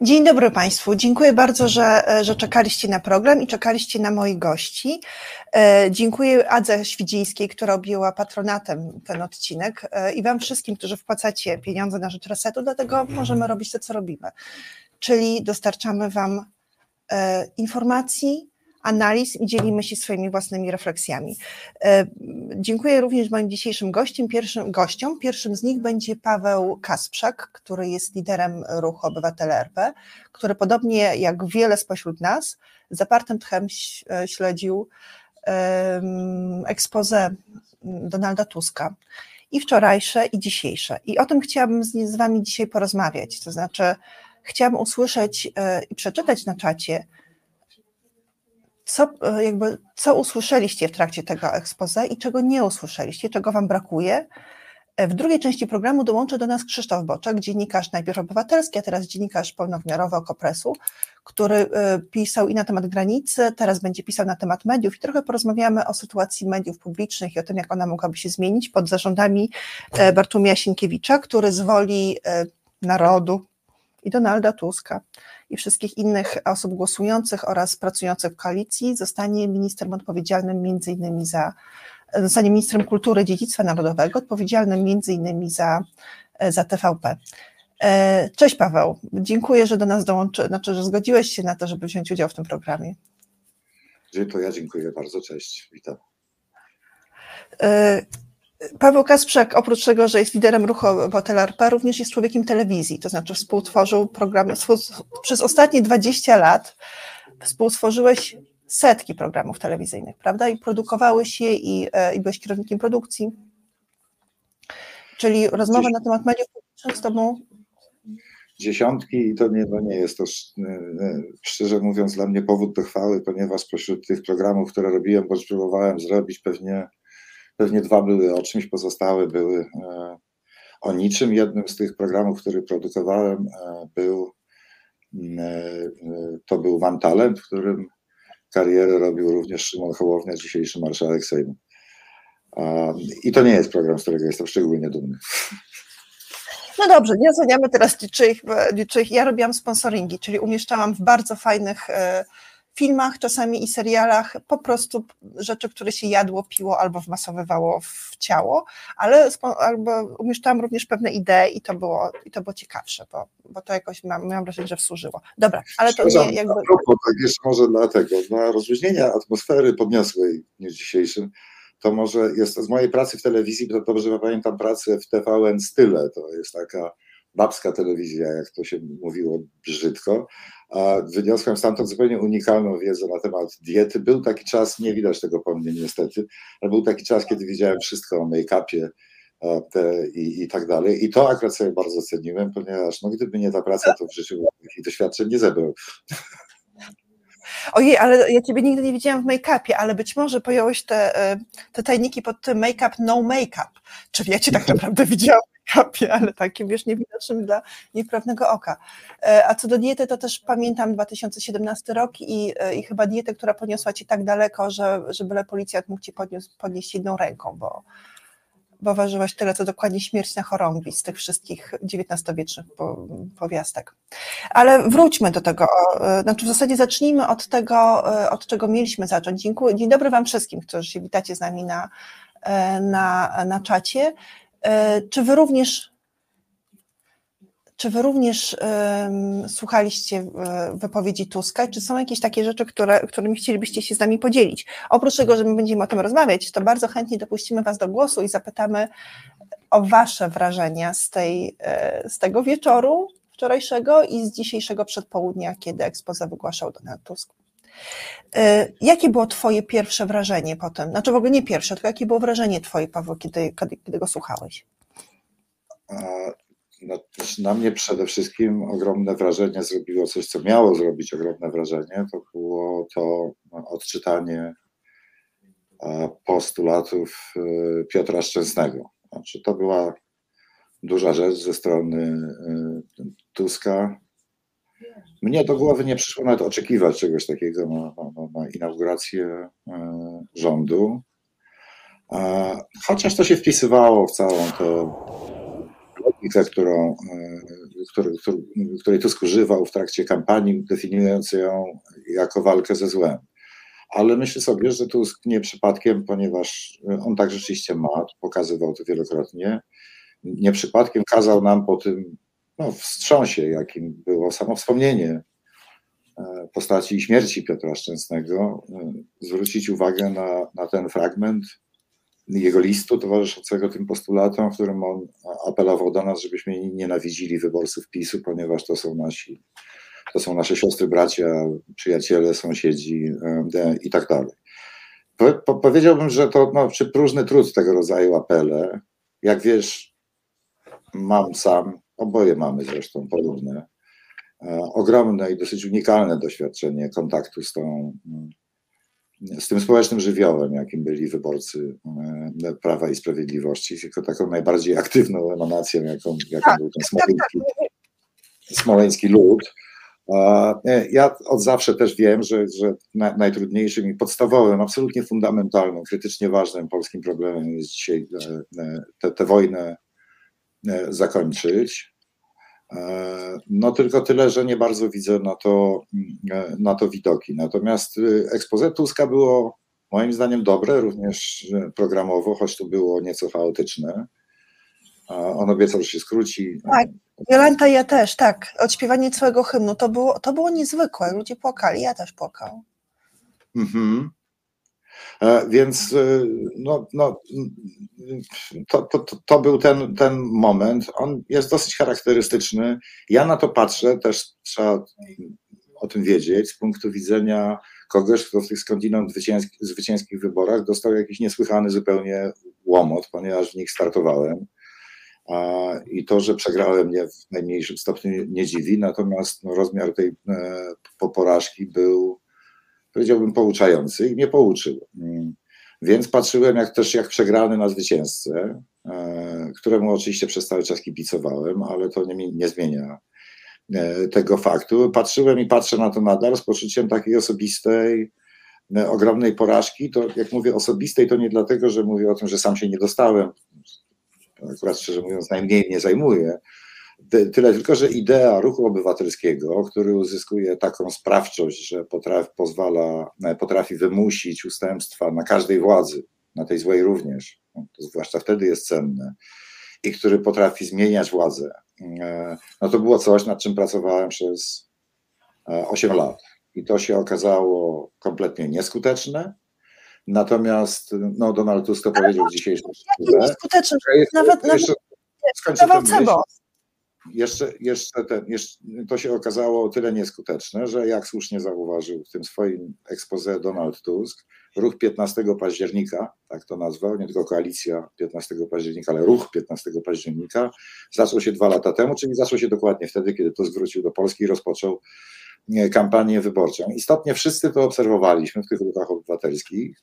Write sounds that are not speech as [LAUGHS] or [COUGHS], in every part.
Dzień dobry Państwu. Dziękuję bardzo, że, że czekaliście na program i czekaliście na moich gości. E, dziękuję Adze Świdzińskiej, która objęła patronatem ten odcinek e, i Wam wszystkim, którzy wpłacacie pieniądze na rzecz resetu, dlatego możemy robić to, co robimy. Czyli dostarczamy Wam e, informacji, analiz i dzielimy się swoimi własnymi refleksjami. E, dziękuję również moim dzisiejszym gościom. Pierwszym, gościom. Pierwszym z nich będzie Paweł Kasprzak, który jest liderem ruchu Obywatele RP, który podobnie jak wiele spośród nas zapartym tchem e, śledził ekspozę Donalda Tuska i wczorajsze, i dzisiejsze. I o tym chciałabym z, z Wami dzisiaj porozmawiać. To znaczy, chciałabym usłyszeć e, i przeczytać na czacie, co, e, jakby, co usłyszeliście w trakcie tego expose i czego nie usłyszeliście, czego Wam brakuje. E, w drugiej części programu dołączy do nas Krzysztof Boczek, dziennikarz najpierw obywatelski, a teraz dziennikarz pełnowymiarowy Okopresu, który e, pisał i na temat granicy, teraz będzie pisał na temat mediów i trochę porozmawiamy o sytuacji mediów publicznych i o tym, jak ona mogłaby się zmienić pod zarządami Bartłomieja Sienkiewicza, który z woli narodu i Donalda Tuska i wszystkich innych osób głosujących oraz pracujących w koalicji zostanie ministrem odpowiedzialnym między innymi za, zostanie ministrem kultury dziedzictwa narodowego, odpowiedzialnym między innymi za, za TVP. E, cześć Paweł, dziękuję, że do nas dołączy, znaczy, że zgodziłeś się na to, żeby wziąć udział w tym programie. To ja dziękuję bardzo, cześć, witam. E, Paweł Kasprzak, oprócz tego, że jest liderem ruchu Obywatela RP, również jest człowiekiem telewizji, to znaczy współtworzył programy, przez ostatnie 20 lat współtworzyłeś setki programów telewizyjnych, prawda? I produkowałeś je i, e, i byłeś kierownikiem produkcji. Czyli rozmowa na temat mediów publicznych z tobą dziesiątki i to nie, to nie jest to, e, szczerze mówiąc, dla mnie powód do chwały, ponieważ spośród tych programów, które robiłem, bądź próbowałem zrobić, pewnie Pewnie dwa były o czymś, pozostałe były e, o niczym. Jednym z tych programów, który produkowałem, e, był mm, e, to był Mam Talent, w którym karierę robił również Szymon Hołownia, dzisiejszy marszałek Sejmu. I to nie jest program, z którego jestem szczególnie dumny. No dobrze, nie oceniamy teraz niczyich. Ja robiłam sponsoringi, czyli umieszczałam w bardzo fajnych filmach, czasami i serialach po prostu rzeczy, które się jadło, piło albo wmasowywało w ciało, ale albo umieszczałam również pewne idee i to było, i to było ciekawsze, bo, bo to jakoś mam, miałam wrażenie, że wsłużyło. Dobra, ale to nie jakby... A propos, tak jeszcze może dlatego, dla rozluźnienia atmosfery podniosłej w dniu dzisiejszym, to może jest z mojej pracy w telewizji, to dobrze pamiętam pracę w TVN Style, to jest taka babska telewizja, jak to się mówiło brzydko, wyniosłem stamtąd zupełnie unikalną wiedzę na temat diety. Był taki czas, nie widać tego po mnie niestety, ale był taki czas, kiedy wiedziałem wszystko o make-upie i, i tak dalej. I to akurat sobie bardzo ceniłem, ponieważ no, gdyby nie ta praca, to w życiu takich doświadczeń nie zebrał. Ojej, ale ja ciebie nigdy nie widziałam w make-upie, ale być może pojąłeś te, e, te tajniki pod tym make-up, no make-up. Czy ja cię tak [LAUGHS] naprawdę widziałam ale takim wiesz, niewidocznym dla niewprawnego oka. E, a co do diety, to też pamiętam 2017 rok i, e, i chyba dietę, która poniosła ci tak daleko, że, że byle policjant mógł ci podnieść jedną ręką, bo, bo ważyłaś tyle, co dokładnie śmierć na chorągwi z tych wszystkich XIX-wiecznych powiastek. Ale wróćmy do tego, e, znaczy w zasadzie zacznijmy od tego, od czego mieliśmy zacząć. Dziękuję. Dzień dobry Wam wszystkim, którzy się witacie z nami na, na, na czacie. E, czy wy również czy wy również um, słuchaliście e, wypowiedzi Tuska? Czy są jakieś takie rzeczy, które, którymi chcielibyście się z nami podzielić? Oprócz tego, że my będziemy o tym rozmawiać, to bardzo chętnie dopuścimy Was do głosu i zapytamy o Wasze wrażenia z, tej, e, z tego wieczoru wczorajszego i z dzisiejszego przedpołudnia, kiedy ekspoza wygłaszał Donald Tusk. E, jakie było Twoje pierwsze wrażenie potem? Znaczy w ogóle nie pierwsze, tylko jakie było wrażenie Twoje, Paweł, kiedy, kiedy, kiedy go słuchałeś? No, na mnie przede wszystkim ogromne wrażenie zrobiło coś, co miało zrobić ogromne wrażenie. To było to no, odczytanie postulatów e, Piotra Szczęsnego. Znaczy, to była duża rzecz ze strony e, Tuska, mnie do głowy nie przyszło nawet oczekiwać czegoś takiego na, na, na inaugurację e, rządu. Chociaż to się wpisywało w całą tę logikę, którą e, który, który, której Tusk używał w trakcie kampanii, definiując ją jako walkę ze złem. Ale myślę sobie, że Tusk nie przypadkiem, ponieważ on tak rzeczywiście ma, pokazywał to wielokrotnie, nie przypadkiem kazał nam po tym no, wstrząsie, jakim było samo wspomnienie e, postaci i śmierci Piotra Szczęsnego, e, zwrócić uwagę na, na ten fragment jego listu towarzyszącego tym postulatom, w którym on apelował do nas, żebyśmy nienawidzili wyborców PiSu, ponieważ to są nasi, to są nasze siostry, bracia, przyjaciele, sąsiedzi e, i tak dalej. Po, powiedziałbym, że to no, próżny trud tego rodzaju apele. Jak wiesz, mam sam, oboje mamy zresztą podobne, e, ogromne i dosyć unikalne doświadczenie kontaktu z tą z tym społecznym żywiołem, jakim byli wyborcy e, Prawa i Sprawiedliwości, jako taką najbardziej aktywną emanacją, jaką, jaką tak, był ten tak, tak, smoleński, smoleński lud. E, ja od zawsze też wiem, że, że najtrudniejszym i podstawowym, absolutnie fundamentalnym, krytycznie ważnym polskim problemem jest dzisiaj tę wojnę zakończyć. E, no tylko tyle, że nie bardzo widzę na to, e, na to widoki. Natomiast ekspoze Tuska było moim zdaniem dobre, również e, programowo, choć to było nieco chaotyczne. On obiecał, że się skróci. Tak, Jolanta ja też, tak. Odśpiewanie całego hymnu, to było, to było niezwykłe. Ludzie płakali, ja też płakał. Mhm. E, więc e, no, no, to, to, to był ten, ten moment. On jest dosyć charakterystyczny. Ja na to patrzę, też trzeba o tym wiedzieć, z punktu widzenia kogoś, kto w tych skądinąd zwycięskich, wyborach dostał jakiś niesłychany zupełnie łomot, ponieważ w nich startowałem. I to, że przegrałem mnie w najmniejszym stopniu nie dziwi, natomiast no, rozmiar tej e, porażki był powiedziałbym, pouczający i mnie pouczył. Więc patrzyłem jak też jak przegrany na zwycięzcę, e, któremu oczywiście przez cały czas kibicowałem, ale to nie, nie zmienia e, tego faktu. Patrzyłem i patrzę na to nadal z poczuciem takiej osobistej, e, ogromnej porażki. To jak mówię osobistej, to nie dlatego, że mówię o tym, że sam się nie dostałem. Akurat szczerze mówiąc, najmniej mnie zajmuje, Tyle tylko, że idea ruchu obywatelskiego, który uzyskuje taką sprawczość, że potrafi, pozwala, e, potrafi wymusić ustępstwa na każdej władzy, na tej złej również, no, zwłaszcza wtedy jest cenne, i który potrafi zmieniać władzę, e, no to było coś, nad czym pracowałem przez 8 e, lat. I to się okazało kompletnie nieskuteczne. Natomiast no, Donald Tusk to powiedział w dzisiejszym Nieskuteczne, nawet, nawet skończę ten jeszcze, jeszcze, ten, jeszcze to się okazało o tyle nieskuteczne, że jak słusznie zauważył w tym swoim expose Donald Tusk, ruch 15 października, tak to nazwał, nie tylko koalicja 15 października, ale ruch 15 października, zaczął się dwa lata temu, czyli zaczął się dokładnie wtedy, kiedy Tusk wrócił do Polski i rozpoczął kampanię wyborczą. Istotnie wszyscy to obserwowaliśmy w tych ruchach obywatelskich,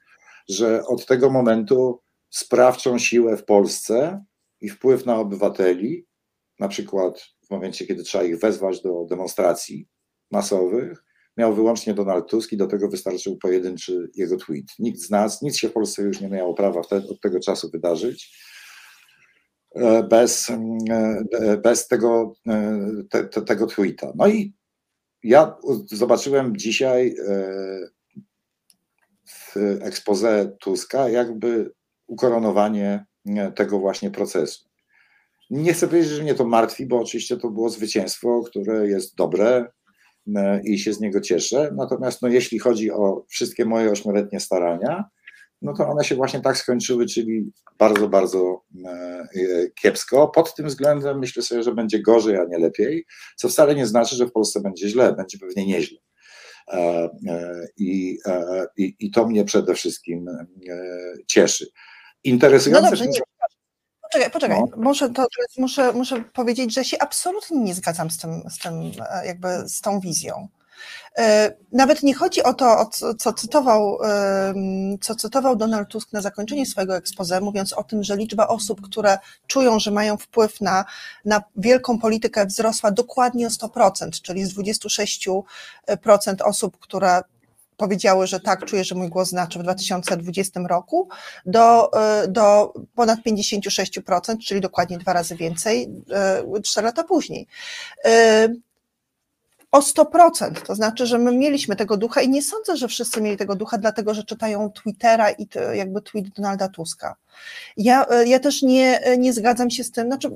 że od tego momentu sprawczą siłę w Polsce i wpływ na obywateli na przykład w momencie, kiedy trzeba ich wezwać do demonstracji masowych, miał wyłącznie Donald Tusk i do tego wystarczył pojedynczy jego tweet. Nikt z nas, nic się w Polsce już nie miało prawa wtedy, od tego czasu wydarzyć e, bez, e, bez tego, e, te, te, tego tweeta. No i ja zobaczyłem dzisiaj w expose Tuska jakby ukoronowanie tego właśnie procesu. Nie chcę powiedzieć, że mnie to martwi, bo oczywiście to było zwycięstwo, które jest dobre e, i się z niego cieszę. Natomiast no, jeśli chodzi o wszystkie moje ośmioletnie starania, no to one się właśnie tak skończyły, czyli bardzo, bardzo e, e, kiepsko. Pod tym względem myślę sobie, że będzie gorzej, a nie lepiej, co wcale nie znaczy, że w Polsce będzie źle, będzie pewnie nieźle. I, i, i to mnie przede wszystkim cieszy. Interesujące no dobrze, nie, Poczekaj, poczekaj. No. Muszę, to, muszę, muszę powiedzieć, że się absolutnie nie zgadzam z tym, z tym e, jakby z tą wizją. E, nawet nie chodzi o to, co cytował, co cytował Donald Tusk na zakończenie swojego expose, mówiąc o tym, że liczba osób, które czują, że mają wpływ na, na wielką politykę wzrosła dokładnie o 100%, czyli z 26% osób, które powiedziały, że tak, czuję, że mój głos znaczy w 2020 roku, do, do ponad 56%, czyli dokładnie dwa razy więcej, 4 lata później o 100%. To znaczy, że my mieliśmy tego ducha i nie sądzę, że wszyscy mieli tego ducha, dlatego że czytają Twittera i jakby tweet Donalda Tuska. Ja, ja też nie, nie zgadzam się z tym, znaczy,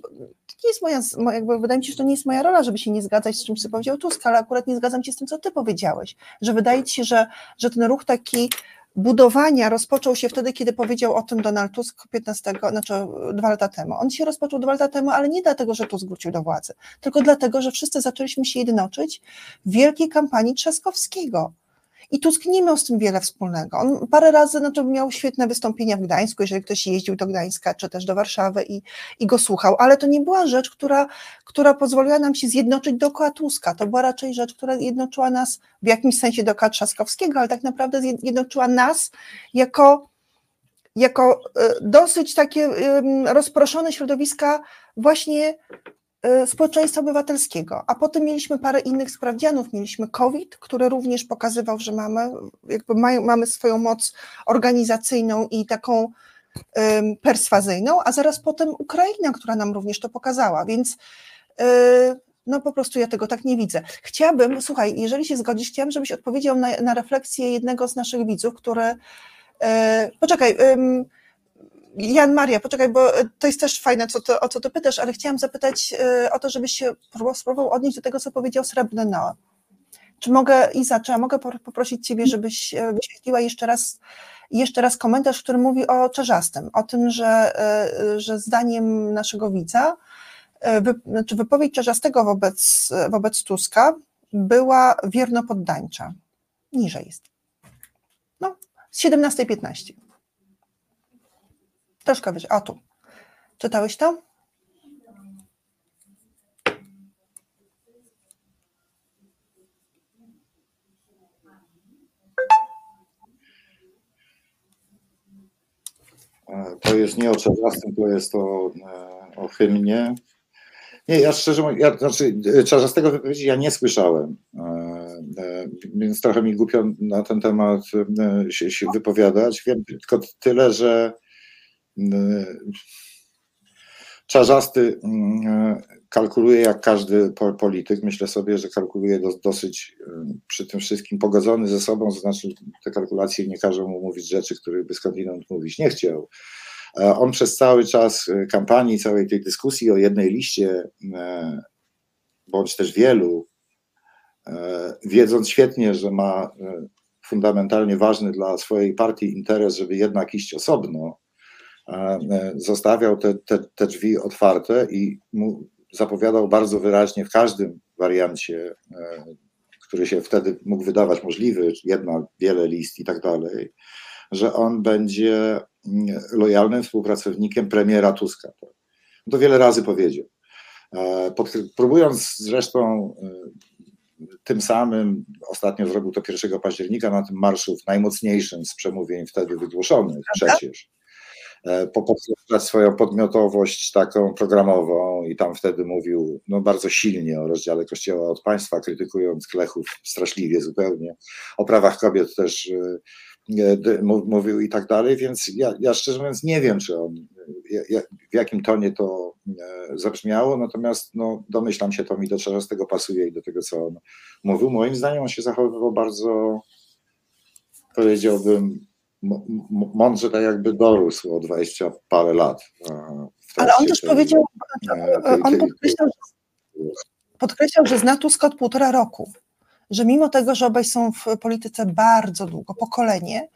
nie jest moja, jakby wydaje mi się, że to nie jest moja rola, żeby się nie zgadzać z czymś, co powiedział Tusk, ale akurat nie zgadzam się z tym, co ty powiedziałeś, że wydaje ci się, że, że ten ruch taki budowania rozpoczął się wtedy, kiedy powiedział o tym Donald Tusk 15, znaczy dwa lata temu. On się rozpoczął dwa lata temu, ale nie dlatego, że Tusk wrócił do władzy, tylko dlatego, że wszyscy zaczęliśmy się jednoczyć w wielkiej kampanii Trzaskowskiego. I Tusk nie miał z tym wiele wspólnego. On parę razy znaczy, miał świetne wystąpienia w Gdańsku, jeżeli ktoś jeździł do Gdańska czy też do Warszawy i, i go słuchał, ale to nie była rzecz, która, która pozwoliła nam się zjednoczyć dookoła Tuska. To była raczej rzecz, która jednoczyła nas w jakimś sensie dookoła Trzaskowskiego, ale tak naprawdę zjednoczyła nas jako jako e, dosyć takie rozproszone środowiska właśnie społeczeństwa obywatelskiego, a potem mieliśmy parę innych sprawdzianów. Mieliśmy COVID, który również pokazywał, że mamy, jakby mamy swoją moc organizacyjną i taką um, perswazyjną, a zaraz potem Ukraina, która nam również to pokazała, więc yy, no po prostu ja tego tak nie widzę. Chciałabym, słuchaj, jeżeli się zgodzisz, chciałabym, żebyś odpowiedział na, na refleksję jednego z naszych widzów, który, yy, poczekaj, yy, Jan Maria, poczekaj, bo to jest też fajne, co ty, o co ty pytasz, ale chciałam zapytać e, o to, żebyś się spróbował odnieść do tego, co powiedział Srebrny Noa. Czy mogę, Iza, czy ja mogę poprosić Ciebie, żebyś e, wyświetliła jeszcze raz, jeszcze raz komentarz, który mówi o Czarzastym, o tym, że, e, że zdaniem naszego widza, wy, znaczy wypowiedź Czarzastego wobec, wobec Tuska była wiernopoddańcza. Niżej jest. No, z 17.15. Troszkę wyżej. O tu. Czytałeś to? E, to jest nie o Czarzastym, to jest o, e, o hymnie. Nie, ja szczerze mówiąc, ja, znaczy Czarzastego wypowiedzi ja nie słyszałem, e, więc trochę mi głupio na ten temat się, się wypowiadać. Wiem tylko tyle, że Czarzasty mm, kalkuluje jak każdy polityk. Myślę sobie, że kalkuluje dosyć przy tym wszystkim pogodzony ze sobą, to znaczy te kalkulacje nie każą mu mówić rzeczy, których by skądinąd mówić nie chciał. On przez cały czas kampanii, całej tej dyskusji o jednej liście, e, bądź też wielu, e, wiedząc świetnie, że ma e, fundamentalnie ważny dla swojej partii interes, żeby jednak iść osobno, E, zostawiał te, te, te drzwi otwarte i zapowiadał bardzo wyraźnie w każdym wariancie, e, który się wtedy mógł wydawać możliwy, jedna, wiele list i tak dalej, że on będzie mm, lojalnym współpracownikiem premiera Tuska. To wiele razy powiedział. E, próbując zresztą tym samym, ostatnio zrobił to 1 października na tym marszu najmocniejszym z przemówień wtedy wygłoszonych przecież E, podkreślać swoją podmiotowość taką programową i tam wtedy mówił no, bardzo silnie o rozdziale Kościoła od państwa, krytykując Klechów straszliwie zupełnie, o prawach kobiet też e, mówił i tak dalej, więc ja, ja szczerze mówiąc nie wiem, czy on, w jakim tonie to e, zabrzmiało, natomiast no, domyślam się, to mi do tego pasuje i do tego, co on mówił. Moim zdaniem on się zachowywał bardzo, powiedziałbym, mądrze tak jakby dorósł o 20 parę lat. Ale on też tej, powiedział, tej, tej, on podkreślał, że, podkreślał, że zna Tuska od półtora roku, że mimo tego, że obaj są w polityce bardzo długo, pokolenie,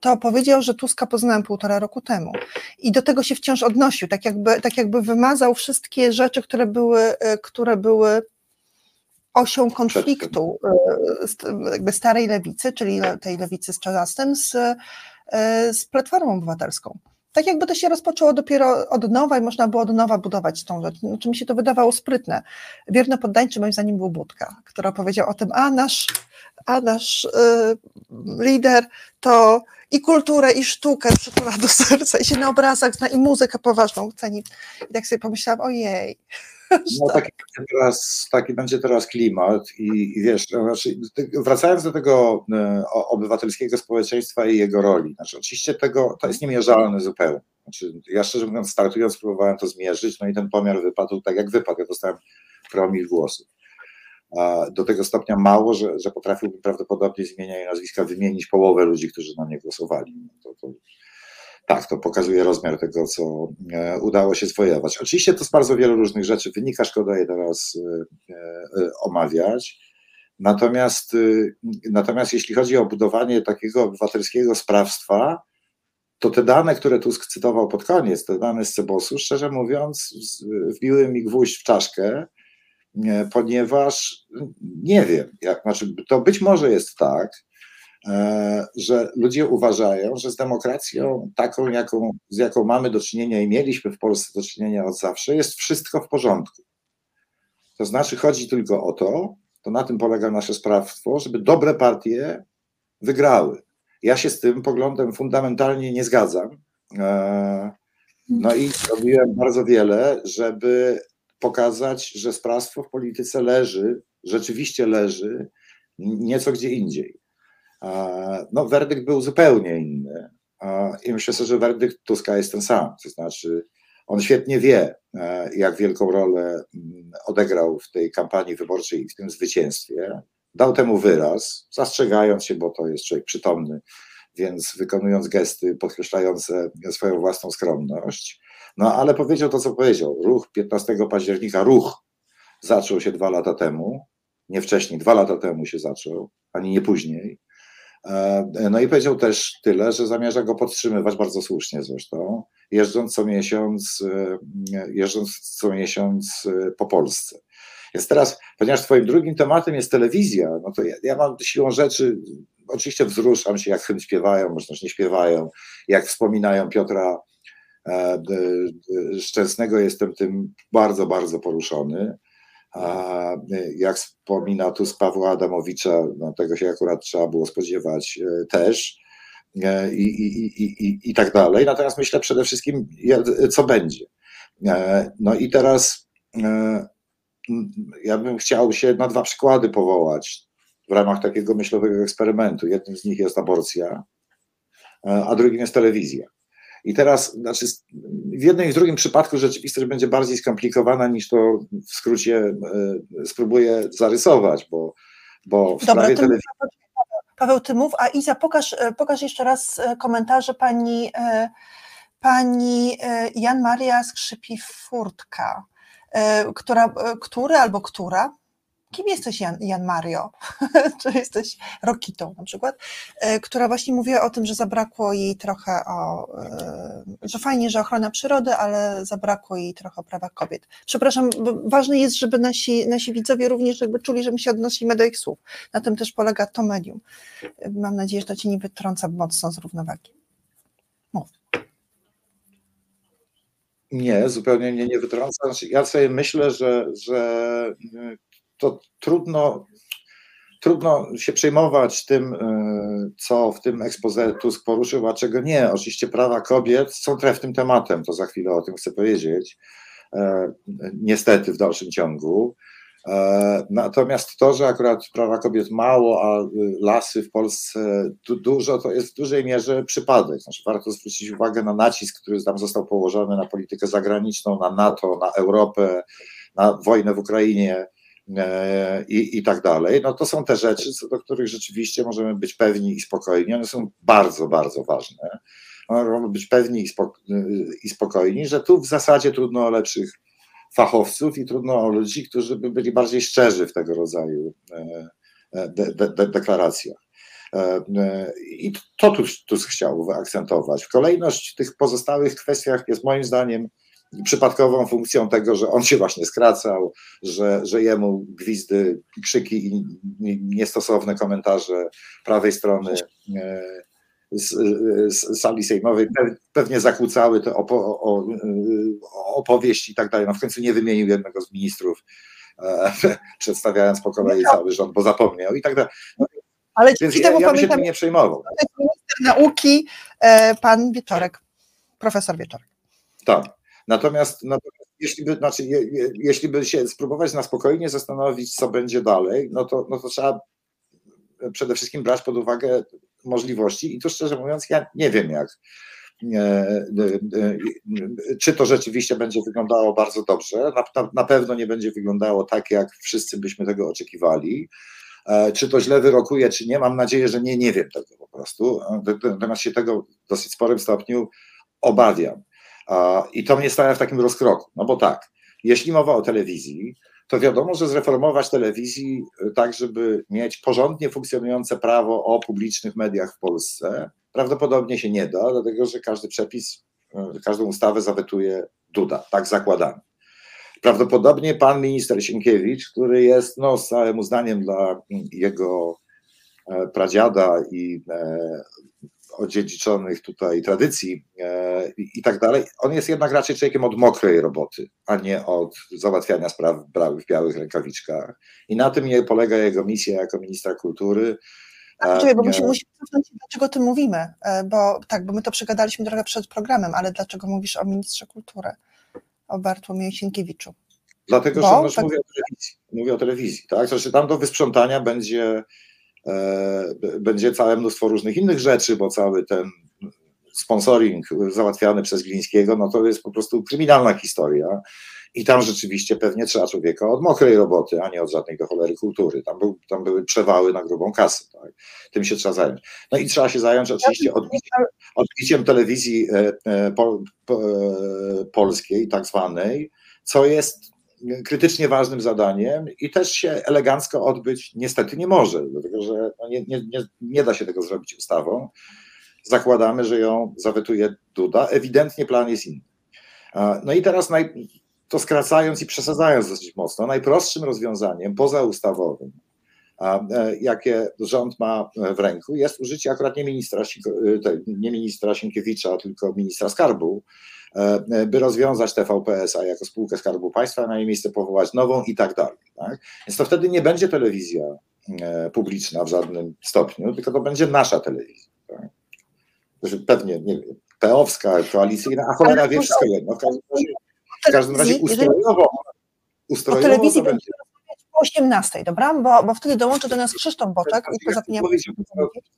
to powiedział, że Tuska poznałem półtora roku temu. I do tego się wciąż odnosił, tak jakby, tak jakby wymazał wszystkie rzeczy, które były, które były osią konfliktu e, jakby starej lewicy, czyli tej lewicy z Czarzastym, z, e, z Platformą Obywatelską. Tak jakby to się rozpoczęło dopiero od nowa i można było od nowa budować tą rzecz. Znaczy mi się to wydawało sprytne. Wierno poddańczy moim zdaniem był Budka, która powiedział o tym, a nasz, a nasz y, lider to i kulturę, i sztukę przytula do serca, i się na obrazach zna, i muzykę poważną ceni. I tak sobie pomyślałam, ojej, [LAUGHS] No taki będzie teraz, taki będzie teraz klimat i, i wiesz, no, znaczy, wracając do tego e, obywatelskiego społeczeństwa i jego roli, znaczy oczywiście tego, to jest niemierzalne zupełnie. Znaczy, ja szczerze mówiąc, startując, próbowałem to zmierzyć, no i ten pomiar wypadł tak, jak wypadł. Ja dostałem promil głosów. Do tego stopnia mało, że, że potrafiłbym prawdopodobnie zmieniając nazwiska wymienić połowę ludzi, którzy na mnie głosowali. No to, to, tak, to pokazuje rozmiar tego, co e, udało się zwojować. Oczywiście to z bardzo wielu różnych rzeczy wynika, szkoda je teraz e, e, omawiać. Natomiast, natomiast jeśli chodzi o budowanie takiego obywatelskiego sprawstwa, to te dane, które tu cytował pod koniec, te dane z Cebosu, szczerze mówiąc, wbiły mi gwóźdź w czaszkę, ponieważ nie wiem, jak, znaczy, to być może jest tak, że ludzie uważają, że z demokracją taką, jaką, z jaką mamy do czynienia i mieliśmy w Polsce do czynienia od zawsze, jest wszystko w porządku. To znaczy chodzi tylko o to, to na tym polega nasze sprawstwo, żeby dobre partie wygrały. Ja się z tym poglądem fundamentalnie nie zgadzam. E, no i robiłem bardzo wiele, żeby pokazać, że sprawstwo w polityce leży, rzeczywiście leży nieco gdzie indziej. No, werdykt był zupełnie inny. I myślę sobie, że werdykt Tuska jest ten sam. To znaczy, on świetnie wie, e, jak wielką rolę mm, odegrał w tej kampanii wyborczej i w tym zwycięstwie. Dał temu wyraz, zastrzegając się, bo to jest człowiek przytomny, więc wykonując gesty podkreślające swoją własną skromność. No ale powiedział to, co powiedział. Ruch 15 października, ruch zaczął się dwa lata temu, nie wcześniej, dwa lata temu się zaczął, ani nie później. E, no i powiedział też tyle, że zamierza go podtrzymywać bardzo słusznie zresztą, jeżdżąc co miesiąc, e, jeżdżąc co miesiąc e, po Polsce. Więc teraz, ponieważ Twoim drugim tematem jest telewizja, no to ja, ja mam siłą rzeczy, oczywiście wzruszam się, jak hymn śpiewają, może też nie śpiewają, jak wspominają Piotra Szczęsnego jestem tym bardzo, bardzo poruszony. Jak wspomina tu z Pawła Adamowicza, no tego się akurat trzeba było spodziewać e, też e, i, i, i, i tak dalej. Natomiast myślę przede wszystkim, co będzie. No i teraz ja bym chciał się na dwa przykłady powołać w ramach takiego myślowego eksperymentu. Jednym z nich jest aborcja, a drugim jest telewizja. I teraz, znaczy, w jednym i w drugim przypadku rzeczywistość będzie bardziej skomplikowana niż to w skrócie e, spróbuję zarysować, bo, bo w Dobra, sprawie telewizji. Paweł, ty mów, a Iza, pokaż, e, pokaż jeszcze raz e, komentarze pani, pani Jan Maria Skrzypi-Furtka, która, który albo która kim jesteś Jan, Jan Mario, [LAUGHS] czy jesteś Rokitą na przykład, e, która właśnie mówiła o tym, że zabrakło jej trochę o, e, że fajnie, że ochrona przyrody, ale zabrakło jej trochę o prawach kobiet. Przepraszam, ważne jest, żeby nasi, nasi widzowie również jakby czuli, że my się odnosimy do ich słów. Na tym też polega to medium. Mam nadzieję, że to Cię nie wytrąca mocno z równowagi. Mów. Nie, zupełnie mnie nie wytrąca. Znaczy, ja sobie myślę, że, że to trudno, trudno się przejmować tym, e, co w tym ekspoze Tusk poruszył, a czego nie. Oczywiście prawa kobiet są trefnym tematem, to za chwilę o tym chcę powiedzieć. E, niestety w dalszym ciągu. E, natomiast to, że akurat prawa kobiet mało, a lasy w Polsce dużo, to jest w dużej mierze przypadek. Znaczy, warto zwrócić uwagę na nacisk, który tam został położony na politykę zagraniczną, na NATO, na Europę, na wojnę w Ukrainie. E, i, i tak dalej, no to są te rzeczy, co do których rzeczywiście możemy być pewni i spokojni. One są bardzo, bardzo ważne. Możemy być pewni i, spoko i spokojni, że tu w zasadzie trudno o lepszych fachowców i trudno o ludzi, którzy by byli bardziej szczerzy w tego rodzaju e, e, de, de, de deklaracjach. I to tu, tu chciał. Kolejność w tych pozostałych kwestiach jest moim zdaniem przypadkową funkcją tego, że on się właśnie skracał, że, że jemu gwizdy, krzyki i niestosowne komentarze prawej strony e, z, z sali sejmowej pewnie zakłócały te opo, o, opowieść i tak dalej. No w końcu nie wymienił jednego z ministrów, e, [LAUGHS] przedstawiając po kolei no cały rząd, bo zapomniał i tak dalej. No, Ale Więc ja, ja bym się tym nie przejmował. Minister nauki, e, pan Wieczorek, profesor Wieczorek. Tak. Natomiast, natomiast jeśli by, znaczy, je, je, jeśli by się spróbować na spokojnie zastanowić, co będzie dalej, no to, no to trzeba przede wszystkim brać pod uwagę możliwości i tu szczerze mówiąc, ja nie wiem jak. Czy to rzeczywiście będzie wyglądało bardzo dobrze? Na, na, na pewno nie będzie wyglądało tak, jak wszyscy byśmy tego oczekiwali. E, czy to źle wyrokuje, czy nie? Mam nadzieję, że nie, nie wiem tego po prostu. Natomiast się tego w dosyć sporym stopniu obawiam. I to mnie stawia w takim rozkroku. No bo tak, jeśli mowa o telewizji, to wiadomo, że zreformować telewizji e, tak, żeby mieć porządnie funkcjonujące prawo o publicznych mediach w Polsce, prawdopodobnie się nie da, dlatego że każdy przepis, e, każdą ustawę zawetuje Duda, tak zakładamy. Prawdopodobnie pan minister Sienkiewicz, który jest no, z całym uznaniem dla jego e, pradziada i odziedziczonych tutaj tradycji e, i tak dalej, on jest jednak raczej człowiekiem od mokrej roboty, a nie od załatwiania spraw w białych rękawiczkach. I na tym nie polega jego misja jako ministra kultury. Czekaj, bo musimy musi cofnąć, dlaczego o tym mówimy, e, bo tak, bo my to przegadaliśmy trochę przed programem, ale dlaczego mówisz o ministrze kultury, o Bartłomieju Sienkiewiczu? Dlatego, bo, że tak... mówię o telewizji, mówię o telewizji, tak? Znaczy tam do wysprzątania będzie będzie całe mnóstwo różnych innych rzeczy, bo cały ten sponsoring załatwiany przez Glińskiego, no to jest po prostu kryminalna historia. I tam rzeczywiście pewnie trzeba człowieka od mokrej roboty, a nie od żadnej do cholery kultury. Tam, był, tam były przewały na grubą kasę. Tak? Tym się trzeba zająć. No i trzeba się zająć oczywiście odbiciem, odbiciem telewizji e, e, po, po, polskiej, tak zwanej, co jest krytycznie ważnym zadaniem i też się elegancko odbyć niestety nie może, dlatego że no nie, nie, nie, da się tego zrobić ustawą. Zakładamy, że ją zawetuje Duda. Ewidentnie plan jest inny. No i teraz naj, to skracając i przesadzając dosyć mocno, najprostszym rozwiązaniem pozaustawowym, e, jakie rząd ma w ręku, jest użycie akurat nie ministra, nie ministra Sienkiewicza, tylko ministra skarbu, E, by rozwiązać TVPS-a jako spółkę Skarbu Państwa, na jej miejsce powołać nową i tak dalej. Tak? Więc to wtedy nie będzie telewizja e, publiczna w żadnym stopniu, tylko to będzie nasza telewizja. Tak? Pewnie, nie wiem, peowska, koalicyjna, a cholera wie wszystko jedno. W każdym razie, w każdym razie ustrojowo, ustrojowo telewizji to będzie po 18, dobra? Bo, bo wtedy dołączy do nas Krzysztof Boczek i poza tym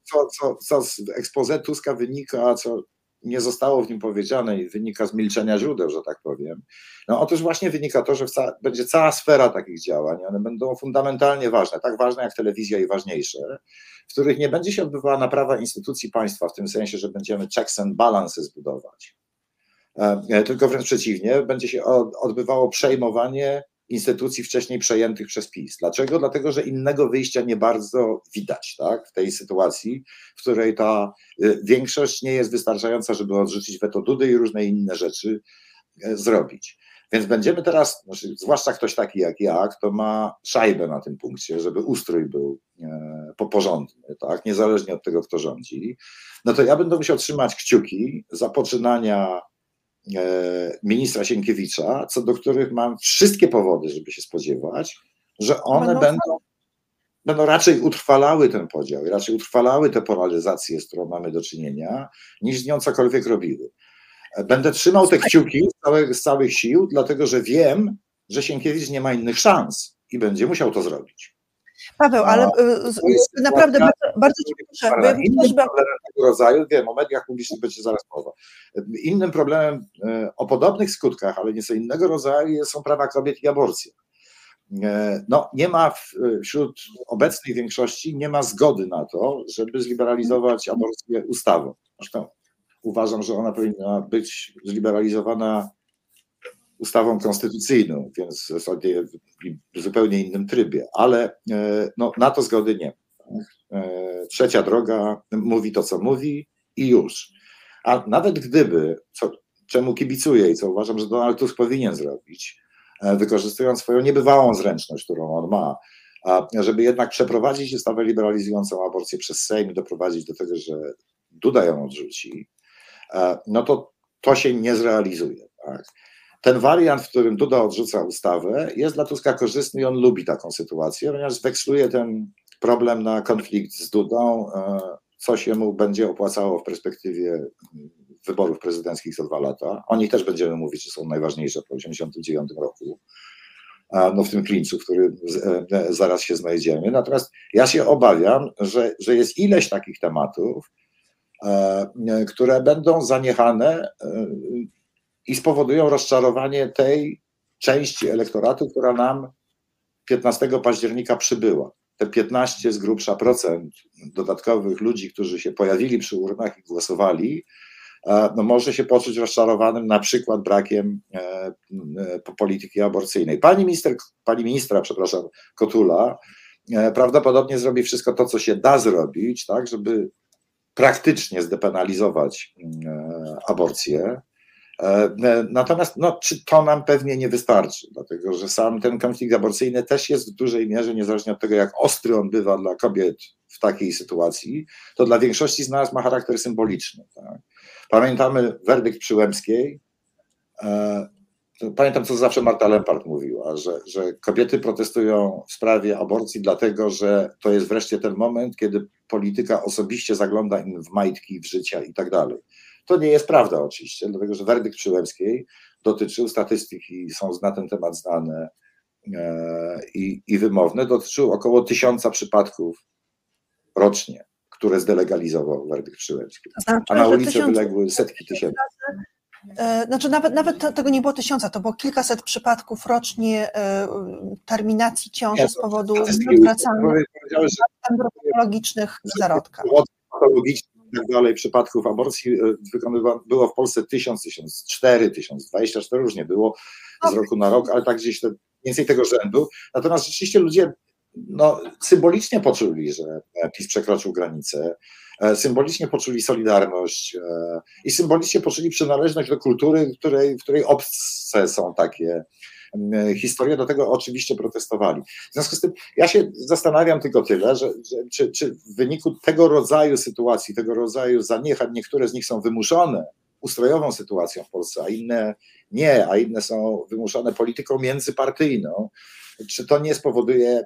co, co, co z expose Tuska wynika, co nie zostało w nim powiedziane i wynika z milczenia źródeł, że tak powiem. No otóż właśnie wynika to, że ca będzie cała sfera takich działań, one będą fundamentalnie ważne, tak ważne jak telewizja i ważniejsze, w których nie będzie się odbywała naprawa instytucji państwa, w tym sensie, że będziemy checks and balances budować, e, e, tylko wręcz przeciwnie, będzie się odbywało przejmowanie instytucji wcześniej przejętych przez PiS. Dlaczego? Dlatego, że innego wyjścia nie bardzo widać tak, w tej sytuacji, w której ta y, większość nie jest wystarczająca, żeby odrzucić weto Dudy i różne inne rzeczy e, zrobić. Więc będziemy teraz, znaczy, zwłaszcza ktoś taki jak ja, kto ma szajbę na tym punkcie, żeby ustrój był e, porządny, tak, niezależnie od tego, kto rządzi, no to ja będę musiał trzymać kciuki za poczynania ministra Sienkiewicza, co do których mam wszystkie powody, żeby się spodziewać, że one będą, będą, będą raczej utrwalały ten podział i raczej utrwalały tę polaryzację, z którą mamy do czynienia, niż z nią cokolwiek robiły. E, będę trzymał te kciuki z całych, z całych sił, dlatego że wiem, że Sienkiewicz nie ma innych szans i będzie musiał to zrobić. Paweł, ale no, naprawdę bardzo, bardzo Cię proszę. Innym problemem tego rodzaju, wiem, o mediach publicznych będzie zaraz mowa. Innym problemem e, o podobnych skutkach, ale nieco innego rodzaju są prawa kobiet i aborcja. E, no, nie ma wśród obecnej większości nie ma zgody na to, żeby zliberalizować aborcję ustawą. Zresztą uważam, że ona powinna być zliberalizowana ustawą konstytucyjną, więc zasadzie w zupełnie innym trybie, ale e, no, na to zgody nie ma. E, trzecia droga mówi to, co mówi i już. A nawet gdyby, co, czemu kibicuję i co uważam, że Donald Tusk powinien zrobić, e, wykorzystując swoją niebywałą zręczność, którą on ma, żeby jednak przeprowadzić ustawę liberalizującą aborcję przez Sejm i doprowadzić do tego, że Duda ją odrzuci, no to to się nie zrealizuje. Tak? Ten wariant, w którym Duda odrzuca ustawę, jest dla Tuska korzystny i on lubi taką sytuację, ponieważ weksluje ten problem na konflikt z Dudą, e, co się mu będzie opłacało w perspektywie wyborów prezydenckich za dwa lata. O nich też będziemy mówić, że są najważniejsze po 1989 roku. No w tym klinczu, w którym zaraz się znajdziemy. Natomiast ja się obawiam, że, że jest ileś takich tematów, które będą zaniechane i spowodują rozczarowanie tej części elektoratu, która nam 15 października przybyła. Te 15 z grubsza procent dodatkowych ludzi, którzy się pojawili przy urnach i głosowali, e, no może się poczuć rozczarowanym na przykład brakiem e, e, polityki aborcyjnej. Pani, minister, pani ministra, przepraszam, Kotula prawdopodobnie zrobi wszystko to, co się da zrobić, tak, żeby praktycznie zdepenalizować aborcję. E, natomiast no, czy to nam pewnie nie wystarczy, dlatego że sam ten konflikt aborcyjny też jest w dużej mierze, niezależnie od tego, jak ostry on bywa dla kobiet w takiej sytuacji, to dla większości z nas ma charakter symboliczny. Tak? Pamiętamy werdykt Przyłębskiej. E, pamiętam, co zawsze Marta Lempart mówiła, że, że kobiety protestują w sprawie aborcji, dlatego że to jest wreszcie ten moment, kiedy polityka osobiście zagląda im w majtki, w życia i tak dalej. To nie jest prawda oczywiście, dlatego że werdykt Przyłębskiej dotyczył, statystyki są na ten temat znane e, i, i wymowne, dotyczył około tysiąca przypadków rocznie, które zdelegalizował werdykt Przyłębski. Znaczy, A na ulicę wyległy setki tysięcy. E, znaczy nawet, nawet tego nie było tysiąca, to było kilkaset przypadków rocznie e, terminacji ciąży z powodu zwracania embryologicznych zarodka. Patologicznych tak dalej przypadków aborcji e, było w Polsce 1000, 1004, 1024, różnie było z roku na rok, ale tak gdzieś więcej tego rzędu. Natomiast rzeczywiście ludzie no, symbolicznie poczuli, że PiS przekroczył granicę, e, symbolicznie poczuli solidarność e, i symbolicznie poczuli przynależność do kultury, w której, w której obce są takie historię, do tego oczywiście protestowali. W związku z tym ja się zastanawiam tylko tyle, że, że czy, czy w wyniku tego rodzaju sytuacji, tego rodzaju zaniechań, niektóre z nich są wymuszone ustrojową sytuacją w Polsce, a inne nie, a inne są wymuszone polityką międzypartyjną, czy to nie spowoduje,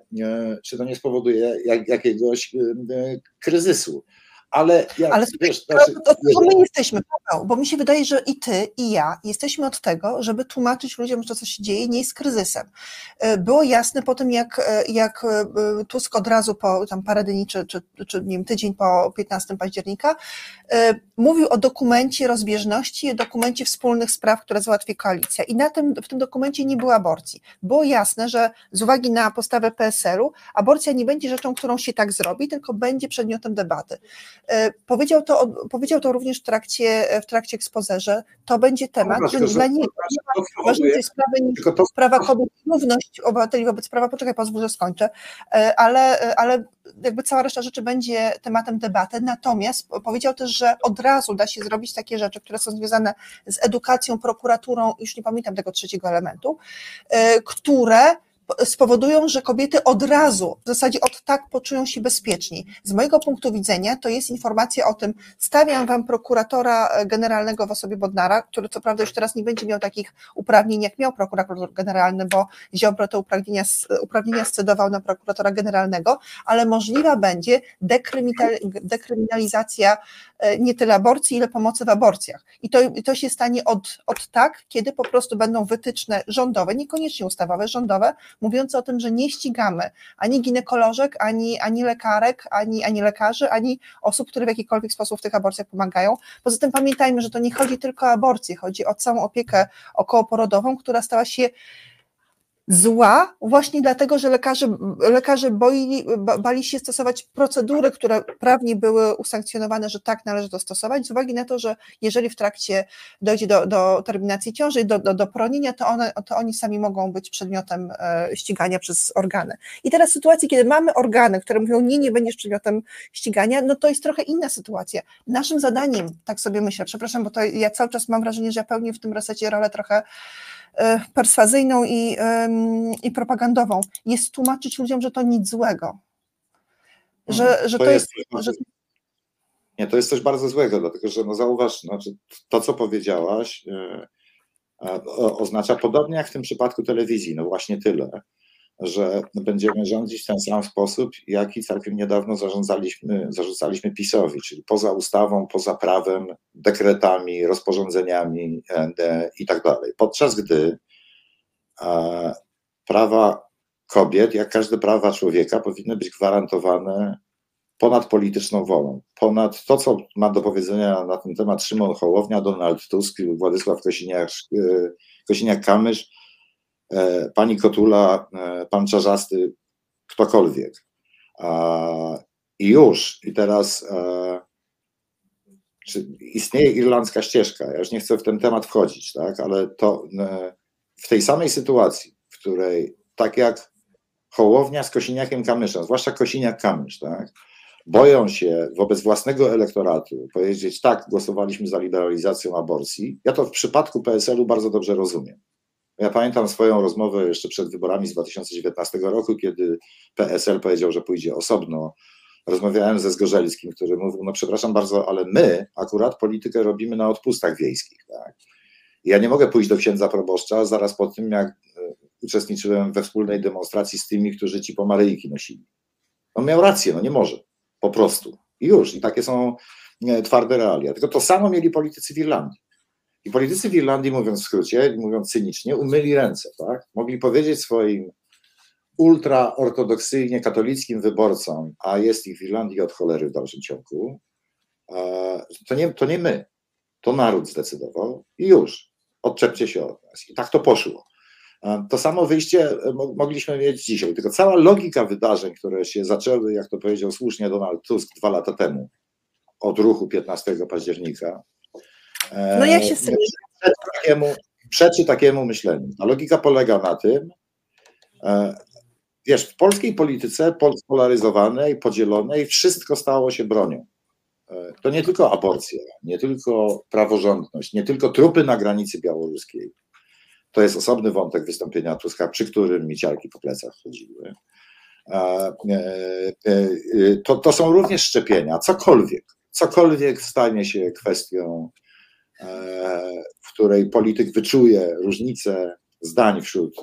czy to nie spowoduje jak, jakiegoś kryzysu ale jak, ale wiesz, to, znaczy, to, to my jesteśmy, bo mi się wydaje, że i ty, i ja jesteśmy od tego, żeby tłumaczyć ludziom, że co się dzieje, nie jest kryzysem. E, było jasne po tym, jak, e, jak e, Tusk od razu po tam parę dni, czy, czy, czy nie wiem, tydzień po 15 października, mówił o dokumencie rozbieżności, dokumencie wspólnych spraw, które załatwi koalicja. I na tym, w tym dokumencie nie było aborcji. Było jasne, że z uwagi na postawę PSL-u, aborcja nie będzie rzeczą, którą się tak zrobi, tylko będzie przedmiotem debaty. E, powiedział to, powiedział to również w trakcie, w trakcie ekspozerze. To będzie temat, no, że dla niego ważniejszej sprawy niż to... sprawa kobiet, równość obywateli wobec prawa. Poczekaj, pozwól, że skończę. E, ale, ale jakby cała reszta rzeczy będzie tematem debaty. Natomiast powiedział też, że od razu da się zrobić takie rzeczy, które są związane z edukacją, prokuraturą, już nie pamiętam tego trzeciego elementu, e, które spowodują, że kobiety od razu, w zasadzie od tak poczują się bezpieczniej. Z mojego punktu widzenia to jest informacja o tym, stawiam wam prokuratora generalnego w osobie Bodnara, który co prawda już teraz nie będzie miał takich uprawnień, jak miał prokurator generalny, bo Ziobro te uprawnienia, uprawnienia scedował na prokuratora generalnego, ale możliwa będzie dekryminalizacja e, nie tyle aborcji, ile pomocy w aborcjach. I to, to się stanie od, od tak, kiedy po prostu będą wytyczne rządowe, niekoniecznie ustawowe, rządowe, mówiące o tym, że nie ścigamy ani ginekolożek, ani, ani lekarek, ani, ani lekarzy, ani osób, które w jakikolwiek sposób w tych aborcjach pomagają. Poza tym pamiętajmy, że to nie chodzi tylko o aborcję, chodzi o całą opiekę okołoporodową, która stała się zła właśnie dlatego, że lekarze, lekarze boi, bali się stosować procedury, które prawnie były usankcjonowane, że tak należy to stosować, z uwagi na to, że jeżeli w trakcie dojdzie do, do terminacji ciąży, do, do, do poronienia, to, one, to oni sami mogą być przedmiotem e, ścigania przez organy. I teraz w sytuacji, kiedy mamy organy, które mówią, nie, nie będziesz przedmiotem ścigania, no to jest trochę inna sytuacja. Naszym zadaniem, tak sobie myślę, przepraszam, bo to ja cały czas mam wrażenie, że ja pełnię w tym resecie rolę trochę perswazyjną i, i propagandową, jest tłumaczyć ludziom, że to nic złego. Że, mhm. że to, to jest. jest że... Nie, to jest coś bardzo złego, dlatego że no zauważ, znaczy, to, co powiedziałaś, e, oznacza podobnie jak w tym przypadku telewizji, no właśnie tyle, że będziemy rządzić w ten sam sposób, jaki całkiem niedawno zarządzaliśmy, zarzucaliśmy PiSowi, czyli poza ustawą, poza prawem, dekretami, rozporządzeniami e, i tak dalej. Podczas gdy e, prawa kobiet, jak każde prawa człowieka, powinny być gwarantowane ponad polityczną wolą, ponad to, co ma do powiedzenia na ten temat Szymon Hołownia, Donald Tusk, Władysław Kosiniak-Kamysz, e, pani Kotula, e, pan Czarzasty, ktokolwiek. I już, i teraz e, istnieje irlandzka ścieżka, ja już nie chcę w ten temat wchodzić, tak, ale to w tej samej sytuacji, w której tak jak Hołownia z Kosiniakiem Kamyszem, zwłaszcza Kosiniak-Kamysz, tak, boją się wobec własnego elektoratu powiedzieć tak, głosowaliśmy za liberalizacją aborcji, ja to w przypadku PSL-u bardzo dobrze rozumiem. Ja pamiętam swoją rozmowę jeszcze przed wyborami z 2019 roku, kiedy PSL powiedział, że pójdzie osobno. Rozmawiałem ze Zgorzelskim, który mówił, no przepraszam bardzo, ale my akurat politykę robimy na odpustach wiejskich. Tak? Ja nie mogę pójść do księdza proboszcza zaraz po tym, jak e, uczestniczyłem we wspólnej demonstracji z tymi, którzy ci pomaryjki nosili. On miał rację, no nie może. Po prostu. I już. I takie są e, twarde realia. Tylko to samo mieli politycy w Irlandii. I politycy w Irlandii, mówiąc w skrócie, mówiąc cynicznie, umyli ręce. Tak? Mogli powiedzieć swoim ultraortodoksyjnie katolickim wyborcom, a jest ich w Irlandii od cholery w dalszym ciągu, e, to nie, to nie my, to naród zdecydował i już, odczepcie się od nas. I tak to poszło. To samo wyjście e, mogliśmy mieć dzisiaj, tylko cała logika wydarzeń, które się zaczęły, jak to powiedział słusznie Donald Tusk dwa lata temu, od ruchu 15 października. E, no jak się przeczy takiemu, przeczy takiemu myśleniu. Ta logika polega na tym, e, wiesz, w polskiej polityce polaryzowanej, podzielonej, wszystko stało się bronią. To nie tylko aborcja, nie tylko praworządność, nie tylko trupy na granicy białoruskiej, to jest osobny wątek wystąpienia Tuska, przy którym mi ciarki po plecach chodziły. E, e, to, to są również szczepienia, cokolwiek, cokolwiek stanie się kwestią, e, w której polityk wyczuje różnice zdań wśród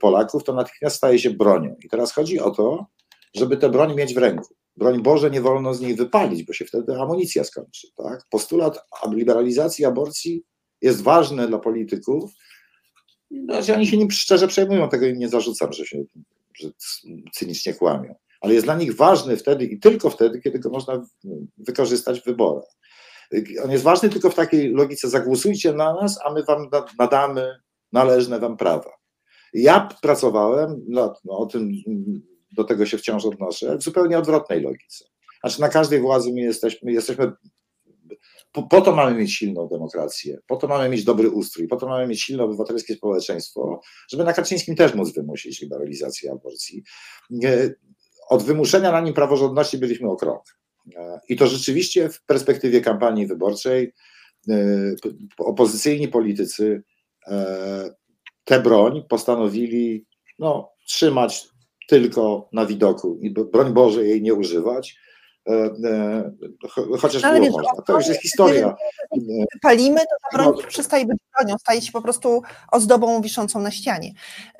Polaków, to natychmiast staje się bronią. I teraz chodzi o to, żeby tę broń mieć w ręku. Broń Boże, nie wolno z niej wypalić, bo się wtedy amunicja skończy. Tak? Postulat liberalizacji aborcji jest ważny dla polityków, no, oni się nim szczerze przejmują, tego im nie zarzucam, że się że cynicznie kłamią. Ale jest dla nich ważny wtedy i tylko wtedy, kiedy go można wykorzystać w wyborach. On jest ważny tylko w takiej logice: zagłosujcie na nas, a my wam nadamy należne wam prawa. Ja pracowałem, no, no, o tym do tego się wciąż odnoszę, w zupełnie odwrotnej logice. Znaczy, na każdej władzy my jesteśmy, jesteśmy po, po, to mamy mieć silną demokrację, po to mamy mieć dobry ustrój, po to mamy mieć silne obywatelskie społeczeństwo, żeby na Kaczyńskim też móc wymusić liberalizację aborcji. Od wymuszenia na nim praworządności byliśmy o krok. I to rzeczywiście w perspektywie kampanii wyborczej e, opozycyjni politycy e, tę broń postanowili no, trzymać tylko na widoku i broń Boże jej nie używać, E, e, chociaż Ale było wiesz, można. To już jest historia. Palimy, to ta broń no. przestaje być bronią, staje się po prostu ozdobą wiszącą na ścianie.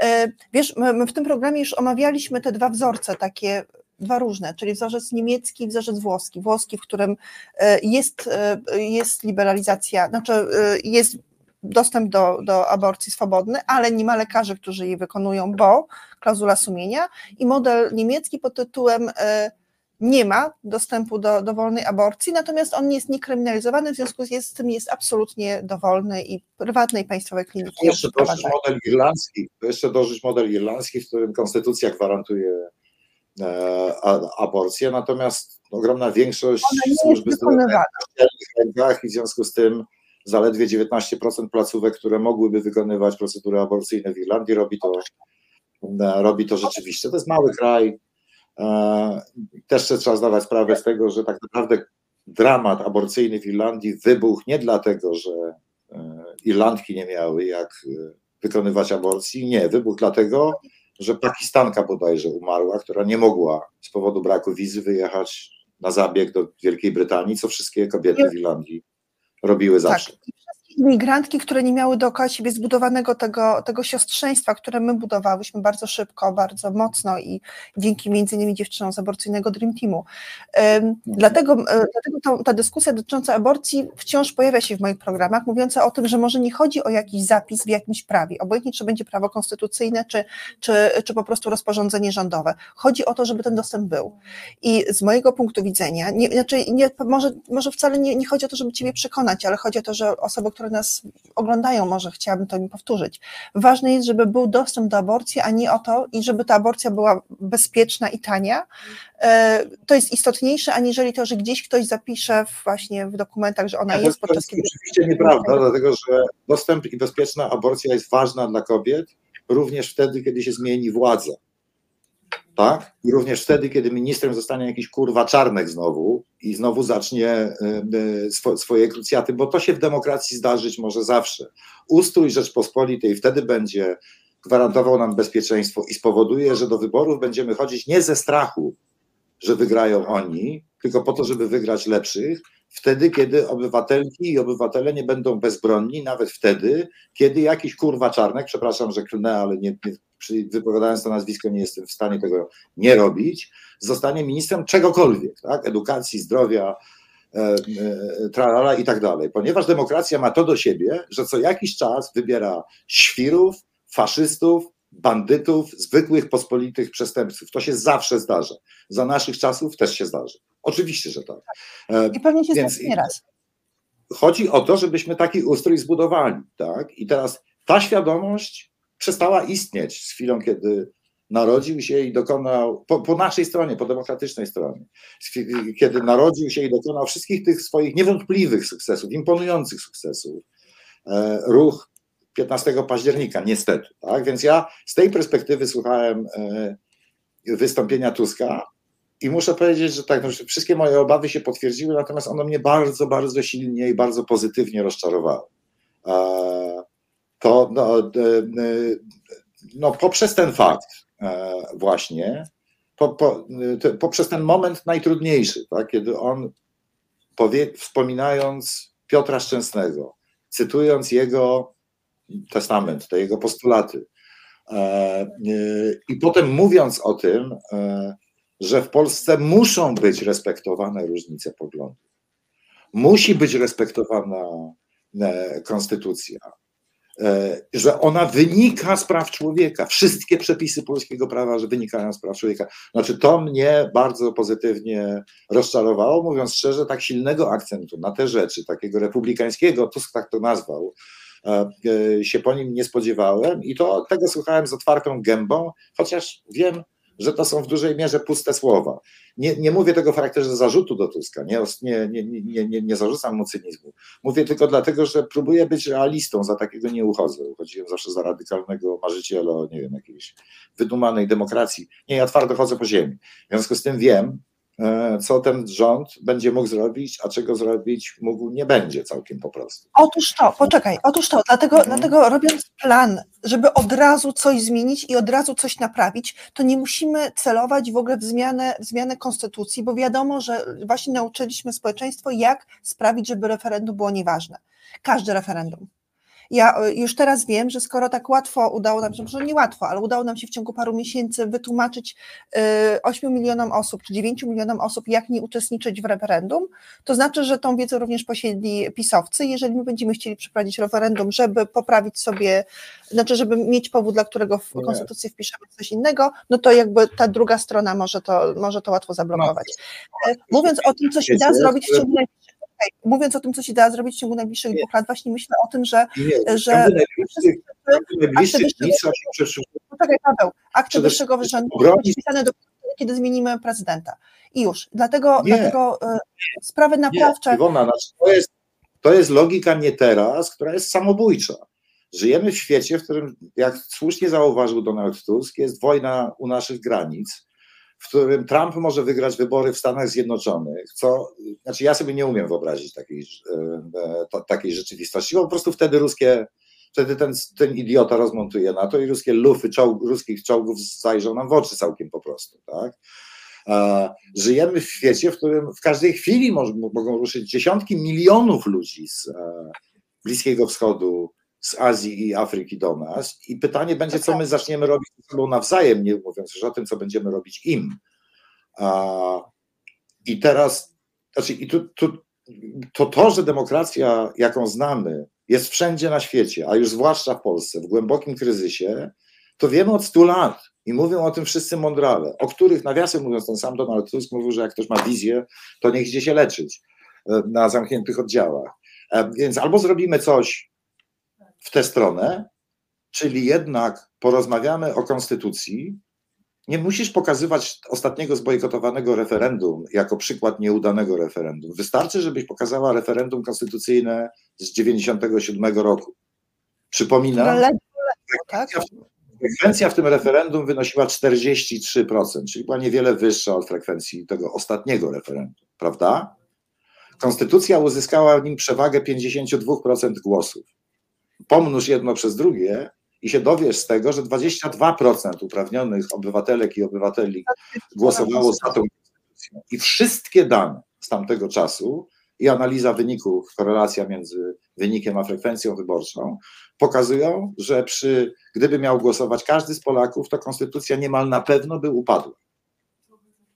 E, wiesz, my w tym programie już omawialiśmy te dwa wzorce, takie dwa różne, czyli wzorzec niemiecki i wzorzec włoski. Włoski, w którym jest, jest liberalizacja, znaczy jest dostęp do, do aborcji swobodny, ale nie ma lekarzy, którzy jej wykonują, bo klauzula sumienia i model niemiecki pod tytułem nie ma dostępu do, do wolnej aborcji, natomiast on jest niekryminalizowany, w związku z tym jest absolutnie dowolny i prywatne i państwowe kliniki. Jeszcze dożyć model irlandzki, jeszcze dożyć model irlandzki, w którym konstytucja gwarantuje e, aborcję, natomiast ogromna większość służby zdrowia w rękach i w związku z tym zaledwie 19% placówek, które mogłyby wykonywać procedury aborcyjne w Irlandii, robi to, e, robi to rzeczywiście. To jest mały kraj, E, też trzeba zdawać sprawę z tego, że tak naprawdę dramat aborcyjny w Irlandii wybuchł nie dlatego, że e, Irlandki nie miały jak e, wykonywać aborcji, nie, wybuchł dlatego, że Pakistanka bodajże umarła, która nie mogła z powodu braku wizy wyjechać na zabieg do Wielkiej Brytanii, co wszystkie kobiety w Irlandii robiły tak. zawsze. Tak imigrantki, które nie miały dookoła siebie zbudowanego tego, tego siostrzeństwa, które my budowałyśmy bardzo szybko, bardzo mocno i dzięki między innymi dziewczynom z aborcyjnego Dream Teamu. Dlatego, dlatego ta, ta dyskusja dotycząca aborcji wciąż pojawia się w moich programach, mówiąca o tym, że może nie chodzi o jakiś zapis w jakimś prawie, obojętnie czy będzie prawo konstytucyjne, czy, czy, czy po prostu rozporządzenie rządowe. Chodzi o to, żeby ten dostęp był. I z mojego punktu widzenia, nie, znaczy nie, może, może wcale nie, nie chodzi o to, żeby Ciebie przekonać, ale chodzi o to, że osoby, które nas oglądają, może chciałabym to mi powtórzyć. Ważne jest, żeby był dostęp do aborcji, a nie o to, i żeby ta aborcja była bezpieczna i tania. E, to jest istotniejsze, aniżeli to, że gdzieś ktoś zapisze właśnie w dokumentach, że ona jest podczas kiedy. To jest oczywiście nieprawda, dlatego że dostęp i bezpieczna aborcja jest ważna dla kobiet również wtedy, kiedy się zmieni władza tak? I również wtedy, kiedy ministrem zostanie jakiś kurwa czarnek znowu i znowu zacznie y, y, swoje krucjaty, bo to się w demokracji zdarzyć może zawsze. Ustrój Rzeczpospolitej wtedy będzie gwarantował nam bezpieczeństwo i spowoduje, że do wyborów będziemy chodzić nie ze strachu, że wygrają oni, tylko po to, żeby wygrać lepszych, wtedy, kiedy obywatelki i obywatele nie będą bezbronni, nawet wtedy, kiedy jakiś kurwa czarnek, przepraszam, że klnę, ale nie, nie, wypowiadając to nazwisko nie jestem w stanie tego nie robić, zostanie ministrem czegokolwiek, tak? edukacji, zdrowia, e, e, tralala i tak dalej. Ponieważ demokracja ma to do siebie, że co jakiś czas wybiera świrów, faszystów, bandytów, zwykłych pospolitych przestępców. To się zawsze zdarza. Za naszych czasów też się zdarzy. Oczywiście, że tak. E, I pewnie się Więc nie raz. Chodzi o to, żebyśmy taki ustrój zbudowali. Tak? I teraz ta świadomość przestała istnieć z chwilą, kiedy narodził się i dokonał, po, po, naszej stronie, po demokratycznej stronie, kiedy narodził się i dokonał wszystkich tych swoich niewątpliwych sukcesów, imponujących sukcesów, e, ruch 15 października, niestety. Tak? Więc ja z tej perspektywy słuchałem e, wystąpienia Tuska i muszę powiedzieć, że tak, no, wszystkie moje obawy się potwierdziły, natomiast ono mnie bardzo, bardzo silnie i bardzo pozytywnie rozczarowało. E, to no, no, poprzez ten fakt e, właśnie, po, po, poprzez ten moment najtrudniejszy, tak, kiedy on powie, wspominając Piotra Szczęsnego, cytując jego testament, te jego postulaty, e, i potem mówiąc o tym, e, że w Polsce muszą być respektowane różnice poglądów, musi być respektowana konstytucja, E, że ona wynika z praw człowieka. Wszystkie przepisy polskiego prawa, że wynikają z praw człowieka. Znaczy, to mnie bardzo pozytywnie rozczarowało, mówiąc szczerze, tak silnego akcentu na te rzeczy, takiego republikańskiego, Tusk tak to nazwał, e, e, się po nim nie spodziewałem i to tego słuchałem z otwartą gębą, chociaż wiem, że to są w dużej mierze puste słowa. Nie, nie mówię tego w charakterze zarzutu do Tuska, nie, nie, nie, nie, nie zarzucam mu cynizmu. Mówię tylko dlatego, że próbuję być realistą, za takiego nie uchodzę. Uchodziłem zawsze za radykalnego marzyciela, nie wiem, jakiejś wydumanej demokracji. Nie, ja twardo chodzę po ziemi. W związku z tym wiem, co ten rząd będzie mógł zrobić, a czego zrobić mógł nie będzie całkiem po prostu. Otóż to, poczekaj, otóż to, dlatego, mhm. dlatego robiąc plan, żeby od razu coś zmienić i od razu coś naprawić, to nie musimy celować w ogóle w zmianę, w zmianę konstytucji, bo wiadomo, że właśnie nauczyliśmy społeczeństwo, jak sprawić, żeby referendum było nieważne. Każde referendum. Ja e, już teraz wiem, że skoro tak łatwo udało nam się, może nie łatwo, ale udało nam się w ciągu paru miesięcy wytłumaczyć 8 e, milionom osób czy 9 milionom osób, jak nie uczestniczyć w referendum, to znaczy, że tą wiedzę również posiedli pisowcy. Jeżeli my będziemy chcieli przeprowadzić referendum, żeby poprawić sobie, znaczy, żeby mieć powód, dla którego w Konstytucji wpiszemy coś innego, no to jakby ta druga strona może to, może to łatwo zablokować. No, e, mówiąc o tym, co się da zrobić w ciągu mówiąc o tym, co się da zrobić w ciągu najbliższych dwóch lat, właśnie myślę o tym, że. Nie, że najbliższych, najbliższych Poczekaj, Paweł, akty wyższego rządu podpisane do kiedy zmienimy prezydenta. I już. Dlatego, nie, dlatego e, sprawy naprawcze. Nie, Iwona, znaczy to, jest, to jest logika nie teraz, która jest samobójcza. Żyjemy w świecie, w którym, jak słusznie zauważył Donald Tusk, jest wojna u naszych granic w którym Trump może wygrać wybory w Stanach Zjednoczonych, co, znaczy ja sobie nie umiem wyobrazić takiej, e, takiej rzeczywistości, bo po prostu wtedy ruskie, wtedy ten, ten idiota rozmontuje na to i ruskie lufy ruskich czołgów zajrzą nam w oczy całkiem po prostu, tak? Żyjemy w świecie, w którym w każdej chwili mogą ruszyć dziesiątki milionów ludzi z, Bliskiego Wschodu, z Azji i Afryki do nas. I pytanie będzie, co my zaczniemy robić ze sobą nawzajem, nie mówiąc już o tym, co będziemy robić im. I teraz, znaczy, i tu, tu, to to, że demokracja, jaką znamy, jest wszędzie na świecie, a już zwłaszcza w Polsce, w głębokim kryzysie, to wiemy od 100 lat i mówią o tym wszyscy mądrale, o których, nawiasem mówiąc, ten sam Donald Tusk mówił, że jak ktoś ma wizję, to niech idzie się leczyć e, na zamkniętych oddziałach. E, więc albo zrobimy coś w tę stronę, czyli jednak porozmawiamy o konstytucji. Nie musisz pokazywać ostatniego zbojkotowanego referendum jako przykład nieudanego referendum. Wystarczy, żebyś pokazała referendum konstytucyjne z 97 roku. Przypominam, tak? frekwencja w tym referendum wynosiła 43%, czyli była niewiele wyższa od frekwencji tego ostatniego referendum, prawda? Konstytucja uzyskała w nim przewagę 52% głosów pomnóż jedno przez drugie i się dowiesz z tego, że 22% uprawnionych obywatelek i obywateli głosowało za tą konstytucją. I wszystkie dane z tamtego czasu i analiza wyników, korelacja między wynikiem a frekwencją wyborczą pokazują, że przy, gdyby miał głosować każdy z Polaków, to konstytucja niemal na pewno by upadła.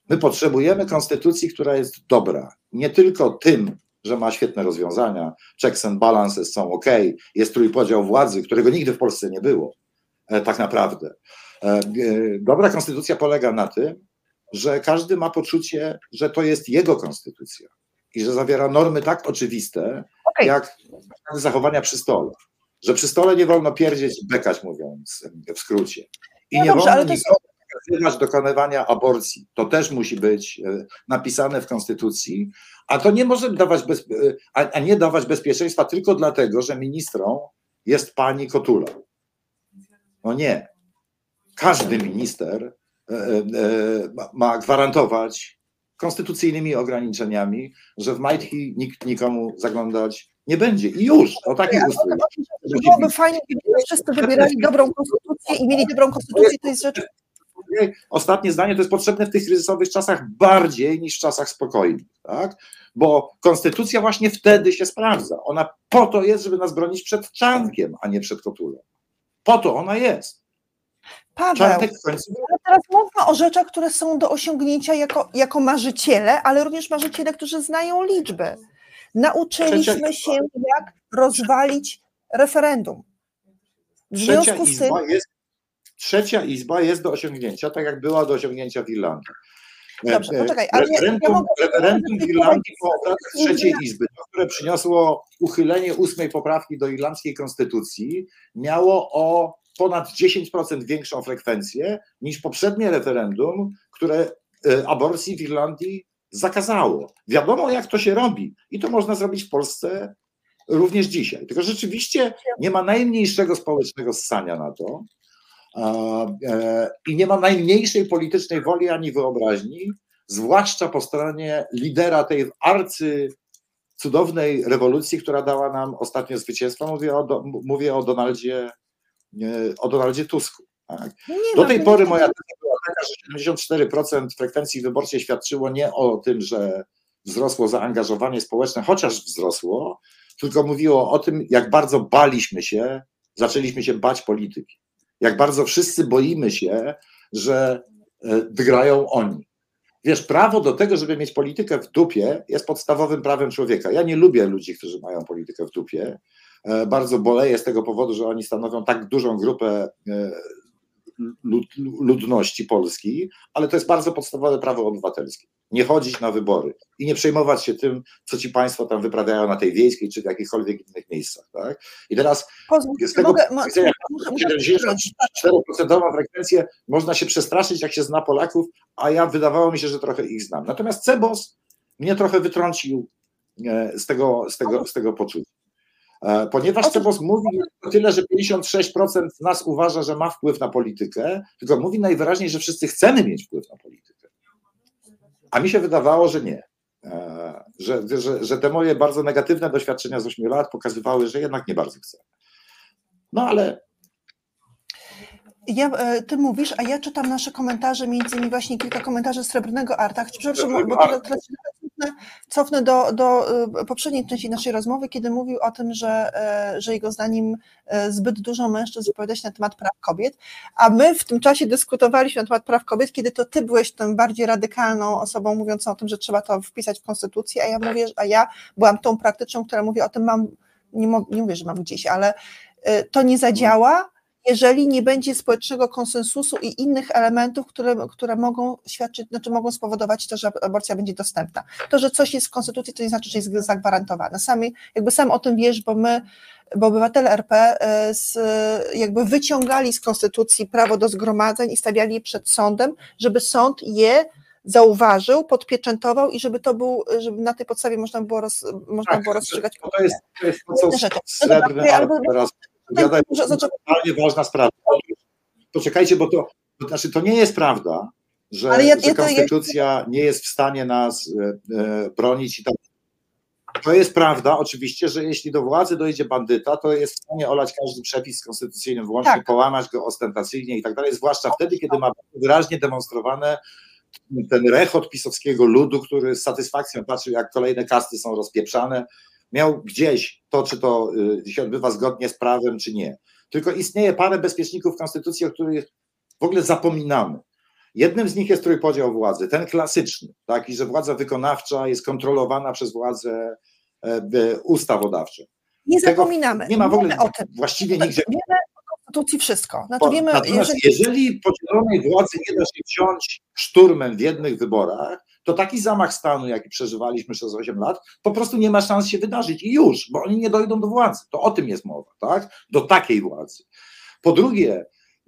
My potrzebujemy konstytucji, która jest dobra. Nie tylko tym, że ma świetne rozwiązania, checks and balances są ok, jest trójpodział władzy, którego nigdy w Polsce nie było, e, tak naprawdę. E, e, dobra konstytucja polega na tym, że każdy ma poczucie, że to jest jego konstytucja i że zawiera normy tak oczywiste, okay. jak zachowania przy stole. Że przy stole nie wolno pierdzieć, bekać, mówiąc w skrócie. I no nie dobrze, wolno nikogo wskazywać dokonywania aborcji. To też musi być napisane w Konstytucji, a to nie może dawać, bez, a nie dawać bezpieczeństwa tylko dlatego, że ministrą jest pani Kotula. No nie. Każdy minister e, e, ma gwarantować konstytucyjnymi ograniczeniami, że w majtki nikt nikomu zaglądać nie będzie. I już, o takiej ustrój. Byłoby fajnie, gdyby wszyscy wybierali dobrą konstytucję i mieli dobrą konstytucję, to jest rzecz ostatnie zdanie, to jest potrzebne w tych kryzysowych czasach bardziej niż w czasach spokojnych, tak? Bo konstytucja właśnie wtedy się sprawdza. Ona po to jest, żeby nas bronić przed czankiem, a nie przed kotulą. Po to ona jest. Paweł, teraz mowa o rzeczach, które są do osiągnięcia jako, jako marzyciele, ale również marzyciele, którzy znają liczby. Nauczyliśmy się, jak rozwalić referendum. W związku z tym. Jest Trzecia izba jest do osiągnięcia, tak jak była do osiągnięcia w Irlandii. Dobrze, e, poczekaj, ale referendum, ja mogę, referendum w Irlandii po obradach trzeciej izby, które przyniosło uchylenie ósmej poprawki do irlandzkiej konstytucji, miało o ponad 10% większą frekwencję niż poprzednie referendum, które e, aborcji w Irlandii zakazało. Wiadomo, jak to się robi i to można zrobić w Polsce również dzisiaj. Tylko rzeczywiście nie ma najmniejszego społecznego ssania na to, E, i nie ma najmniejszej politycznej woli ani wyobraźni, zwłaszcza po stronie lidera tej arcy cudownej rewolucji, która dała nam ostatnio zwycięstwo. Mówię o, mówię o Donaldzie, o Donaldzie Tusku. Tak? Do tej pory moja teza była taka, że 74% frekwencji wyborczej świadczyło nie o tym, że wzrosło zaangażowanie społeczne, chociaż wzrosło, tylko mówiło o tym, jak bardzo baliśmy się, zaczęliśmy się bać polityki jak bardzo wszyscy boimy się, że e, wygrają oni. Wiesz, prawo do tego, żeby mieć politykę w dupie, jest podstawowym prawem człowieka. Ja nie lubię ludzi, którzy mają politykę w dupie. E, bardzo boleję z tego powodu, że oni stanowią tak dużą grupę e, ludności Polski, ale to jest bardzo podstawowe prawo obywatelskie. Nie chodzić na wybory i nie przejmować się tym, co ci państwo tam wyprawiają na tej wiejskiej czy w jakichkolwiek innych miejscach. Tak? I teraz Pozwól, z tego mogę, widzenia 74% frekwencję można się przestraszyć, jak się zna Polaków, a ja wydawało mi się, że trochę ich znam. Natomiast Cebos mnie trochę wytrącił e, z tego, z tego, z tego poczucia. E, ponieważ Cebos mówi tyle, że 56% nas uważa, że ma wpływ na politykę, tylko mówi najwyraźniej, że wszyscy chcemy mieć wpływ na politykę. A mi się wydawało, że nie. E, że, że, że te moje bardzo negatywne doświadczenia z 8 lat pokazywały, że jednak nie bardzo chcę. No ale ja, e, ty mówisz, a ja czytam nasze komentarze, między innymi właśnie kilka komentarzy Srebrnego Arta. Przepraszam, bo teraz cofnę, cofnę do, do poprzedniej części naszej rozmowy, kiedy mówił o tym, że, że jego zdaniem zbyt dużo mężczyzn wypowiada się na temat praw kobiet, a my w tym czasie dyskutowaliśmy na temat praw kobiet, kiedy to ty byłeś tą bardziej radykalną osobą mówiącą o tym, że trzeba to wpisać w konstytucję, a ja mówię, a ja byłam tą praktyczną, która mówi o tym mam, nie, nie mówię, że mam gdzieś, ale to nie zadziała, jeżeli nie będzie społecznego konsensusu i innych elementów, które, które mogą świadczyć, znaczy mogą spowodować to, że aborcja będzie dostępna. To, że coś jest w konstytucji, to nie znaczy, że jest zagwarantowane. Sami, jakby sam o tym wiesz, bo my, bo obywatele RP e, z, jakby wyciągali z konstytucji prawo do zgromadzeń i stawiali je przed sądem, żeby sąd je zauważył, podpieczętował i żeby to był, żeby na tej podstawie można było, roz, można tak, było rozstrzygać. To jest, to jest to, co no dobra, teraz Odpowiada, jest bardzo ważna sprawa. Poczekajcie, bo to, to, znaczy to nie jest prawda, że, ja, że konstytucja nie jest w stanie nas e, e, bronić i tak. To jest prawda, oczywiście, że jeśli do władzy dojdzie bandyta, to jest w stanie olać każdy przepis konstytucyjny, włącznie tak. połamać go ostentacyjnie i tak dalej, zwłaszcza wtedy, kiedy ma wyraźnie demonstrowane ten rechot pisowskiego ludu, który z satysfakcją patrzy, jak kolejne kasty są rozpieprzane, miał gdzieś to, czy to y, się odbywa zgodnie z prawem, czy nie. Tylko istnieje parę bezpieczników konstytucji, o których w ogóle zapominamy. Jednym z nich jest trójpodział władzy, ten klasyczny, taki, że władza wykonawcza jest kontrolowana przez władzę e, ustawodawczą. Nie Tego zapominamy. Nie ma w ogóle o tym. właściwie nigdzie. Wiemy o konstytucji wszystko. Znaczy wiemy, Natomiast jeżeli... jeżeli podzielonej władzy nie da się wziąć szturmem w jednych wyborach, to taki zamach stanu, jaki przeżywaliśmy przez 8 lat, po prostu nie ma szans się wydarzyć i już, bo oni nie dojdą do władzy. To o tym jest mowa, tak? Do takiej władzy. Po drugie,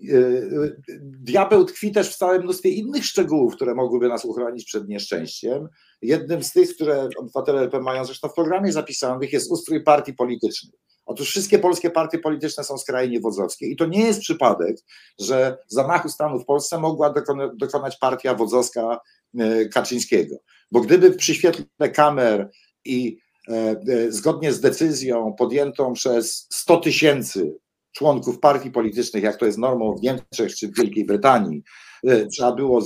e, e, diabeł tkwi też w całym mnóstwie innych szczegółów, które mogłyby nas uchronić przed nieszczęściem. Jednym z tych, które obywatele LP mają zresztą w programie zapisanych, jest ustrój partii politycznych. Otóż wszystkie polskie partie polityczne są skrajnie wodzowskie i to nie jest przypadek, że zamachu stanu w Polsce mogła dokonać partia wodzowska E, Kaczyńskiego. Bo gdyby przy świetle kamer i e, e, zgodnie z decyzją podjętą przez 100 tysięcy członków partii politycznych, jak to jest normą w Niemczech czy w Wielkiej Brytanii, trzeba było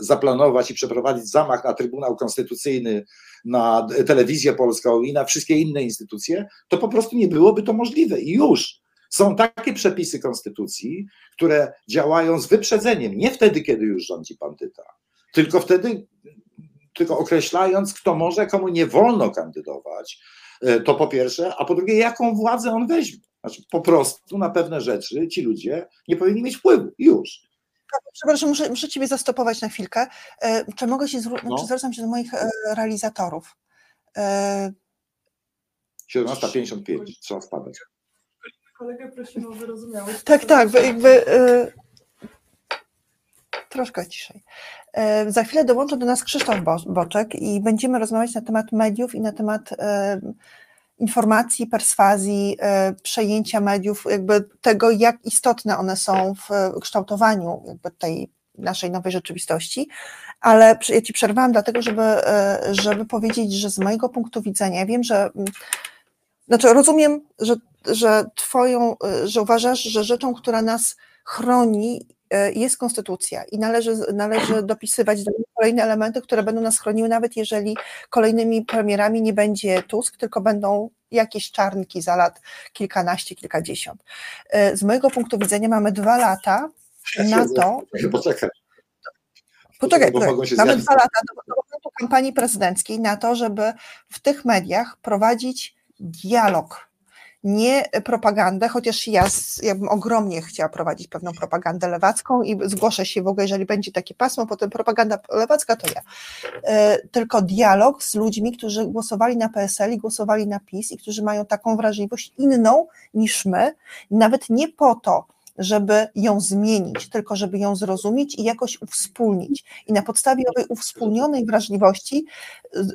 zaplanować i przeprowadzić zamach na Trybunał Konstytucyjny, na telewizję polską i na wszystkie inne instytucje, to po prostu nie byłoby to możliwe i już. Są takie przepisy konstytucji, które działają z wyprzedzeniem, nie wtedy, kiedy już rządzi bandyta, tylko wtedy, tylko określając, kto może, komu nie wolno kandydować, e, to po pierwsze, a po drugie, jaką władzę on weźmie. Znaczy, po prostu na pewne rzeczy ci ludzie nie powinni mieć wpływu. Już. Przepraszam, muszę, muszę Ciebie zastopować na chwilkę. E, czy mogę się zwrócić, no. zwracam się do moich e, realizatorów. 17.55, trzeba wpadać. Kolegę prosimy o wyrozumiałość. Tak, tak, jakby troszkę ciszej. E, za chwilę dołączy do nas Krzysztof Boczek i będziemy rozmawiać na temat mediów i na temat e, informacji, perswazji, e, przejęcia mediów, jakby tego, jak istotne one są w kształtowaniu jakby tej naszej nowej rzeczywistości, ale ja Ci przerwałam dlatego, żeby, żeby powiedzieć, że z mojego punktu widzenia, wiem, że znaczy rozumiem, że, że Twoją, że uważasz, że rzeczą, która nas chroni E, jest konstytucja i należy, należy [CLEARS THROAT] dopisywać do niej kolejne elementy, które będą nas chroniły, nawet jeżeli kolejnymi premierami nie będzie Tusk, tylko będą jakieś czarnki za lat kilkanaście, kilkadziesiąt. E, z mojego punktu widzenia mamy dwa lata na to. Poczekaj. Poczekaj, poczekaj. mamy dwa lata do, do momentu kampanii prezydenckiej na to, żeby w tych mediach prowadzić dialog nie propagandę, chociaż ja, ja bym ogromnie chciała prowadzić pewną propagandę lewacką i zgłoszę się w ogóle, jeżeli będzie takie pasmo, potem propaganda lewacka to ja. E, tylko dialog z ludźmi, którzy głosowali na PSL i głosowali na PiS i którzy mają taką wrażliwość inną niż my, nawet nie po to, żeby ją zmienić, tylko żeby ją zrozumieć i jakoś uwspólnić. I na podstawie owej uwspólnionej wrażliwości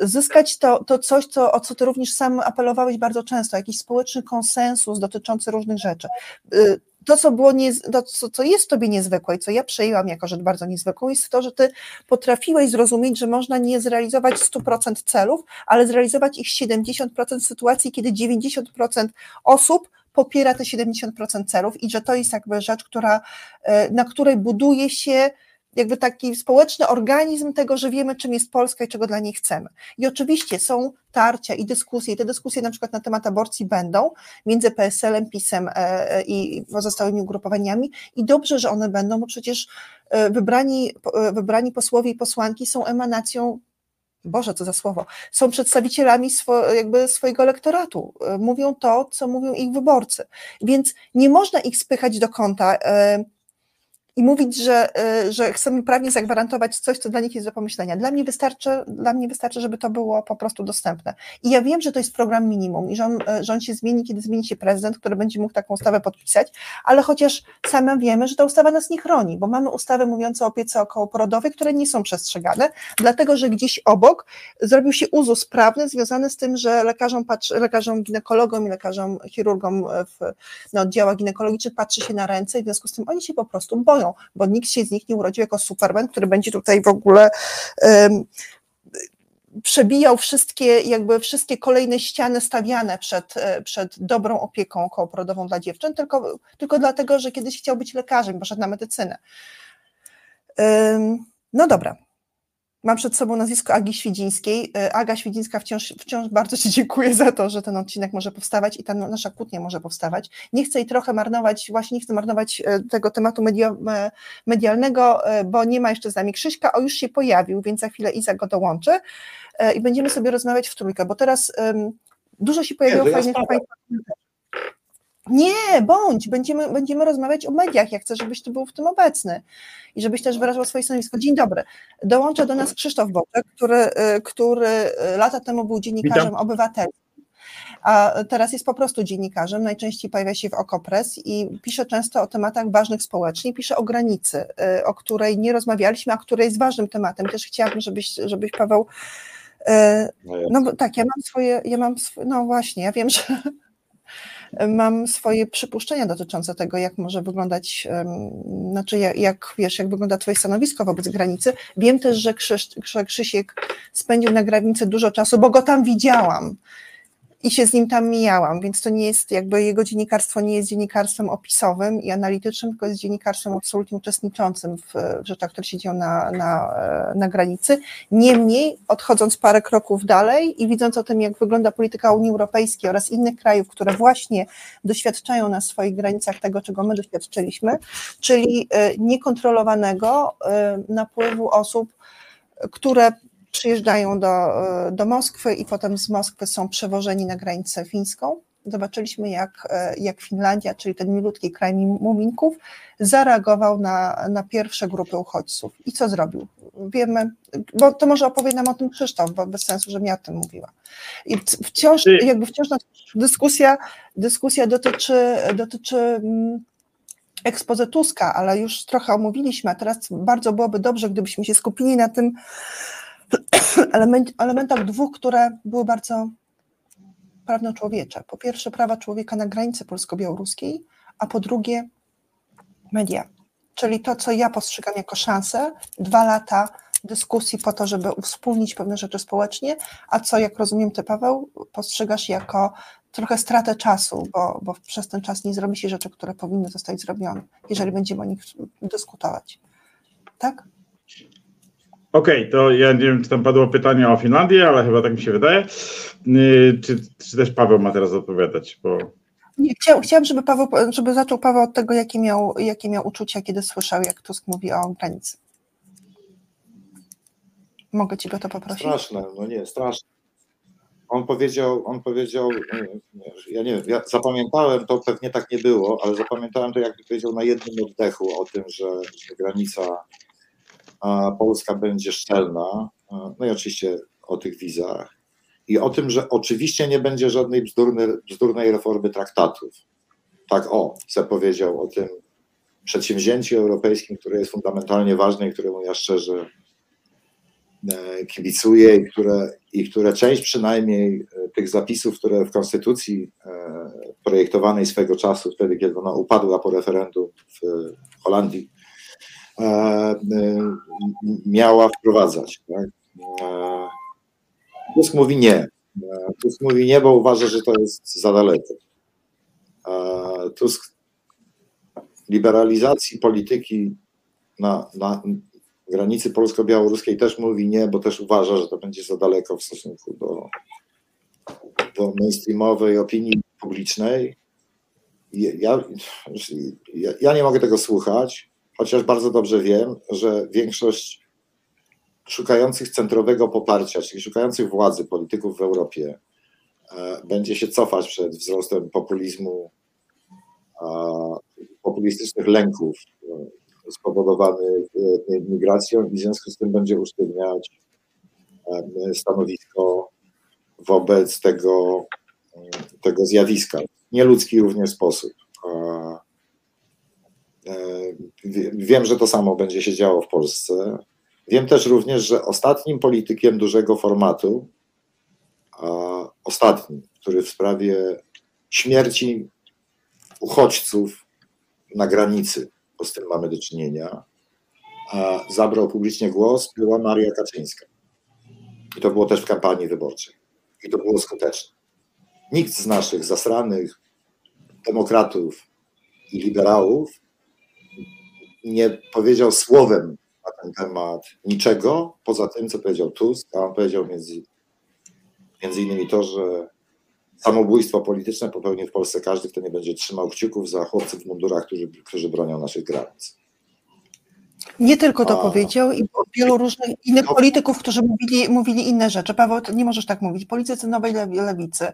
zyskać to, to coś, co, o co ty również sam apelowałeś bardzo często, jakiś społeczny konsensus dotyczący różnych rzeczy. Y, to, co było nie, to, co, co jest tobie niezwykłe i co ja przejęłam jako rzecz bardzo niezwykłą, jest to, że ty potrafiłeś zrozumieć, że można nie zrealizować 100% celów, ale zrealizować ich 70% w sytuacji, kiedy 90% osób popiera te 70% celów i że to jest jakby rzecz, która, e, na której buduje się jakby taki społeczny organizm tego, że wiemy, czym jest Polska i czego dla niej chcemy. I oczywiście są tarcia i dyskusje, i te dyskusje na przykład na temat aborcji będą między PSL-em, PiSem e, i pozostałymi ugrupowaniami i dobrze, że one będą, bo przecież e, wybrani, wybrani posłowie i posłanki są emanacją Boże, co za słowo, są przedstawicielami swo, jakby swojego elektoratu. Mówią to, co mówią ich wyborcy. Więc nie można ich spychać do kąta i mówić, że, y, że chcemy prawnie zagwarantować coś, co dla nich jest do pomyślenia. Dla mnie, wystarczy, dla mnie wystarczy, żeby to było po prostu dostępne. I ja wiem, że to jest program minimum i że on, y, że on się zmieni, kiedy zmieni się prezydent, który będzie mógł taką ustawę podpisać, ale chociaż same wiemy, że ta ustawa nas nie chroni, bo mamy ustawy mówiące o opiece okołoporodowej, które nie są przestrzegane, dlatego że gdzieś obok zrobił się uzus prawny związany z tym, że lekarzom, patrzy, lekarzom ginekologom i lekarzom chirurgom w na oddziałach ginekologicznych patrzy się na ręce i w związku z tym oni się po prostu boją bo nikt się z nich nie urodził jako Superman, który będzie tutaj w ogóle um, przebijał wszystkie, jakby wszystkie kolejne ściany stawiane przed, e, przed dobrą opieką okołoporodową dla dziewczyn, tylko, tylko dlatego, że kiedyś chciał być lekarzem, poszedł na medycynę. Um, no dobra, Mam przed sobą nazwisko Agi Świdzińskiej. E, Aga Świdzińska wciąż, wciąż bardzo Ci dziękuję za to, że ten odcinek może powstawać i ta nasza kłótnia może powstawać. Nie chcę jej trochę marnować, właśnie nie chcę marnować e, tego tematu media, medialnego, e, bo nie ma jeszcze z nami Krzyśka, o już się pojawił, więc za chwilę Iza go dołączy i będziemy sobie rozmawiać w trójkę, bo teraz um, dużo się pojawiło fajnych, ja nie, bądź, będziemy, będziemy rozmawiać o mediach. Ja chcę, żebyś był w tym obecny i żebyś też wyrażał swoje stanowisko. Dzień dobry. Dołącza do nas Krzysztof Boczek, który, y, który y, lata temu był dziennikarzem Witam. obywatelskim, a teraz jest po prostu dziennikarzem. Najczęściej pojawia się w Okopres i pisze często o tematach ważnych społecznie. Pisze o granicy, y, o której nie rozmawialiśmy, a która jest ważnym tematem. Też chciałabym, żebyś, żebyś Paweł. No, no tak, ja mam swoje, ja mam, swoje, no właśnie, ja wiem, że mam swoje przypuszczenia dotyczące tego, jak może wyglądać, znaczy jak, wiesz, jak wygląda twoje stanowisko wobec granicy. Wiem też, że, Krzyś, Krzysiek spędził na granicy dużo czasu, bo go tam widziałam i się z nim tam mijałam, więc to nie jest jakby jego dziennikarstwo nie jest dziennikarstwem opisowym i analitycznym, tylko jest dziennikarstwem absolutnie uczestniczącym w, w rzeczach, które się dzieją na, na, na granicy. Niemniej, odchodząc parę kroków dalej i widząc o tym, jak wygląda polityka Unii Europejskiej oraz innych krajów, które właśnie doświadczają na swoich granicach tego, czego my doświadczyliśmy, czyli e, niekontrolowanego e, napływu osób, które przyjeżdżają do, do Moskwy i potem z Moskwy są przewożeni na granicę fińską. Zobaczyliśmy, jak, jak Finlandia, czyli ten milutki kraj muminków, zareagował na, na pierwsze grupy uchodźców. I co zrobił? Wiemy, bo to może opowie nam o tym Krzysztof, bo bez sensu, żebym ja o tym mówiła. I wciąż, jakby wciąż dyskusja, dyskusja dotyczy, dotyczy mm, ekspoze Tuska, ale już trochę omówiliśmy, a teraz bardzo byłoby dobrze, gdybyśmy się skupili na tym, [COUGHS] element, elementach dwóch, które były bardzo prawno-człowiecze. Po pierwsze, prawa człowieka na granicy polsko-białoruskiej, a po drugie, media. Czyli to, co ja postrzegam jako szansę, dwa lata dyskusji po to, żeby uwspólnić pewne rzeczy społecznie, a co, jak rozumiem, ty, Paweł, postrzegasz jako trochę stratę czasu, bo, bo przez ten czas nie zrobi się rzeczy, które powinny zostać zrobione, jeżeli będziemy o nich dyskutować. Tak? Okej, okay, to ja nie wiem, czy tam padło pytanie o Finlandię, ale chyba tak mi się wydaje. Y, czy, czy też Paweł ma teraz odpowiadać? Bo... Nie, chciał, chciałam, żeby, Paweł, żeby zaczął Paweł od tego, jakie miał, jakie miał uczucia, kiedy słyszał, jak Tusk mówi o granicy. Mogę Ci go to poprosić? Straszne, no nie, straszne. On powiedział, on powiedział, ja nie wiem, ja zapamiętałem to, pewnie tak nie było, ale zapamiętałem to, jakby powiedział na jednym oddechu o tym, że, że granica Polska będzie szczelna, no i oczywiście o tych wizach i o tym, że oczywiście nie będzie żadnej bzdurnej, bzdurnej reformy traktatów. Tak o, co powiedział o tym przedsięwzięciu europejskim, które jest fundamentalnie ważne i któremu ja szczerze e, kibicuję i które, i które część przynajmniej e, tych zapisów, które w konstytucji e, projektowanej swego czasu, wtedy kiedy ona upadła po referendum w Holandii, E, e, miała wprowadzać. Tak? E, Tusk mówi nie. Tusk mówi nie, bo uważa, że to jest za daleko. Tusk liberalizacji polityki na, na, granicy polsko-białoruskiej też mówi nie, bo też uważa, że to będzie za daleko w stosunku do, do mainstreamowej opinii publicznej. Ja, ja, ja nie mogę tego słuchać, chociaż bardzo dobrze wiem, że większość szukających centrowego poparcia, czyli szukających władzy polityków w Europie, e, będzie się cofać przed wzrostem populizmu, populistycznych lęków e, spowodowanych e, migracją i w związku z tym będzie usztywniać stanowisko wobec tego, tego zjawiska. Nieludzki również sposób. Wiem, że to samo będzie się działo w Polsce. Wiem też również, że ostatnim politykiem dużego formatu, ostatnim, który w sprawie śmierci uchodźców na granicy, bo z tym mamy do czynienia, zabrał publicznie głos, była Maria Kaczyńska. I to było też w kampanii wyborczej. I to było skuteczne. Nikt z naszych zasranych demokratów i liberałów nie powiedział słowem na ten temat niczego, poza tym, co powiedział Tusk, a on powiedział między, między innymi to, że samobójstwo polityczne popełni w Polsce każdy, kto nie będzie trzymał kciuków za chłopców w mundurach, którzy, którzy bronią naszych granic. Nie tylko to powiedział, i wielu różnych innych polityków, którzy mówili, mówili inne rzeczy. Paweł, nie możesz tak mówić. Politycy Nowej Lewicy,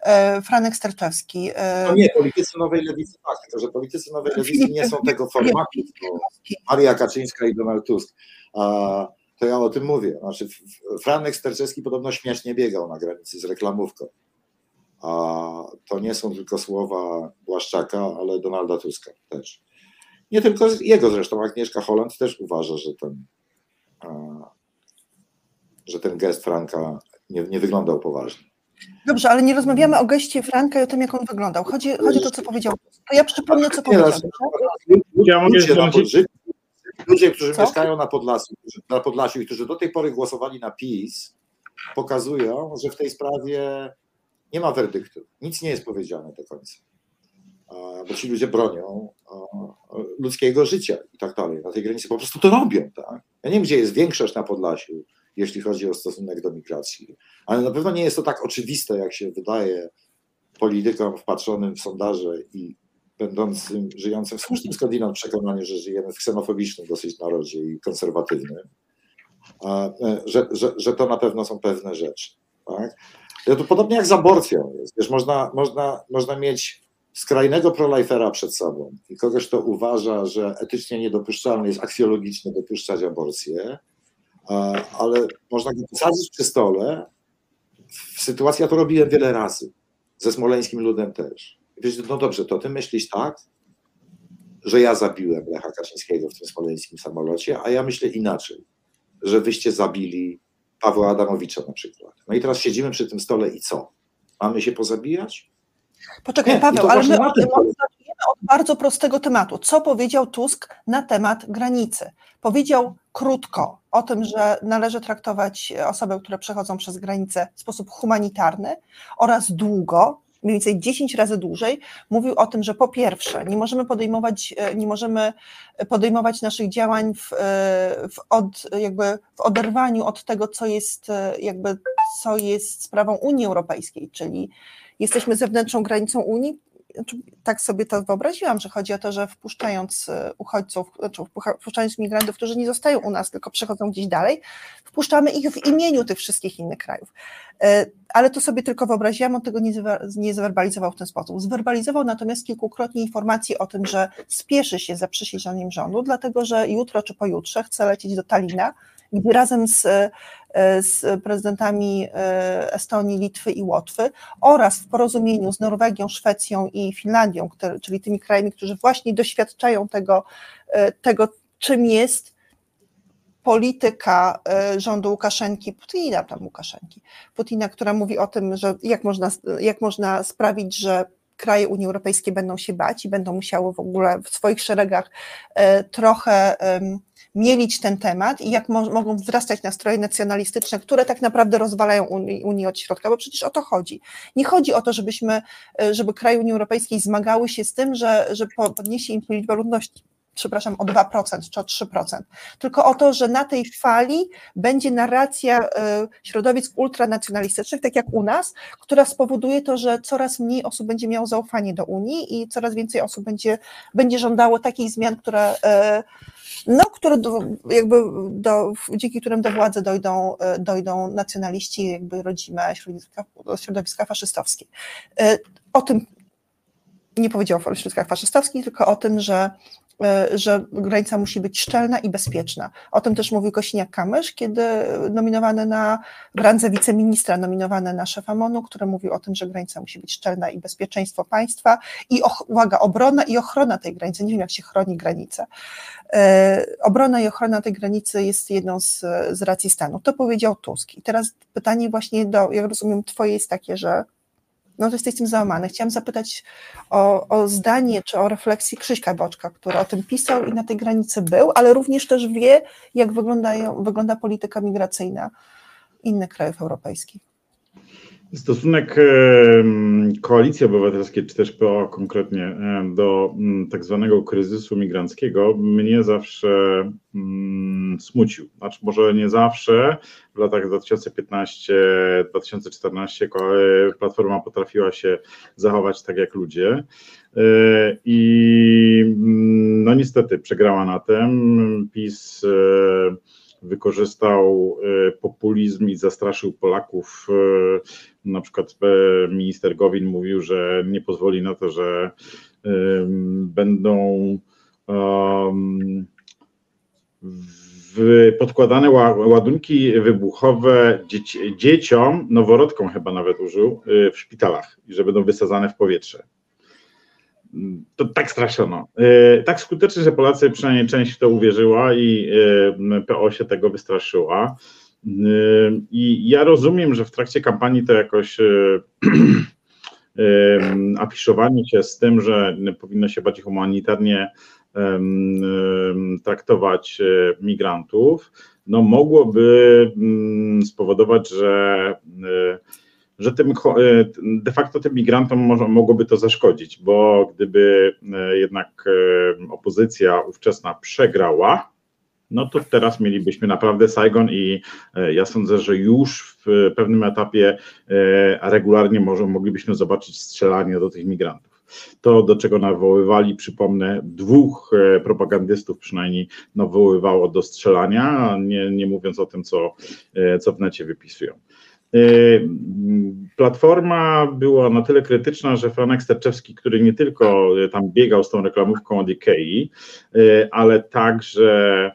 e, Franek Sterczewski. E, no nie, politycy Nowej Lewicy tak, tylko że politycy Nowej Lewicy nie są tego formatu, Maria Kaczyńska i Donald Tusk. A, to ja o tym mówię. Znaczy, Franek Sterczewski podobno śmiesznie biegał na granicy z reklamówką. A to nie są tylko słowa Błaszczaka, ale Donalda Tuska też. Nie tylko jego zresztą, Agnieszka Holland też uważa, że ten, że ten gest Franka nie, nie wyglądał poważnie. Dobrze, ale nie rozmawiamy o geście Franka i o tym, jak on wyglądał. Chodzi, chodzi o to, co powiedział. To ja przypomnę, co powiedział. Ludzie, ludzie którzy co? mieszkają na Podlasiu, na Podlasiu i którzy do tej pory głosowali na PiS, pokazują, że w tej sprawie nie ma werdyktu. Nic nie jest powiedziane do końca bo ci ludzie bronią ludzkiego życia i tak dalej. Na tej granicy po prostu to robią. Tak? Ja nie wiem, gdzie jest większość na Podlasiu, jeśli chodzi o stosunek do migracji, ale na pewno nie jest to tak oczywiste, jak się wydaje politykom wpatrzonym w sondaże i będącym, żyjącym w słusznym skądinąd przekonaniu, że żyjemy w ksenofobicznym dosyć narodzie i konserwatywnym, e, że, że, że to na pewno są pewne rzeczy. Tak? To podobnie jak z aborcją jest. Wiesz, można, można, można mieć skrajnego prolifera przed sobą i kogoś, kto uważa, że etycznie niedopuszczalne jest aksjologicznie dopuszczać aborcję, ale można go posadzić przy stole. W sytuacji, ja to robiłem wiele razy, ze smoleńskim ludem też. Wiesz, no dobrze, to ty myślisz tak, że ja zabiłem Lecha Kaczyńskiego w tym smoleńskim samolocie, a ja myślę inaczej, że wyście zabili Pawła Adamowicza na przykład. No i teraz siedzimy przy tym stole i co? Mamy się pozabijać? Poczekaj, nie, Paweł, ale my zaczniemy od bardzo prostego tematu. Co powiedział Tusk na temat granicy? Powiedział krótko o tym, że należy traktować osoby, które przechodzą przez granicę w sposób humanitarny oraz długo, mniej więcej 10 razy dłużej, mówił o tym, że po pierwsze nie możemy podejmować, nie możemy podejmować naszych działań w, w, od, jakby w oderwaniu od tego, co jest, jakby, co jest sprawą Unii Europejskiej, czyli jesteśmy zewnętrzną granicą Unii. Znaczy, tak sobie to wyobraziłam, że chodzi o to, że wpuszczając e, uchodźców, znaczy wpuszczając migrantów, którzy nie zostają u nas, tylko przechodzą gdzieś dalej, wpuszczamy ich w imieniu tych wszystkich innych krajów. E, ale to sobie tylko wyobraziłam, on tego nie zwerbalizował w ten sposób. Zwerbalizował natomiast kilkukrotnie informacje o tym, że spieszy się za przysiężeniem rządu, dlatego że jutro czy pojutrze chce lecieć do Talina, gdzie razem z, e, z prezydentami e, Estonii, Litwy i Łotwy oraz w porozumieniu z Norwegią, Szwecją i Finlandią, które, czyli tymi krajami, którzy właśnie doświadczają tego, e, tego czym jest polityka rządu Łukaszenki, Putina, tam Łukaszenki, Putina, która mówi o tym, że jak można, jak można sprawić, że kraje Unii Europejskiej będą się bać i będą musiały w ogóle w swoich szeregach trochę mielić ten temat i jak mo mogą wzrastać nastroje nacjonalistyczne, które tak naprawdę rozwalają Unię, Unię od środka, bo przecież o to chodzi. Nie chodzi o to, żebyśmy, e, żeby kraje Unii Europejskiej zmagały się z tym, że, że podniesie im liczba ludności przepraszam, o 2% czy o 3%, tylko o to, że na tej fali będzie narracja y, środowisk ultranacjonalistycznych, tak jak u nas, która spowoduje to, że coraz mniej osób będzie miało zaufanie do Unii i coraz więcej osób będzie, będzie żądało takich zmian, które, y, no, które do, jakby do, dzięki którym do władzy dojdą, y, dojdą nacjonaliści, jakby rodzime środowiska, środowiska faszystowskie. O tym nie powiedział o środowiskach faszystowskich, tylko o tym, że E, że granica musi być szczelna i bezpieczna. O tym też mówił Kosiniak-Kamysz, kiedy nominowany na, randze wiceministra, nominowany na szefa MONU, który mówił o tym, że granica musi być szczelna i bezpieczeństwo państwa i, uwaga, obrona i ochrona tej granicy. Nie wiem, jak się chroni granicę. E, obrona i ochrona tej granicy jest jedną z, z racji stanu. To powiedział Tusk. I teraz pytanie właśnie do, jak rozumiem, twoje jest takie, że no jesteś tym załamany. Chciałam zapytać o, o zdanie czy o refleksję Krzyśka Boczka, który o tym pisał i na tej granicy był, ale również też wie, jak wygląda polityka migracyjna innych krajów europejskich. Stosunek Koalicji Obywatelskiej, czy też PO konkretnie, do mm, tak zwanego kryzysu migranckiego mnie zawsze mm, smucił. Znaczy, może nie zawsze. W latach 2015-2014 Platforma potrafiła się zachować tak jak ludzie. E, I mm, no niestety przegrała na tym. PiS e, wykorzystał e, populizm i zastraszył Polaków. E, na przykład e, minister Gowin mówił, że nie pozwoli na to, że będą podkładane ładunki wybuchowe dzieci, dzieciom, noworodkom chyba nawet użył, w szpitalach i że będą wysadzane w powietrze to tak straszono. E, tak skutecznie, że Polacy przynajmniej część w to uwierzyła i e, PO się tego wystraszyła. E, I ja rozumiem, że w trakcie kampanii to jakoś [CLEARS THROAT] afiszowanie się z tym, że powinno się bardziej humanitarnie traktować migrantów, no mogłoby mm, spowodować, że że tym, e, de facto tym migrantom może, mogłoby to zaszkodzić, bo gdyby e, jednak e, opozycja ówczesna przegrała, no to teraz mielibyśmy naprawdę Saigon i ja sądzę, że już w pewnym etapie regularnie może moglibyśmy zobaczyć strzelanie do tych migrantów. To, do czego nawoływali, przypomnę, dwóch propagandystów przynajmniej nawoływało do strzelania, nie, nie mówiąc o tym, co, co w necie wypisują. Y, platforma była na tyle krytyczna, że Franek Sterczewski, który nie tylko tam biegał z tą reklamówką od Ikei, y, ale także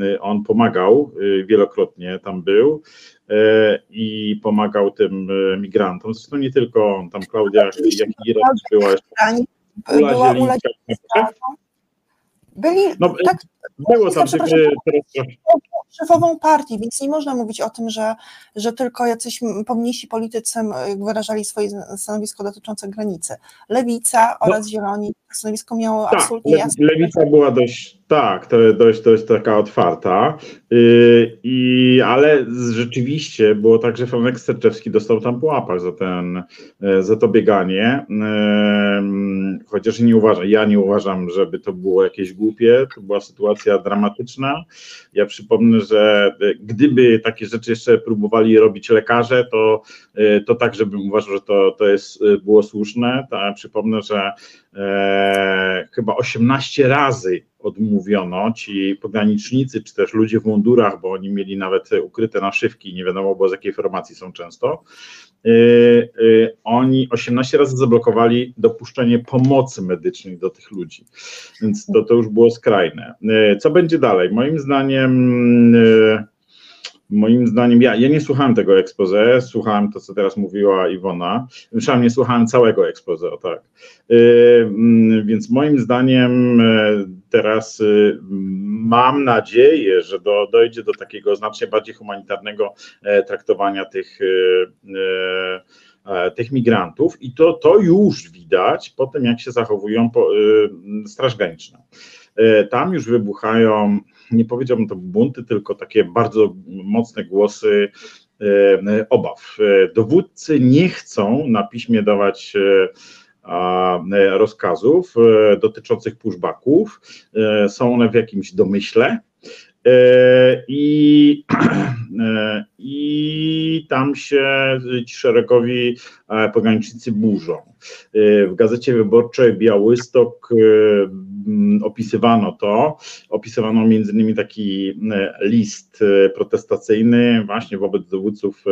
y, on pomagał wielokrotnie, tam był i pomagał tym migrantom. Zresztą nie tylko on, tam Klaudia, jak i była jeszcze. Była Ula byli no, tak, było tam teraz szefową partii, więc nie można mówić o tym, że, że tylko jacyś pomniejsi politycy wyrażali swoje stanowisko dotyczące granicy. Lewica no. oraz Zieloni stanowisko miało tak, absolutnie jasne. Lewica była dość, tak, to dość, dość taka otwarta, yy, i, ale rzeczywiście było tak, że Franek Sterczewski dostał tam po łapach za, ten, yy, za to bieganie, yy, chociaż nie uważam, ja nie uważam, żeby to było jakieś głupie, to była sytuacja dramatyczna. Ja przypomnę, że gdyby takie rzeczy jeszcze próbowali robić lekarze, to, to tak, żebym uważał, że to, to jest, było słuszne. To, przypomnę, że e, chyba 18 razy odmówiono ci pogranicznicy, czy też ludzie w mundurach, bo oni mieli nawet ukryte naszywki, nie wiadomo było z jakiej formacji są często. E, e, oni 18 razy zablokowali dopuszczenie pomocy medycznej do tych ludzi, więc to, to już było skrajne. E, co będzie dalej? Moim zdaniem Moim zdaniem, ja, ja nie słuchałem tego expose, słuchałem to, co teraz mówiła Iwona, zresztą nie słuchałem całego expose, o tak. Yy, więc moim zdaniem yy, teraz yy, mam nadzieję, że do, dojdzie do takiego znacznie bardziej humanitarnego e, traktowania tych e, tych migrantów i to, to już widać po tym, jak się zachowują po, Straż Graniczna. E, tam już wybuchają nie powiedziałbym to bunty, tylko takie bardzo mocne głosy e, obaw. E, dowódcy nie chcą na piśmie dawać rozkazów dotyczących pushbacków. Są one w jakimś domyśle. I, [CLEARS THROAT] I tam się ci szeregowi pogranicznicy burzą. W gazecie wyborczej Białystok opisywano to, opisywano między innymi taki list protestacyjny właśnie wobec dowódców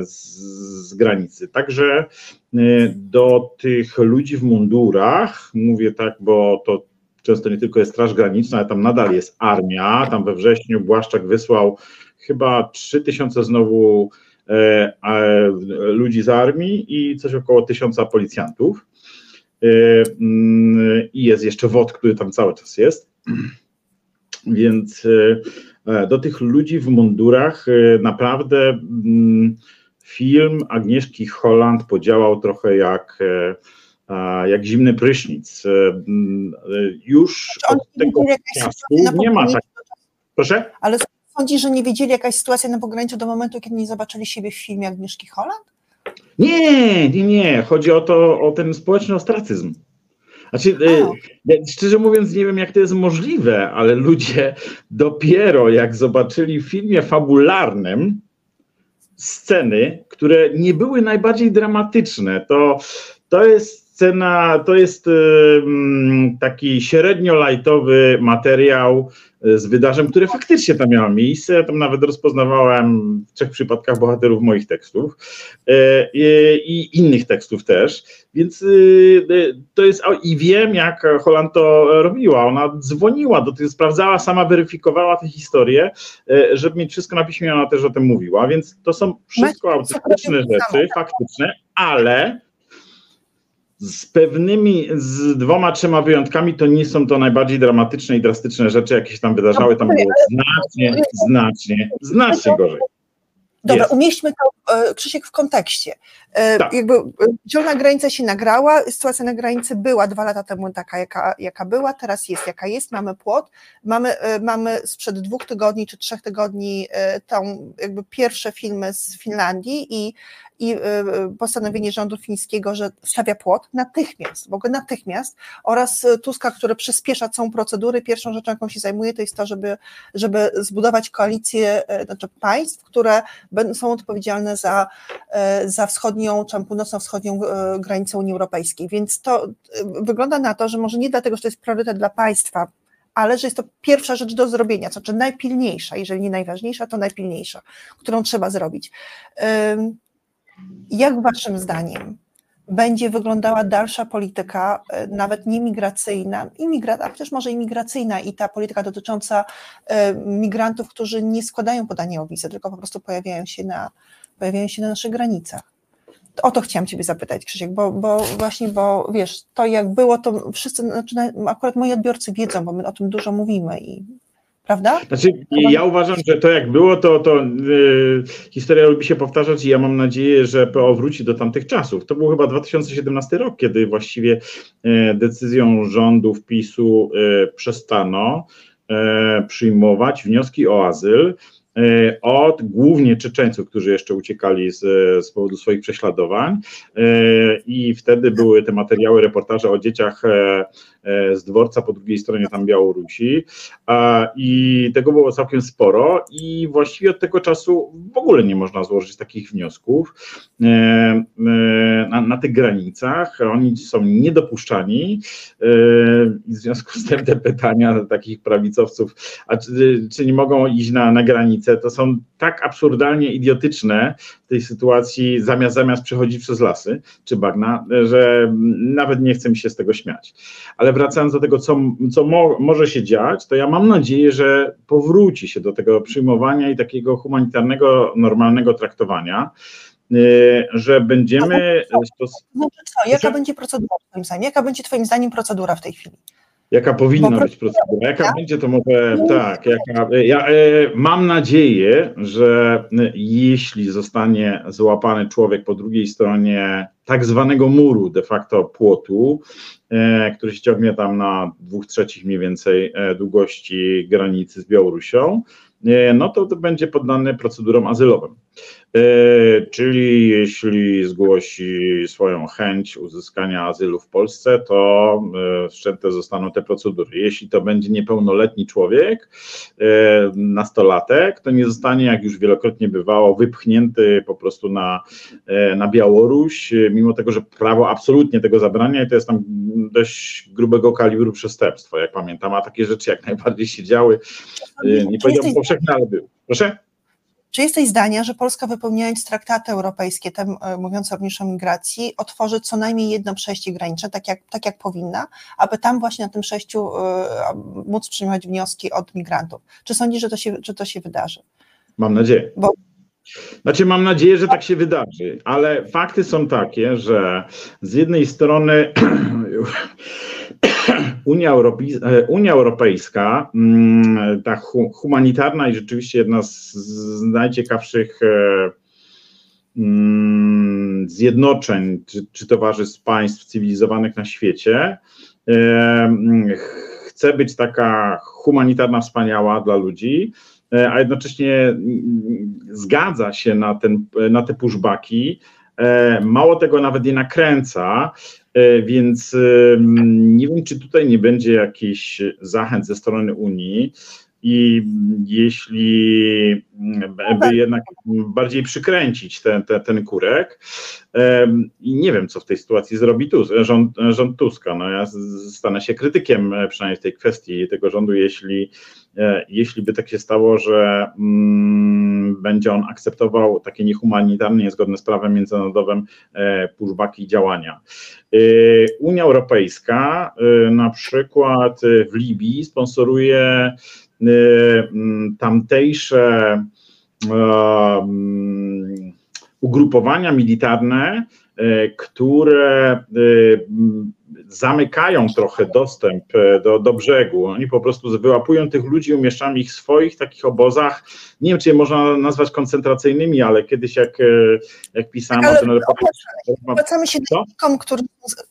z granicy. Także do tych ludzi w mundurach, mówię tak, bo to często nie tylko jest Straż Graniczna, ale tam nadal jest armia. Tam we wrześniu Błaszczak wysłał chyba 3000 znowu e, e, ludzi z armii i coś około tysiąca policjantów. E, mm, I jest jeszcze WOT, który tam cały czas jest. Więc e, do tych ludzi w mundurach e, naprawdę mm, film Agnieszki Holland podziałał trochę jak e, jak zimny prysznic. Już od tego nie ma tak. Proszę? Ale sądzisz, że nie wiedzieli jakaś sytuacja na pograniczu do momentu, kiedy nie zobaczyli siebie w filmie Agnieszki Holland? Nie, nie, nie. Chodzi o to, o ten społeczny ostracyzm. Znaczy, ja, szczerze mówiąc, nie wiem, jak to jest możliwe, ale ludzie dopiero jak zobaczyli w filmie fabularnym sceny, które nie były najbardziej dramatyczne, to, to jest scena to jest taki średnio lajtowy materiał e, z wydarzeń, które faktycznie tam miały miejsce. Ja tam nawet rozpoznawałem w trzech przypadkach bohaterów moich tekstów e, i innych tekstów też. Więc to jest, i wiem, jak Holland to robiła. Ona dzwoniła do tych, sprawdzała, sama weryfikowała tę historię, żeby mieć wszystko na piśmie, ona też o tym mówiła. Więc to są wszystko autentyczne rzeczy, faktyczne, ale z pewnymi, z dwoma, trzema wyjątkami, to nie są to najbardziej dramatyczne i drastyczne rzeczy, jakie się tam wydarzały. Tam było znacznie, znacznie, znacznie gorzej. Dobra, jest. umieśćmy to, e, Krzysiek, w kontekście. E, tak. Jakby Dzielna e, granica się nagrała, sytuacja na granicy była dwa lata temu taka, jaka, jaka była, teraz jest jaka jest, mamy płot, mamy, mamy sprzed dwóch tygodni czy trzech tygodni tą jakby pierwsze filmy z Finlandii i i y, y, postanowienie rządu fińskiego, że stawia płot natychmiast, w ogóle natychmiast oraz y, Tuska, który przyspiesza całą procedurę. Pierwszą rzeczą, jaką się zajmuje, to jest to, żeby, żeby zbudować koalicję znaczy państw, które są odpowiedzialne za, za wschodnią czy północno-wschodnią granicę Unii Europejskiej. Więc to wygląda na to, że może nie dlatego, że to jest priorytet dla państwa, ale że jest to pierwsza rzecz do zrobienia, to znaczy najpilniejsza, jeżeli nie najważniejsza, to najpilniejsza, którą trzeba zrobić. Jak waszym zdaniem będzie wyglądała dalsza polityka, e, nawet nie migracyjna, imigra, a przecież może imigracyjna i ta polityka dotycząca e, migrantów, którzy nie składają podania o wizę, tylko po prostu pojawiają się na, pojawiają się na naszych granicach? O to chciałam Ciebie zapytać, Krzysiek, bo, bo właśnie, bo wiesz, to jak było, to wszyscy, znaczy akurat moi odbiorcy wiedzą, bo my o tym dużo mówimy i prawda? Znaczy, ja uważam, że to jak było, to, to yy, historia lubi się powtarzać i ja mam nadzieję, że PO wróci do tamtych czasów. To był chyba 2017 rok, kiedy właściwie yy, decyzją rządów PiSu yy, przestano yy, przyjmować wnioski o azyl E, od głównie Czeczeńców, którzy jeszcze uciekali z, z powodu swoich prześladowań. E, I wtedy były te materiały, reportaże o dzieciach e, z dworca po drugiej stronie tam Białorusi. I tego było całkiem sporo, i właściwie od tego czasu w ogóle nie można złożyć takich wniosków na, na tych granicach. Oni są niedopuszczani. I w związku z tym te pytania takich prawicowców, a czy, czy nie mogą iść na, na granicę? to są tak absurdalnie idiotyczne tej sytuacji, zamiast, zamiast przechodzić przez lasy czy bagna, że nawet nie chcę mi się z tego śmiać. Ale wracając do tego, co, co mo, może się dziać, to ja mam nadzieję, że powróci się do tego przyjmowania i takiego humanitarnego, normalnego traktowania y, że będziemy. Znaczy co, jaka będzie procedura Twoim zdaniem? Jaka będzie Twoim zdaniem procedura w tej chwili? Jaka powinna być procedura? Jaka będzie to może tak? Jaka, ja e, mam nadzieję, że jeśli zostanie złapany człowiek po drugiej stronie tak zwanego muru, de facto płotu, e, który się ciągnie tam na dwóch trzecich mniej więcej e, długości granicy z Białorusią, no to, to będzie poddany procedurom azylowym. E, czyli jeśli zgłosi swoją chęć uzyskania azylu w Polsce, to e, wszczęte zostaną te procedury. Jeśli to będzie niepełnoletni człowiek, e, nastolatek, to nie zostanie, jak już wielokrotnie bywało, wypchnięty po prostu na, na Białoruś, mimo tego, że prawo absolutnie tego zabrania i to jest tam dość grubego kalibru przestępstwo, jak pamiętam, a takie rzeczy jak najbardziej się działy, nie powiedziałbym powszechne, ale były. Proszę? Czy jesteś zdania, że Polska wypełniając traktaty europejskie, te mówiące również o migracji, otworzy co najmniej jedno przejście graniczne, tak jak, tak jak powinna, aby tam właśnie na tym przejściu y, móc przyjmować wnioski od migrantów? Czy sądzisz, że to się, że to się wydarzy? Mam nadzieję. Bo znaczy, mam nadzieję, że tak się wydarzy, ale fakty są takie, że z jednej strony [CLEARS THROAT] Unia, Europej, e, Unia Europejska, mm, ta humanitarna i rzeczywiście jedna z najciekawszych e, mm, zjednoczeń czy, czy towarzystw państw cywilizowanych na świecie, e, chce być taka humanitarna, wspaniała dla ludzi, a jednocześnie zgadza się na, ten, na te pushbacki, mało tego nawet je nakręca, więc nie wiem, czy tutaj nie będzie jakichś zachęt ze strony Unii. I jeśli by jednak bardziej przykręcić ten, ten, ten kurek, i nie wiem, co w tej sytuacji zrobi Tusk, rząd, rząd Tuska. No ja stanę się krytykiem e, przynajmniej w tej kwestii tego rządu, jeśli, e, jeśli by tak się stało, że mm, będzie on akceptował takie niehumanitarne, niezgodne z prawem międzynarodowym e, pushbacki działania. Unia Europejska na przykład w Libii sponsoruje tamtejsze ugrupowania militarne, e, które e, zamykają trochę dostęp e, do, do brzegu. Oni po prostu wyłapują tych ludzi, umieszczają ich w swoich takich obozach. Nie wiem, czy je można nazwać koncentracyjnymi, ale kiedyś jak, jak pisałem ale o tym opłacamy się, najemnikom, którzy,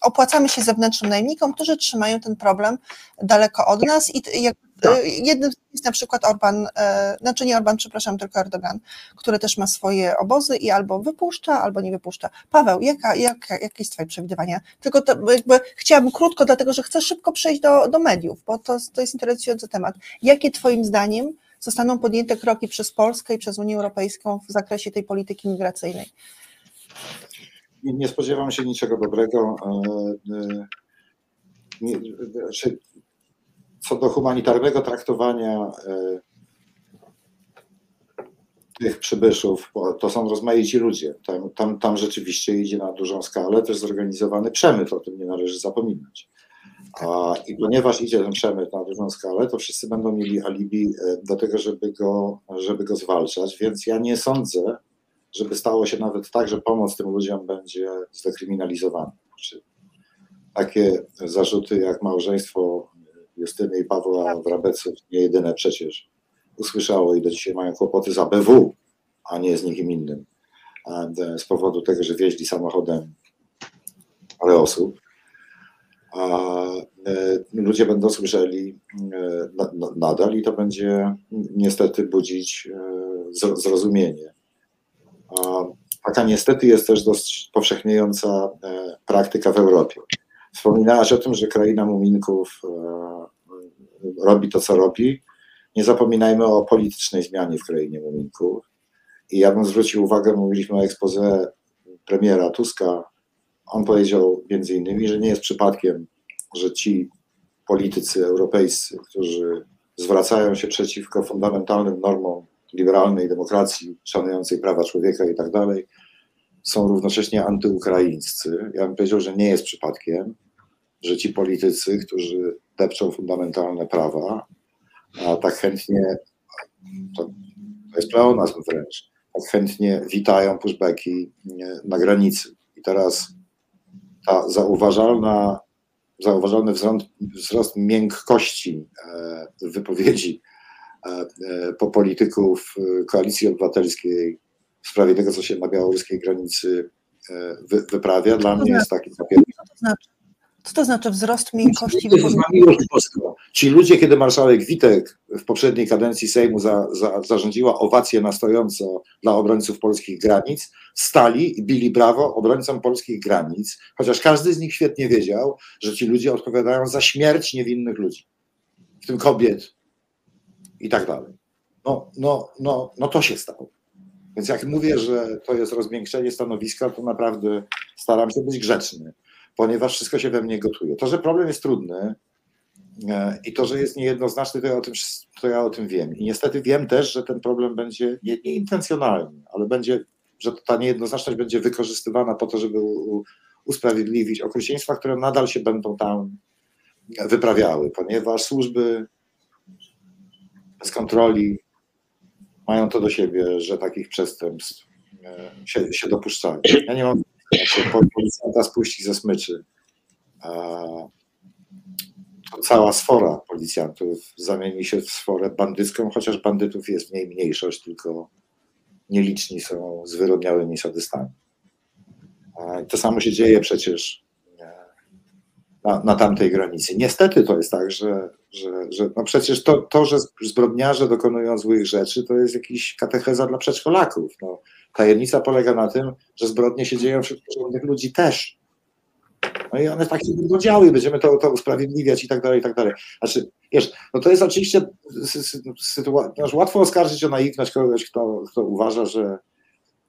opłacamy się zewnętrznym najemnikom, którzy trzymają ten problem daleko od nas i jak tak. Jednym jest na przykład Orban, e, znaczy nie Orban, przepraszam, tylko Erdogan, który też ma swoje obozy i albo wypuszcza, albo nie wypuszcza. Paweł, jaka, jaka, jakie jest Twoje przewidywania? Tylko to jakby chciałabym krótko, dlatego że chcę szybko przejść do, do mediów, bo to, to jest interesujący temat. Jakie Twoim zdaniem zostaną podjęte kroki przez Polskę i przez Unię Europejską w zakresie tej polityki migracyjnej? Nie spodziewam się niczego dobrego. E, e, nie, znaczy co do humanitarnego traktowania e, tych przybyszów, bo to są rozmaici ludzie. Tam, tam, tam rzeczywiście idzie na dużą skalę też zorganizowany przemyt, o tym nie należy zapominać. A, I ponieważ idzie ten przemyt na dużą skalę, to wszyscy będą mieli alibi e, do tego, żeby go, żeby go zwalczać, więc ja nie sądzę, żeby stało się nawet tak, że pomoc tym ludziom będzie zdekryminalizowana. Takie zarzuty jak małżeństwo Justyny i Pawła Wrabeców, nie jedyne przecież, usłyszało i do dzisiaj mają kłopoty z ABW, a nie z nikim innym, z powodu tego, że wieźli samochodem parę osób. A e, ludzie będą słyszeli e, nadal i to będzie niestety budzić e, zrozumienie. Taka niestety jest też dość powszechniejąca praktyka w Europie. Wspominałaś o tym, że kraina muminków robi to, co robi. Nie zapominajmy o politycznej zmianie w krainie muminków. I ja bym zwrócił uwagę, mówiliśmy o ekspoze premiera Tuska. On powiedział między innymi, że nie jest przypadkiem, że ci politycy europejscy, którzy zwracają się przeciwko fundamentalnym normom liberalnej demokracji, szanującej prawa człowieka i tak dalej, są równocześnie antyukraińscy. Ja bym powiedział, że nie jest przypadkiem, że ci politycy, którzy depczą fundamentalne prawa, a tak chętnie, to, to jest pleonazm wręcz, tak chętnie witają pushbacki na granicy. I teraz ta zauważalna, zauważalny wzrost, wzrost miękkości e, wypowiedzi e, e, po polityków Koalicji Obywatelskiej w sprawie tego, co się na białoruskiej granicy wyprawia, dla mnie jest taki papier. Co to znaczy? Co to znaczy wzrost miękkości miłość boską. Ci ludzie, kiedy marszałek Witek w poprzedniej kadencji Sejmu za, za, zarządziła owację na stojąco dla obrońców polskich granic, stali i bili brawo obrońcom polskich granic, chociaż każdy z nich świetnie wiedział, że ci ludzie odpowiadają za śmierć niewinnych ludzi, w tym kobiet i tak dalej. No, no, no, no to się stało. Więc jak mówię, że to jest rozmiękczenie stanowiska, to naprawdę staram się być grzeczny, ponieważ wszystko się we mnie gotuje. To, że problem jest trudny e, i to, że jest niejednoznaczny, to ja o tym, to ja o tym wiem. I niestety wiem też, że ten problem będzie nie, nieintencjonalny, ale będzie, że ta niejednoznaczność będzie wykorzystywana po to, żeby u, usprawiedliwić okrucieństwa, które nadal się będą tam wyprawiały, ponieważ służby bez kontroli mają to do siebie, że takich przestępstw e, się, się dopuszczają. Ja nie mam, jak się policjanta spuści ze smyczy, to cała sfora policjantów zamieni się w sforę bandycką, chociaż bandytów jest w niej mniejszość, tylko nieliczni są zwyrodniałymi sadystami. To samo się dzieje przecież na, na tamtej granicy. Niestety to jest tak, że że, że no przecież to, to, że zbrodniarze dokonują złych rzeczy, to jest jakiś katecheza dla przedszkolaków. No, tajemnica polega na tym, że zbrodnie się dzieją wśród porządnych ludzi też. No i one tak się będą działy, będziemy to, to usprawiedliwiać i tak dalej, i tak dalej. Znaczy, wiesz, no to jest oczywiście sytuacja, no, łatwo oskarżyć o naiwność kogoś, kto, kto uważa, że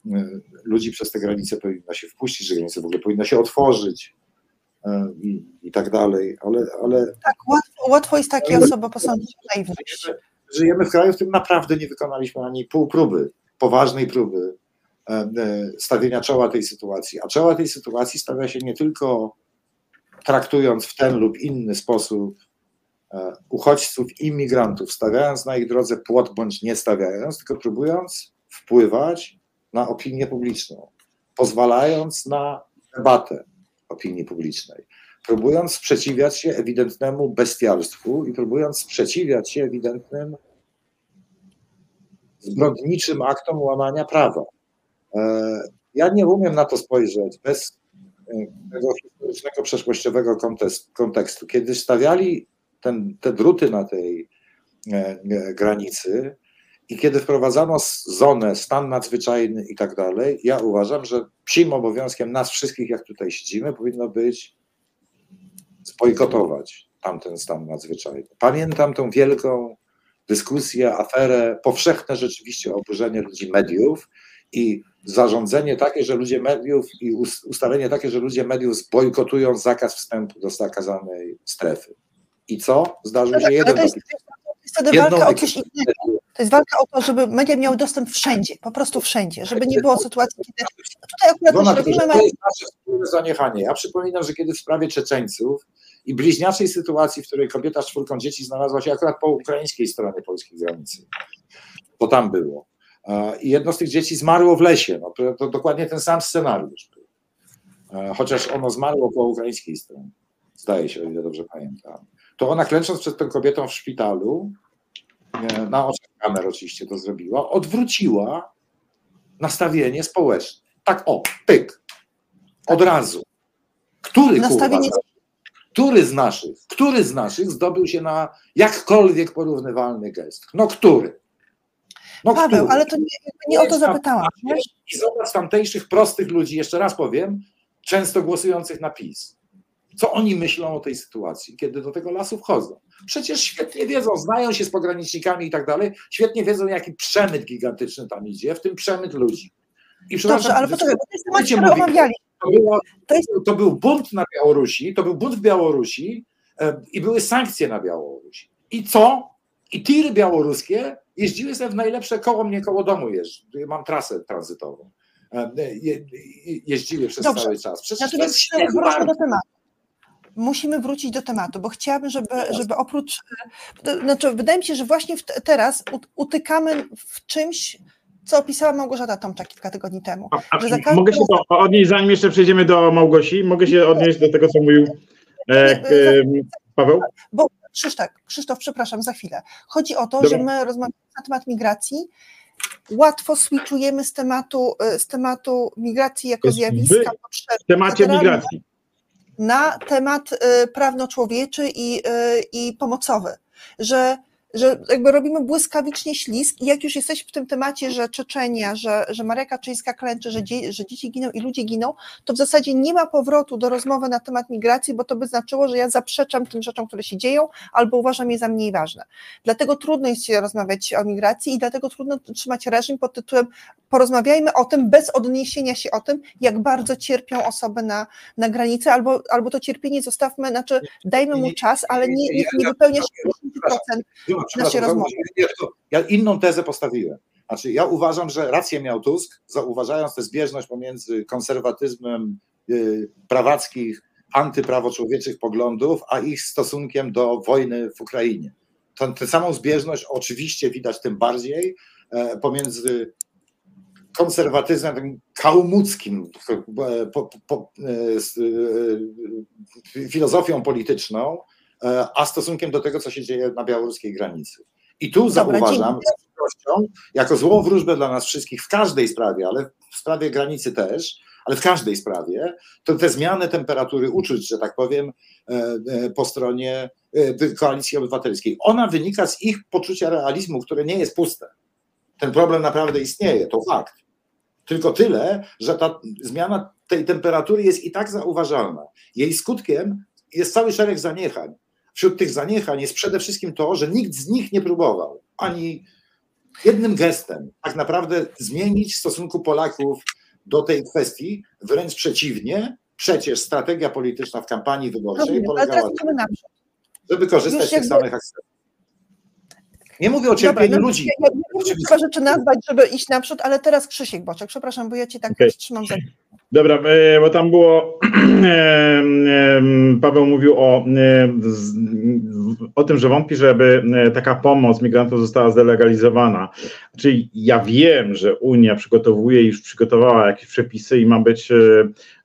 y, ludzi przez te granice powinno się wpuścić, że granice w ogóle powinno się otworzyć i, i tak dalej, ale... ale tak, łatwo, łatwo jest takiej osobie posądzić o naiwność. Żyjemy w kraju, w którym naprawdę nie wykonaliśmy ani pół próby, poważnej próby e, e, stawienia czoła tej sytuacji. A czoła tej sytuacji stawia się nie tylko traktując w ten lub inny sposób uchodźców, imigrantów, stawiając na ich drodze płot bądź nie stawiając, tylko próbując wpływać na opinię publiczną, pozwalając na debatę, opinii publicznej, próbując sprzeciwiać się ewidentnemu bestialstwu i próbując sprzeciwiać się ewidentnym zbrodniczym aktom łamania prawa. E, ja nie umiem na to spojrzeć bez e, tego historycznego, przeszłościowego kontekstu. Kiedy stawiali ten, te druty na tej e, granicy, i kiedy wprowadzano zonę, stan nadzwyczajny i tak dalej, ja uważam, że psim obowiązkiem nas wszystkich, jak tutaj siedzimy, powinno być zbojkotować tamten stan nadzwyczajny. Pamiętam tą wielką dyskusję, aferę, powszechne rzeczywiście oburzenie ludzi mediów i zarządzenie takie, że ludzie mediów i ustalenie takie, że ludzie mediów zbojkotują zakaz wstępu do zakazanej strefy. I co? Zdarzył się jeden taki jest wtedy walka o coś innego. To jest walka o to, żeby media miały dostęp wszędzie, po prostu wszędzie, żeby nie było sytuacji, kiedy no tutaj akurat Dona, robimy... To jest nasze wspólne zaniechanie. Ja przypominam, że kiedy w sprawie Czeczeńców i bliźniaczej sytuacji, w której kobieta z czwórką dzieci znalazła się akurat po ukraińskiej stronie polskiej granicy, to tam było. I jedno z tych dzieci zmarło w lesie. No, to, to dokładnie ten sam scenariusz był. Chociaż ono zmarło po ukraińskiej stronie. Zdaje się, o ile dobrze pamiętam. To ona klęcząc przed tą kobietą w szpitalu, na oczach kamer oczywiście to zrobiła, odwróciła nastawienie społeczne. Tak o, pyk, od razu. Który nastawienie... kurwa, który z naszych, który z naszych zdobył się na jakkolwiek porównywalny gest? No który? No Paweł, który? ale to nie, nie o to zapytałam. I zobacz tamtejszych prostych ludzi, jeszcze raz powiem, często głosujących na PiS. Co oni myślą o tej sytuacji, kiedy do tego lasu wchodzą? Przecież świetnie wiedzą, znają się z pogranicznikami i tak dalej, świetnie wiedzą, jaki przemyt gigantyczny tam idzie, w tym przemyt ludzi. I Dobrze, ale poczekaj, to jest temat, który omawiali. To, było, to, jest... to, był bunt na Białorusi, to był bunt w Białorusi e, i były sankcje na Białorusi. I co? I tiry białoruskie jeździły sobie w najlepsze koło mnie, koło domu jeżdżę. Mam trasę tranzytową. E, je, jeździły przez Dobrze. cały czas. Przecież Natomiast wróćmy do tematu musimy wrócić do tematu, bo chciałabym, żeby, żeby oprócz, znaczy wydaje mi się, że właśnie teraz utykamy w czymś, co opisała Małgorzata Tomczak kilka tygodni temu. A, a mogę się to odnieść, zanim jeszcze przejdziemy do Małgosi, mogę się odnieść do tego, co mówił e, e, Paweł? Bo Krzysztof, Krzysztof, przepraszam, za chwilę. Chodzi o to, Dobra. że my rozmawiamy na temat migracji, łatwo switchujemy z tematu, z tematu migracji jako zjawiska potrzebnego. W temacie migracji na temat y, prawno-człowieczy i, y, i pomocowy, że że jakby robimy błyskawicznie ślisk i jak już jesteśmy w tym temacie, że Czeczenia, że, że Maria Kaczyńska klęczy, że, dzie, że dzieci giną i ludzie giną, to w zasadzie nie ma powrotu do rozmowy na temat migracji, bo to by znaczyło, że ja zaprzeczam tym rzeczom, które się dzieją, albo uważam je za mniej ważne. Dlatego trudno jest się rozmawiać o migracji i dlatego trudno trzymać reżim pod tytułem porozmawiajmy o tym bez odniesienia się o tym, jak bardzo cierpią osoby na, na granicy, albo, albo to cierpienie zostawmy, znaczy dajmy mu czas, ale nie, nie, nie wypełnia się 50% naszej rozmowy. Ja inną tezę postawiłem. Znaczy, ja uważam, że rację miał Tusk, zauważając tę zbieżność pomiędzy konserwatyzmem yy, prawackich, antyprawoczłowieczych poglądów, a ich stosunkiem do wojny w Ukrainie. Tę samą zbieżność oczywiście widać tym bardziej e, pomiędzy konserwatyzmem kaumuckim, po, po, e, filozofią polityczną, E, a stosunkiem do tego, co się dzieje na białoruskiej granicy. I tu Dobra, zauważam przykrością, jako złą wróżbę dla nas wszystkich w każdej sprawie, ale w sprawie granicy też, ale w każdej sprawie, to te zmiany temperatury uczuć, że tak powiem, e, e, po stronie koalicji obywatelskiej, ona wynika z ich poczucia realizmu, które nie jest puste. Ten problem naprawdę istnieje, to fakt. Tylko tyle, że ta zmiana tej temperatury jest i tak zauważalna. Jej skutkiem jest cały szereg zaniechań. Wśród tych zaniechań jest przede wszystkim to, że nikt z nich nie próbował ani jednym gestem tak naprawdę zmienić stosunku Polaków do tej kwestii, wręcz przeciwnie, przecież strategia polityczna w kampanii wyborczej no, polegała na tym, żeby korzystać z tych samych akcentów. Nie mówię o cierpieniu Dobra, no, ludzi. Ja, ja, ja chyba rzeczy nazwać, żeby iść naprzód, ale teraz Krzysiek Boczek, przepraszam, bo ja ci tak okay. trzymam za Dobra, e, bo tam było, [CLEARS THROAT] Paweł mówił o, o tym, że wątpi, żeby e, taka pomoc migrantów została zdelegalizowana. Czyli ja wiem, że Unia przygotowuje i już przygotowała jakieś przepisy i ma być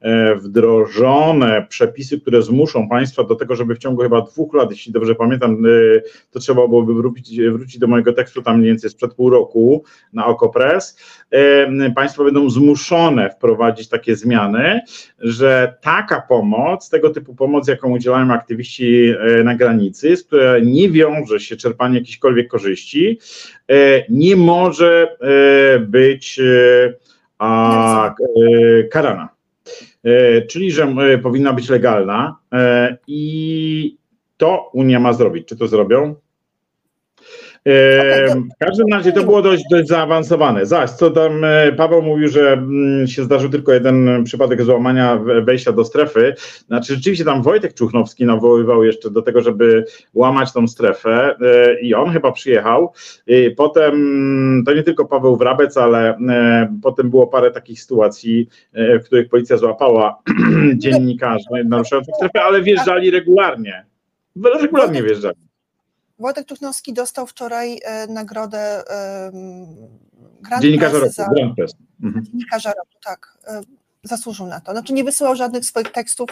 e, wdrożone przepisy, które zmuszą państwa do tego, żeby w ciągu chyba dwóch lat, jeśli dobrze pamiętam, to trzeba byłoby wrócić, wrócić do mojego tekstu tam mniej więcej sprzed pół roku na OKO.press, państwa będą zmuszone wprowadzić takie zmiany, że taka pomoc, tego typu pomoc, jaką udzielają aktywiści e, na granicy, z która nie wiąże się czerpanie jakichkolwiek korzyści, e, nie może e, być karana. Czyli, że powinna być legalna i to Unia ma zrobić. Czy to zrobią? W każdym razie to było dość, dość zaawansowane. Zaś, co tam e, Paweł mówił, że mm, się zdarzył tylko jeden przypadek złamania wejścia do strefy. Znaczy, rzeczywiście tam Wojtek Czuchnowski nawoływał jeszcze do tego, żeby łamać tą strefę e, i on chyba przyjechał. Potem to nie tylko Paweł Wrabec, ale e, potem było parę takich sytuacji, w których policja złapała [CLEARS THROAT] dziennikarzy naruszających strefę, ale wjeżdżali regularnie. Regularnie wjeżdżali. Władek Tuchnowski dostał wczoraj e, nagrodę Grand Dziennikarza roku, za, Grand Press. Mhm. Dziennikarza roku, tak. E, zasłużył na to. Znaczy nie wysyłał żadnych swoich tekstów,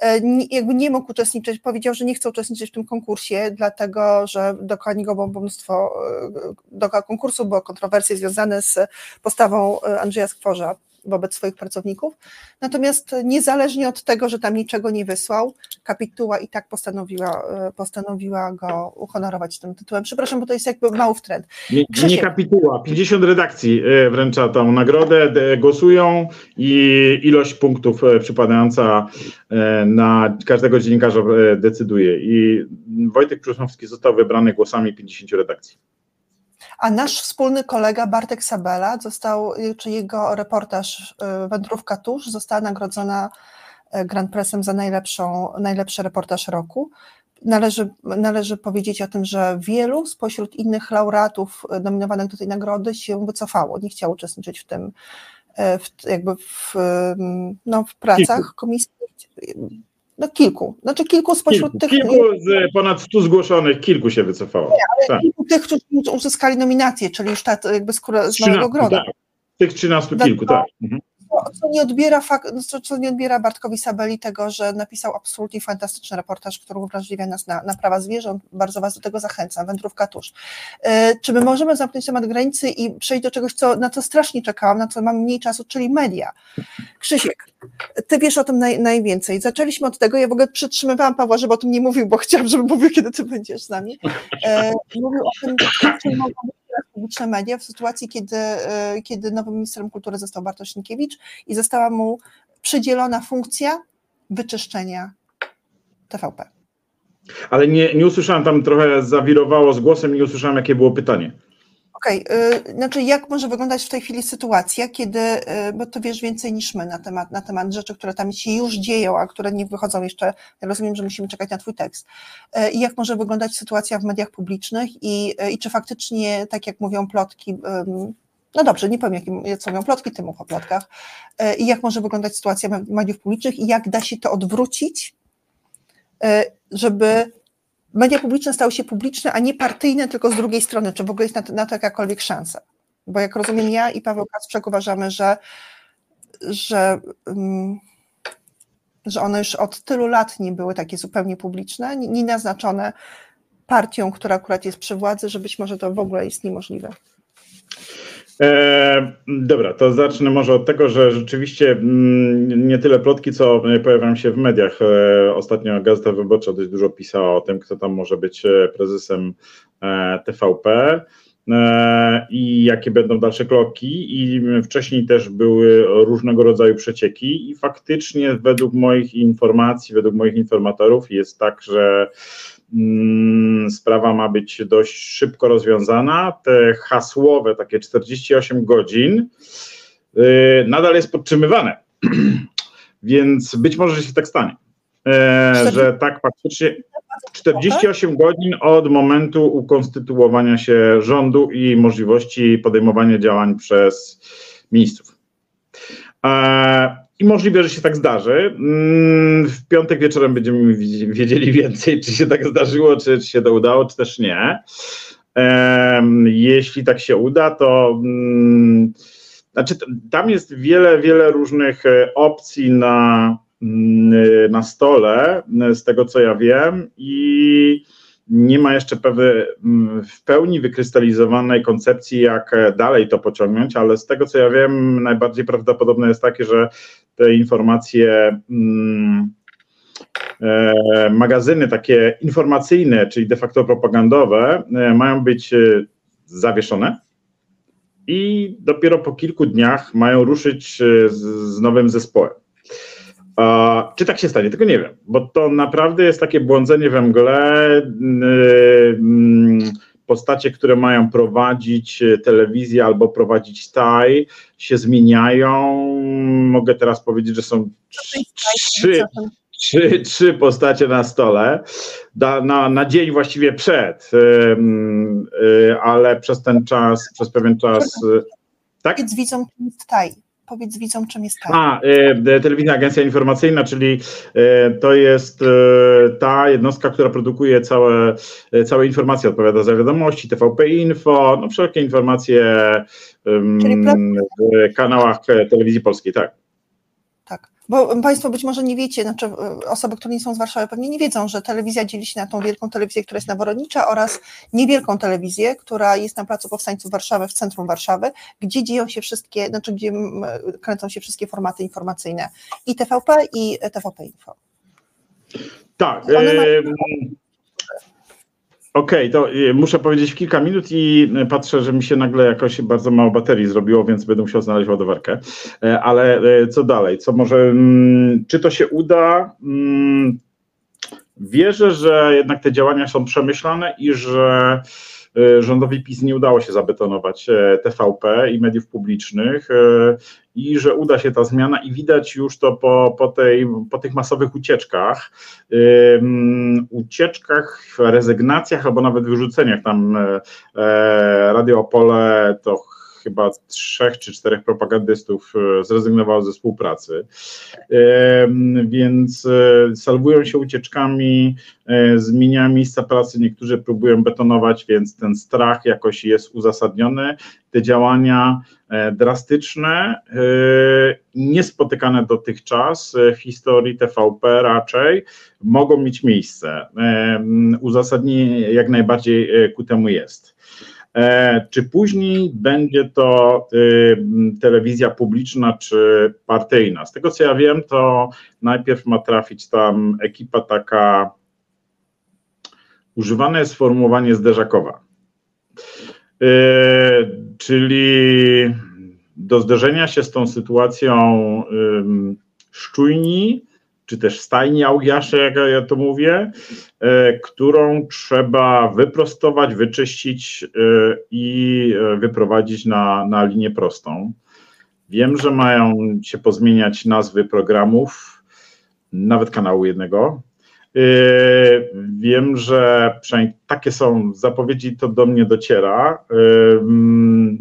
e, jakby nie mógł uczestniczyć, powiedział, że nie chce uczestniczyć w tym konkursie, dlatego, że dookoła niego było mnóstwo, dookoła konkursu było kontrowersje związane z postawą Andrzeja Skworza, wobec swoich pracowników. Natomiast niezależnie od tego, że tam niczego nie wysłał, kapituła i tak postanowiła, e, postanowiła go uhonorować tym tytułem. Przepraszam, bo to jest jakby mały trend. Nie, nie kapituła, 50 redakcji e, wręcza tą nagrodę, głosują i ilość punktów e, przypadająca na każdego dziennikarza decyduje. I Wojtek Przusnowski został wybrany głosami 50 redakcji a nasz wspólny kolega Bartek Sabela został, czy jego reportaż y, Wędrówka Tuż została nagrodzona y, Grand Pressem za najlepszą, najlepszy reportaż roku. Należy, należy powiedzieć o tym, że wielu spośród innych laureatów y, nominowanych do tej nagrody się wycofało, nie chciało uczestniczyć w tym, w, jakby w, no, w pracach komisji no kilku, znaczy kilku spośród kilku, tych... Kilku z ponad stu zgłoszonych, kilku się wycofało. Nie, ale tak. kilku tych, którzy uzyskali nominację, czyli już ta, jakby skóra z Małego Grodu. Tak. Tych trzynastu kilku, tak. Mhm. Co nie, odbiera fakt, co, co nie odbiera Bartkowi Sabeli tego, że napisał absolutnie fantastyczny reportaż, który uwrażliwia nas na, na prawa zwierząt. Bardzo Was do tego zachęcam. Wędrówka tuż. E, czy my możemy zamknąć temat granicy i przejść do czegoś, co, na co strasznie czekałam, na co mam mniej czasu, czyli media. Krzysiek, ty wiesz o tym naj, najwięcej. Zaczęliśmy od tego, ja w ogóle przytrzymywałam Pawła, żeby o tym nie mówił, bo chciałam, żeby mówił, kiedy ty będziesz z nami. E, mówił o tym, czym mogą być publiczne media w sytuacji, kiedy, e, kiedy nowym ministrem kultury został Bartosz Sienkiewicz i została mu przydzielona funkcja wyczyszczenia TVP. Ale nie, nie usłyszałem, tam trochę zawirowało z głosem nie usłyszałem, jakie było pytanie. Okej, okay. znaczy jak może wyglądać w tej chwili sytuacja, kiedy, y, bo to wiesz więcej niż my na temat, na temat rzeczy, które tam się już dzieją, a które nie wychodzą jeszcze, ja rozumiem, że musimy czekać na twój tekst. Y, I jak może wyglądać sytuacja w mediach publicznych i, y, i czy faktycznie, tak jak mówią plotki, no dobrze, nie powiem, jakie, co mówią plotki, ty mów o plotkach, i jak może wyglądać sytuacja mediów publicznych i jak da się to odwrócić, żeby media publiczne stały się publiczne, a nie partyjne, tylko z drugiej strony, czy w ogóle jest na to, na to jakakolwiek szansa? Bo jak rozumiem ja i Paweł Kacprzek uważamy, że, że, um, że one już od tylu lat nie były takie zupełnie publiczne, nie naznaczone partią, która akurat jest przy władzy, że być może to w ogóle jest niemożliwe. E, dobra, to zacznę może od tego, że rzeczywiście mm, nie tyle plotki, co pojawiają się w mediach. E, ostatnio Gazeta Wyborcza dość dużo pisała o tym, kto tam może być e, prezesem e, TVP e, i jakie będą dalsze kroki. I wcześniej też były różnego rodzaju przecieki, i faktycznie, według moich informacji, według moich informatorów, jest tak, że sprawa ma być dość szybko rozwiązana. Te hasłowe, takie 48 godzin, y, nadal jest podtrzymywane. [CLEARS THROAT] Więc być może się tak stanie, e, że tak faktycznie 48 godzin od momentu ukonstytuowania się rządu i możliwości podejmowania działań przez ministrów. E, i możliwe, że się tak zdarzy. Mm, w piątek wieczorem będziemy wiedzieli więcej, czy się tak zdarzyło, czy, czy się to udało, czy też nie. Jeśli tak się uda, to mm, znaczy tam jest wiele, wiele różnych e, opcji na, mm, na stole, z tego co ja wiem, i nie ma jeszcze pewne, w pełni wykrystalizowanej koncepcji, jak dalej to pociągnąć, ale z tego co ja wiem, najbardziej prawdopodobne jest takie, że te informacje, mm, e, magazyny takie informacyjne, czyli de facto propagandowe, e, mają być e, zawieszone i dopiero po kilku dniach mają ruszyć z, nowym zespołem. Czy tak się stanie? Tego nie wiem, bo to naprawdę jest takie błądzenie we mgle. Yy, postacie, które mają prowadzić telewizję albo prowadzić staj, się zmieniają. Mogę teraz powiedzieć, że są trzy, trzy, trzy postacie na stole, da, na, na dzień właściwie przed, yy, yy, ale przez ten czas, przez pewien czas. Tak? Powiedz widzom, jest taj. Powiedz widzom, czym jest TAI. A, e, Telewizyjna Agencja Informacyjna, czyli e, to jest e, ta jednostka, która produkuje całe, e, całe informacje, odpowiada za wiadomości, TVP Info, no wszelkie informacje w kanałach telewizji polskiej, tak. Bo Państwo być może nie wiecie, znaczy osoby, które nie są z Warszawy pewnie nie wiedzą, że telewizja dzieli się na tą wielką telewizję, która jest na Woronicza oraz niewielką telewizję, która jest na Placu Powstańców Warszawy, w centrum Warszawy, gdzie dzieją się wszystkie, znaczy gdzie kręcą się wszystkie formaty informacyjne i TVP i TVP Info. Tak. Okej, okay, to y, muszę powiedzieć w kilka minut i y, patrzę, że mi się nagle jakoś bardzo mało baterii zrobiło, więc będę musiał znaleźć ładowarkę. E, ale e, co dalej? Co może, mm, czy to się uda? Mm, wierzę, że jednak te działania są przemyślane i że rządowi PiS nie udało się zabetonować e, TVP i mediów publicznych e, i że uda się ta zmiana i widać już to po, po, tej, po tych masowych ucieczkach, ucieczkach, rezygnacjach albo nawet wyrzuceniach. Tam Radio Opole to chyba trzech czy czterech propagandystów e, zrezygnowało ze współpracy. Więc e, salwują się ucieczkami, e, zmieniają miejsca pracy, niektórzy próbują betonować, więc ten strach jakoś jest uzasadniony. Te działania drastyczne, niespotykane dotychczas w historii TVP raczej, mogą mieć miejsce. Uzasadnienie jak najbardziej ku temu jest. E, czy później będzie to y, telewizja publiczna czy partyjna? Z tego co ja wiem, to najpierw ma trafić tam ekipa taka, używane jest sformułowanie zderzakowa, e, czyli do zderzenia się z tą sytuacją szczujni, czy też stajni Augiasze, jak ja to mówię, e, którą trzeba wyprostować, wyczyścić e, i e, wyprowadzić na, na linię prostą. Wiem, że mają się pozmieniać nazwy programów, nawet kanału jednego. Wiem, że przynajmniej takie są zapowiedzi, to do mnie dociera.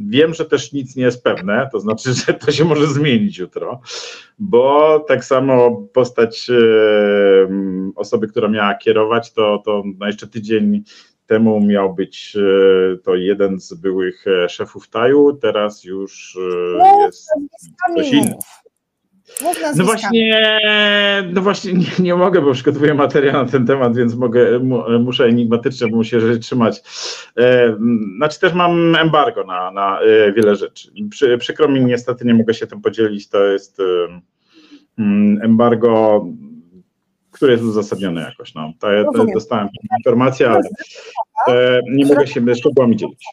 Wiem, że też nic nie jest pewne, to znaczy, [LAUGHS] że to się może zmienić jutro, bo tak samo postać osoby, która miała kierować, to, to jeszcze tydzień temu miał być to jeden z byłych e, szefów Taju, teraz już e, jest ktoś inny. No właśnie, no właśnie nie, nie, mogę, bo przygotowuję materiał na ten temat, więc mogę, muszę enigmatycznie, bo muszę rzeczy trzymać. E, znaczy też mam embargo na, na e, wiele rzeczy. Przy, przykro mi, niestety nie mogę się tym podzielić. To jest mm, embargo, które jest uzasadnione jakoś. No. To, to dostałem informację, ale e, nie mogę się szczegółami dzielić.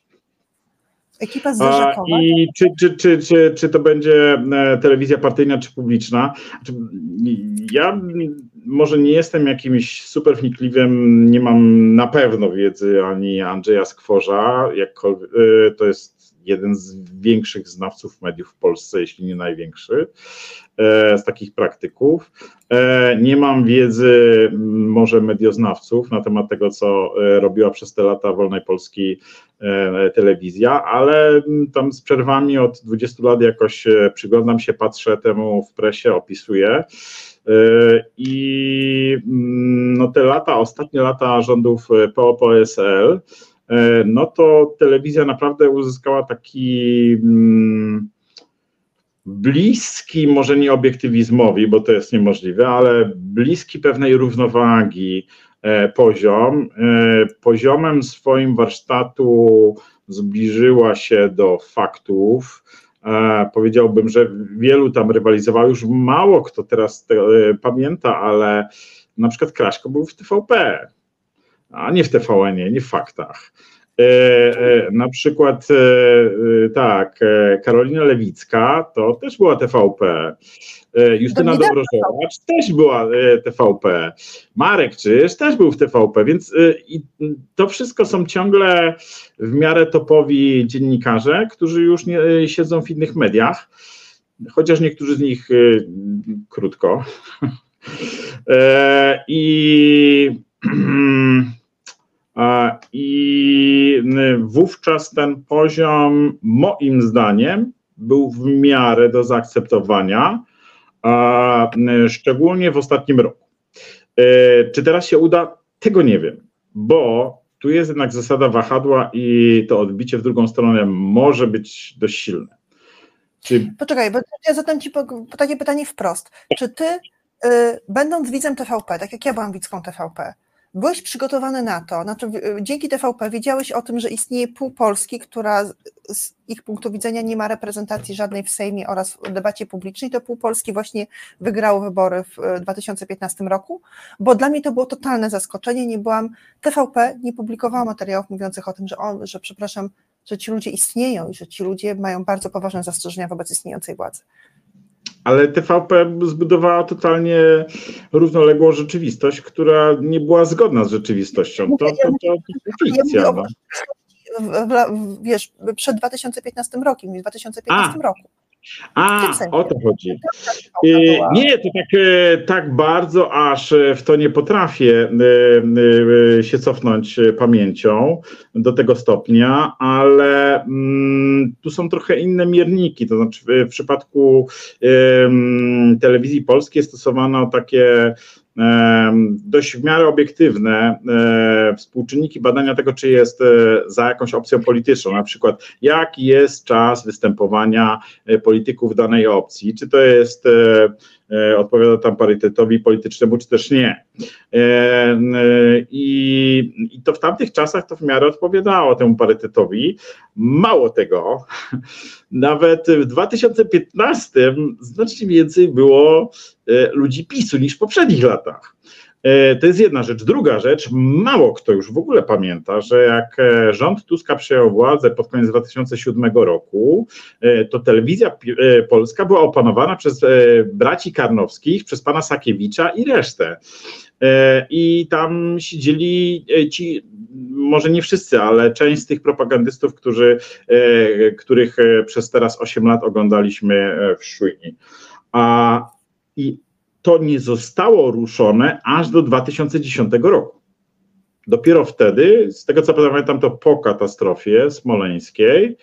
Ekipa zderzakowa. I czy, czy, czy, czy, czy to będzie e, telewizja partyjna, czy publiczna? Znaczy, ja może nie jestem jakimś super wnikliwym, nie mam na pewno wiedzy ani Andrzeja Skworza, jakkolwiek, e, to jest jeden z większych znawców mediów w Polsce, jeśli nie największy, e, z takich praktyków. Nie mam wiedzy może medioznawców na temat tego, co robiła przez te lata Wolnej Polski telewizja, ale tam z przerwami od 20 lat jakoś e, przyglądam się, patrzę temu w presie, opisuję. E, I mm, no te lata, ostatnie lata rządów PO-PSL, no to telewizja naprawdę uzyskała taki mm, bliski, może nie obiektywizmowi, bo to jest niemożliwe, ale bliski pewnej równowagi, E, poziom. E, poziomem swoim warsztatu zbliżyła się do faktów. E, powiedziałbym, że wielu tam rywalizowało, już mało kto teraz pamięta, ale na przykład Kraśko był w TVP, a nie w TVN, nie w faktach. Na przykład tak, Karolina Lewicka to też była TVP. E, Justyna Dobrożewacz też była e, TVP. Marek Czyż też był w TVP, więc e, to wszystko są ciągle w miarę topowi dziennikarze, którzy już nie siedzą w innych mediach, chociaż niektórzy z nich krótko. [LAUGHS] I, [CLEARS THROAT] I wówczas ten poziom, moim zdaniem, był w miarę do zaakceptowania a szczególnie w ostatnim roku. E, czy teraz się uda? Tego nie wiem, bo tu jest jednak zasada wahadła i to odbicie w drugą stronę może być dość silne. Czy... Poczekaj, bo ja zadam Ci takie pytanie wprost. Czy Ty, y, będąc widzem TVP, tak jak ja byłam widzką TVP, byłeś przygotowany na to, znaczy dzięki TVP wiedziałeś o tym, że istnieje pół Polski, która z ich punktu widzenia nie ma reprezentacji żadnej w Sejmie oraz w debacie publicznej, to pół Polski właśnie wygrało wybory w 2015 roku, bo dla mnie to było totalne zaskoczenie, nie byłam, TVP nie publikowała materiałów mówiących o tym, że, on, że przepraszam, że ci ludzie istnieją i że ci ludzie mają bardzo poważne zastrzeżenia wobec istniejącej władzy ale TVP zbudowała totalnie równoległą rzeczywistość, która nie była zgodna z rzeczywistością. To, to, to, fikcja. No. Wiesz, przed 2015 rokiem, w 2015 A. roku. A, o to chodzi. Y, nie, to tak, e, tak bardzo aż e, w to nie potrafię się cofnąć pamięcią do tego stopnia, ale mm, tu są trochę inne mierniki. To znaczy, w przypadku telewizji polskiej stosowano takie dość w miarę obiektywne współczynniki badania tego, czy jest e, za jakąś opcją polityczną, na przykład jaki jest czas występowania e, polityków danej opcji, czy to jest odpowiada tam parytetowi politycznemu, czy też nie. I, I to w tamtych czasach to w miarę odpowiadało temu parytetowi. Mało tego, [LAUGHS] nawet w 2015 znacznie więcej było ludzi PiSu niż w poprzednich latach. E, to jest jedna rzecz. Druga rzecz, mało kto już w ogóle pamięta, że jak e, rząd Tuska przejął władzę pod koniec 2007 roku, e, to telewizja polska była opanowana przez braci Karnowskich, przez pana Sakiewicza i resztę. I tam siedzieli ci, może nie wszyscy, ale część z tych propagandystów, którzy, których przez teraz 8 lat oglądaliśmy w Szujni. A i to nie zostało ruszone aż do 2010 roku. Dopiero wtedy, z tego co pamiętam, to po katastrofie smoleńskiej,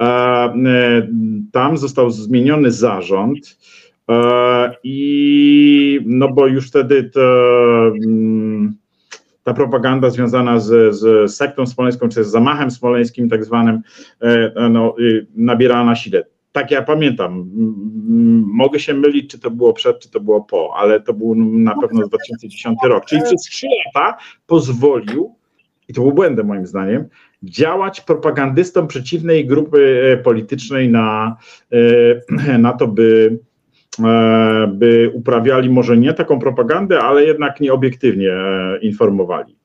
e, tam został zmieniony zarząd e, i no bo już wtedy to, mm, ta propaganda związana z, z sektą smoleńską, czy z zamachem smoleńskim tak zwanym, e, no, nabierała na sile tak ja pamiętam. Mogę się mylić, czy to było przed, czy to było po, ale to był na pewno 2010 rok. Czyli przez trzy lata pozwolił, i to był błędem moim zdaniem, działać propagandystom przeciwnej grupy e, politycznej na, e, [CLEARS THROAT] na to, by, e, by uprawiali może nie taką propagandę, ale jednak nieobiektywnie informowali.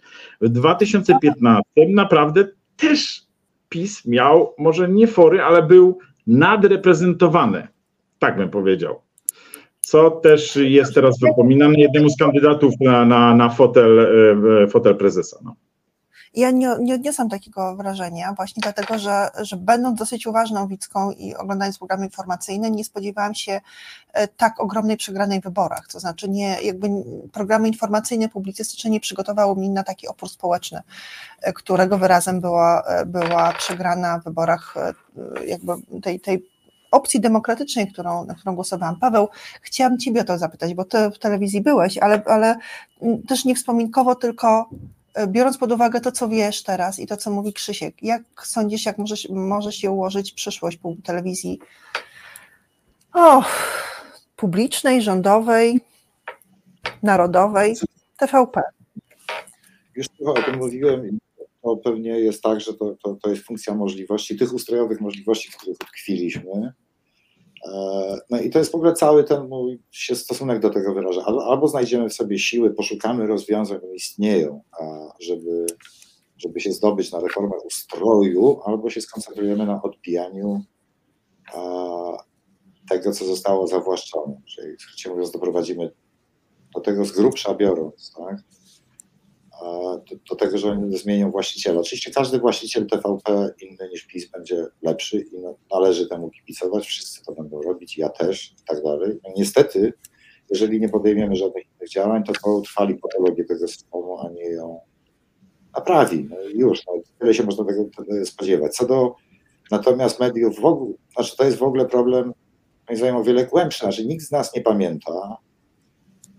W 2015 naprawdę też PiS miał może nie fory, ale był nadreprezentowane, tak bym powiedział. Co też jest teraz wypominane jednemu z kandydatów na, na, na fotel, e, fotel prezesa. No. Ja nie, nie odniosłam takiego wrażenia, właśnie dlatego, że, że będąc dosyć uważną widzką i oglądając programy informacyjne, nie spodziewałam się e, tak ogromnej przegranej w wyborach. To znaczy, nie, jakby programy informacyjne, publicystyczne nie przygotowały mnie na taki opór społeczny, e, którego wyrazem była, e, była przegrana w wyborach jakby tej, tej opcji demokratycznej, którą, na którą głosowałam. Paweł, chciałam Ciebie o to zapytać, bo Ty w telewizji byłeś, ale, ale też nie wspominkowo, tylko biorąc pod uwagę to, co wiesz teraz i to, co mówi Krzysiek, jak sądzisz, jak możesz, może się ułożyć przyszłość telewizji o, publicznej, rządowej, narodowej, TVP? Już trochę o tym mówiłem. To pewnie jest tak, że to, to, to jest funkcja możliwości, tych ustrojowych możliwości, w których utkwiliśmy E, no i to jest w ogóle cały ten mój się stosunek do tego wyraża. Albo znajdziemy w sobie siły, poszukamy rozwiązań, które istnieją, żeby, żeby się zdobyć na reformę ustroju, albo się skoncentrujemy na odbijaniu tego, co zostało zawłaszczone. Czyli, skrócie mówiąc, doprowadzimy do tego z grubsza biorąc, tak? Do, do, tego, że oni zmienią właściciela. Oczywiście każdy właściciel TVP inny niż PiS będzie lepszy i należy temu kibicować, wszyscy to będą robić, ja też i tak dalej. No niestety, jeżeli nie podejmiemy żadnych innych działań, to to utrwali patologię tego systemu, a nie ją naprawi. No już, no, tyle się można tego, spodziewać. Co do natomiast mediów w ogóle, znaczy to jest w ogóle problem, moim zdaniem o wiele głębszy, znaczy nikt z nas nie pamięta,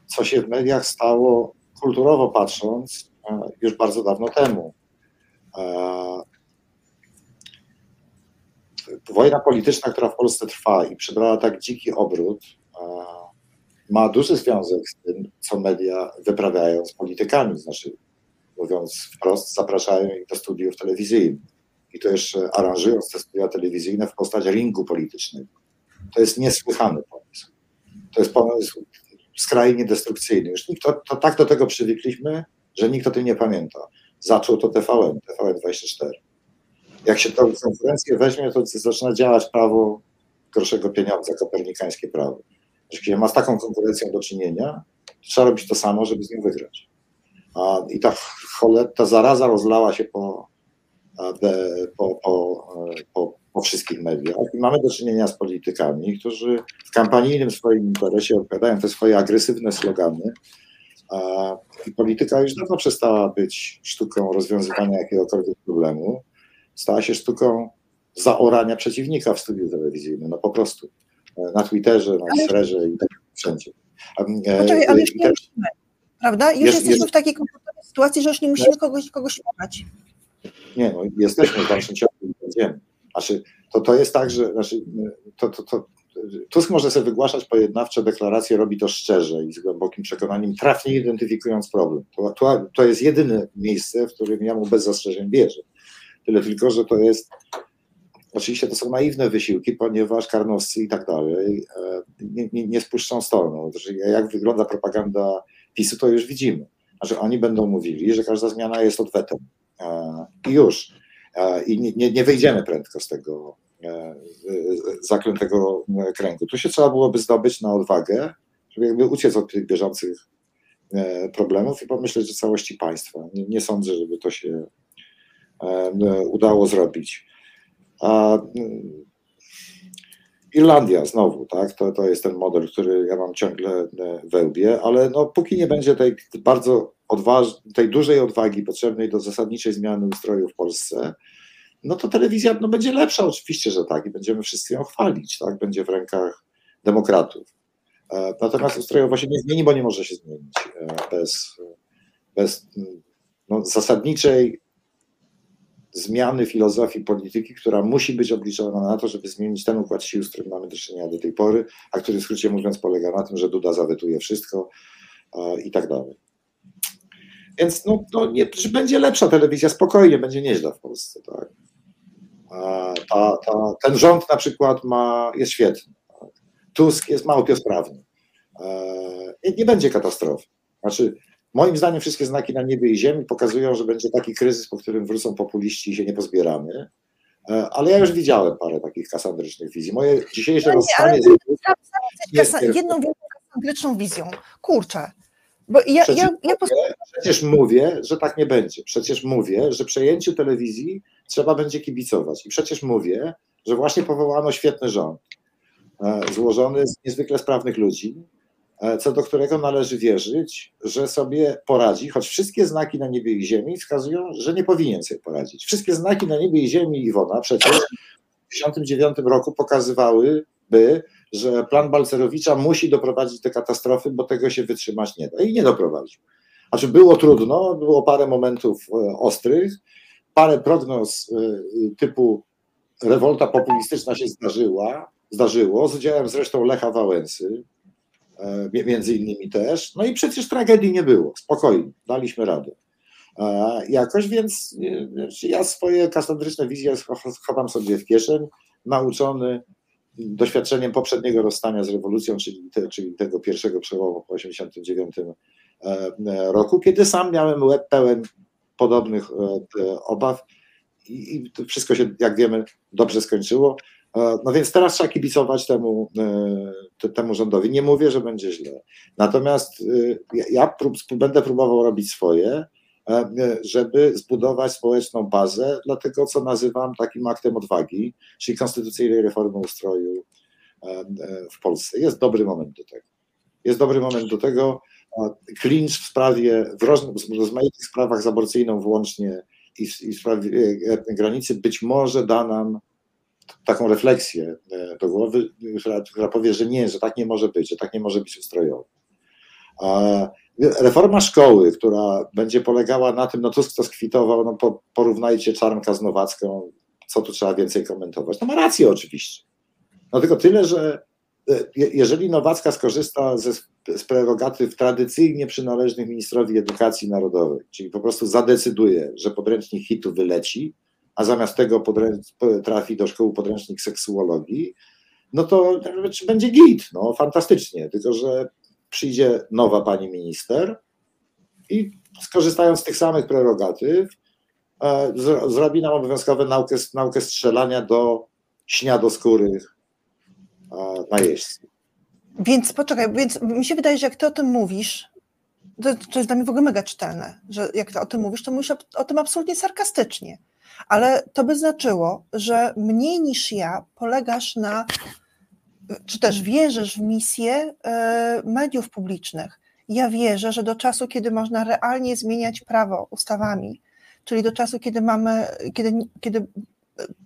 co się w mediach stało kulturowo patrząc już bardzo dawno temu. Wojna polityczna, która w Polsce trwa i przybrała tak dziki obrót, ma duży związek z tym, co media wyprawiają z politykami. Znaczy, mówiąc wprost, zapraszają ich do studiów telewizyjnych. I to jeszcze aranżując te studia telewizyjne w postać ringu politycznego. To jest niesłychany pomysł. To jest pomysł skrajnie destrukcyjny. Już to, to tak do tego przywykliśmy, że nikt o tym nie pamięta. Zaczął to TVN, TVN24. Jak się tę konkurencję weźmie, to zaczyna działać prawo gorszego pieniądza, kopernikańskie prawo. Jeśli ma z taką konkurencją do czynienia, trzeba robić to samo, żeby z nią wygrać. A, I ta, ta zaraza rozlała się po, po, po, po, po wszystkich mediach i mamy do czynienia z politykami, którzy w kampanijnym swoim interesie odpowiadają te swoje agresywne slogany, i polityka już dawno przestała być sztuką rozwiązywania jakiegokolwiek problemu. Stała się sztuką zaorania przeciwnika w studiu telewizyjnym. No po prostu. Na Twitterze, na Instagramie i tak wszędzie. Poczekaj, ale już nie musimy, prawda? Już jest, jesteśmy jest, w takiej komfortowej sytuacji, że już nie musimy kogoś, kogoś szukać. Nie, no jesteśmy w dalszym ciągu i będziemy. Znaczy, to, to jest tak, że znaczy, to, to, to Tusk może sobie wygłaszać pojednawcze deklaracje, robi to szczerze i z głębokim przekonaniem, trafnie identyfikując problem. To, to, to jest jedyne miejsce, w którym ja mu bez zastrzeżeń wierzę. Tyle tylko, że to jest Oczywiście to są naiwne wysiłki, ponieważ karnowscy i tak dalej e, nie, nie, nie spuszczą stolną. Jak wygląda propaganda PiSu, to już widzimy. Że oni będą mówili, że każda zmiana jest odwetem. E, I już. E, I nie, nie wyjdziemy prędko z tego zaklętego kręgu. Tu się trzeba byłoby zdobyć na odwagę, żeby jakby uciec od tych bieżących problemów i pomyśleć o całości państwa. Nie, nie sądzę, żeby to się udało zrobić. A mm, Irlandia znowu, tak, to, to jest ten model, który ja mam ciągle e, we łbie, ale no, póki nie będzie tej bardzo odważnej, tej dużej odwagi potrzebnej do zasadniczej zmiany ustroju w Polsce, no to telewizja no, będzie lepsza, oczywiście, że tak, i będziemy wszyscy ją chwalić, tak, będzie w rękach demokratów. E, natomiast ustrojowo się nie zmieni, bo nie może się zmienić e, bez, bez no, zasadniczej zmiany filozofii polityki, która musi być obliczona na to, żeby zmienić ten układ sił, z którym mamy do czynienia do tej pory, a który w skrócie mówiąc polega na tym, że Duda zawetuje wszystko i tak dalej. Więc no, no nie, będzie lepsza telewizja, spokojnie, będzie nieźle w Polsce. Tak? Ta, ta, ten rząd na przykład ma, jest świetny. Tusk jest małpiosprawny. E, nie będzie katastrofy. Znaczy, Moim zdaniem wszystkie znaki na niebie i ziemi pokazują, że będzie taki kryzys, po którym wrócą populiści i się nie pozbieramy. E, ale ja już widziałem parę takich kasandrycznych wizji. Moje dzisiejsze no rozstanie... z jedną wielką kasandryczną wizją. Kurczę. Bo ja, przecież, ja, ja mówię, przecież mówię, że tak nie będzie. Przecież mówię, że przejęciu telewizji trzeba będzie kibicować. I przecież mówię, że właśnie powołano świetny rząd, e, złożony z niezwykle sprawnych ludzi, E, co do którego należy wierzyć, że sobie poradzi, choć wszystkie znaki na niebie i ziemi wskazują, że nie powinien sobie poradzić. Wszystkie znaki na niebie i ziemi Iwona przecież w 1959 roku pokazywały, by, że plan Balcerowicza musi doprowadzić do katastrofy, bo tego się wytrzymać nie da. I nie doprowadził. Znaczy było trudno, było parę momentów e, ostrych, parę prognoz e, typu rewolta populistyczna się zdarzyła, zdarzyło, z udziałem zresztą Lecha Wałęsy, E, między innymi też. No i przecież tragedii nie było, spokojnie, daliśmy radę. E, jakoś, więc e, ja swoje kasandryczne wizje chowam sobie w kieszeń, nauczony doświadczeniem poprzedniego rozstania z rewolucją, czyli, te, czyli tego pierwszego przełomu po 1989 roku, kiedy sam miałem łeb pełen podobnych obaw i, wszystko się, jak wiemy, dobrze skończyło. E, no więc teraz trzeba kibicować temu, e, temu rządowi. Nie mówię, że będzie źle. Natomiast e, ja prób, będę próbował robić swoje, żeby zbudować społeczną bazę dla tego, co nazywam takim aktem odwagi, czyli konstytucyjnej reformy ustroju w Polsce. Jest dobry moment do tego. Jest dobry moment do tego. Klincz w sprawie, w rozmaitych sprawach z aborcyjną włącznie i i w sprawie granicy być może da nam taką refleksję e, do głowy, która, która powie, że nie, że tak nie może być, że tak nie może być ustrojowo. Reforma szkoły, która będzie polegała na tym, no Tusk to skwitował, no po, porównajcie Czarnka z Nowacką, co tu trzeba więcej komentować. No ma rację oczywiście. No tylko tyle, że e, jeżeli Nowacka skorzysta ze, z prerogatyw tradycyjnie przynależnych ministrowi edukacji narodowej, czyli po prostu zadecyduje, że podręcznik hitu wyleci, a zamiast tego trafi do szkoły podręcznik seksuologii, no to będzie git, no fantastycznie, tylko że przyjdzie nowa pani minister i skorzystając z tych samych prerogatyw, e, zrobi nam obowiązkowe naukę, naukę strzelania do śniadoskórych e, najeźdźców. Więc poczekaj, więc mi się wydaje, że jak ty o tym mówisz, to, to jest dla mnie w ogóle mega czytelne, że jak ty o tym mówisz, to mówisz o, o tym absolutnie sarkastycznie ale to by znaczyło, że mniej niż ja polegasz na, czy też wierzysz w misję e, mediów publicznych. Ja wierzę, że do czasu, kiedy można realnie zmieniać prawo ustawami, czyli do czasu, kiedy mamy, kiedy, kiedy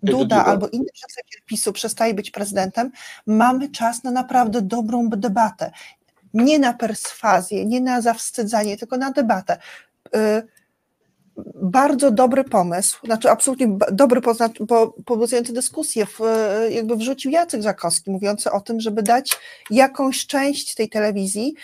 Duda albo inny przedstawiciel PiSu przestaje być prezydentem, mamy czas na naprawdę dobrą debatę. Nie na perswazję, nie na zawstydzanie, tylko na debatę. E, bardzo dobry pomysł, znaczy absolutnie dobry, pobudzający dyskusję, w, jakby wrzucił Jacek Żakowski, mówiący o tym, żeby dać jakąś część tej telewizji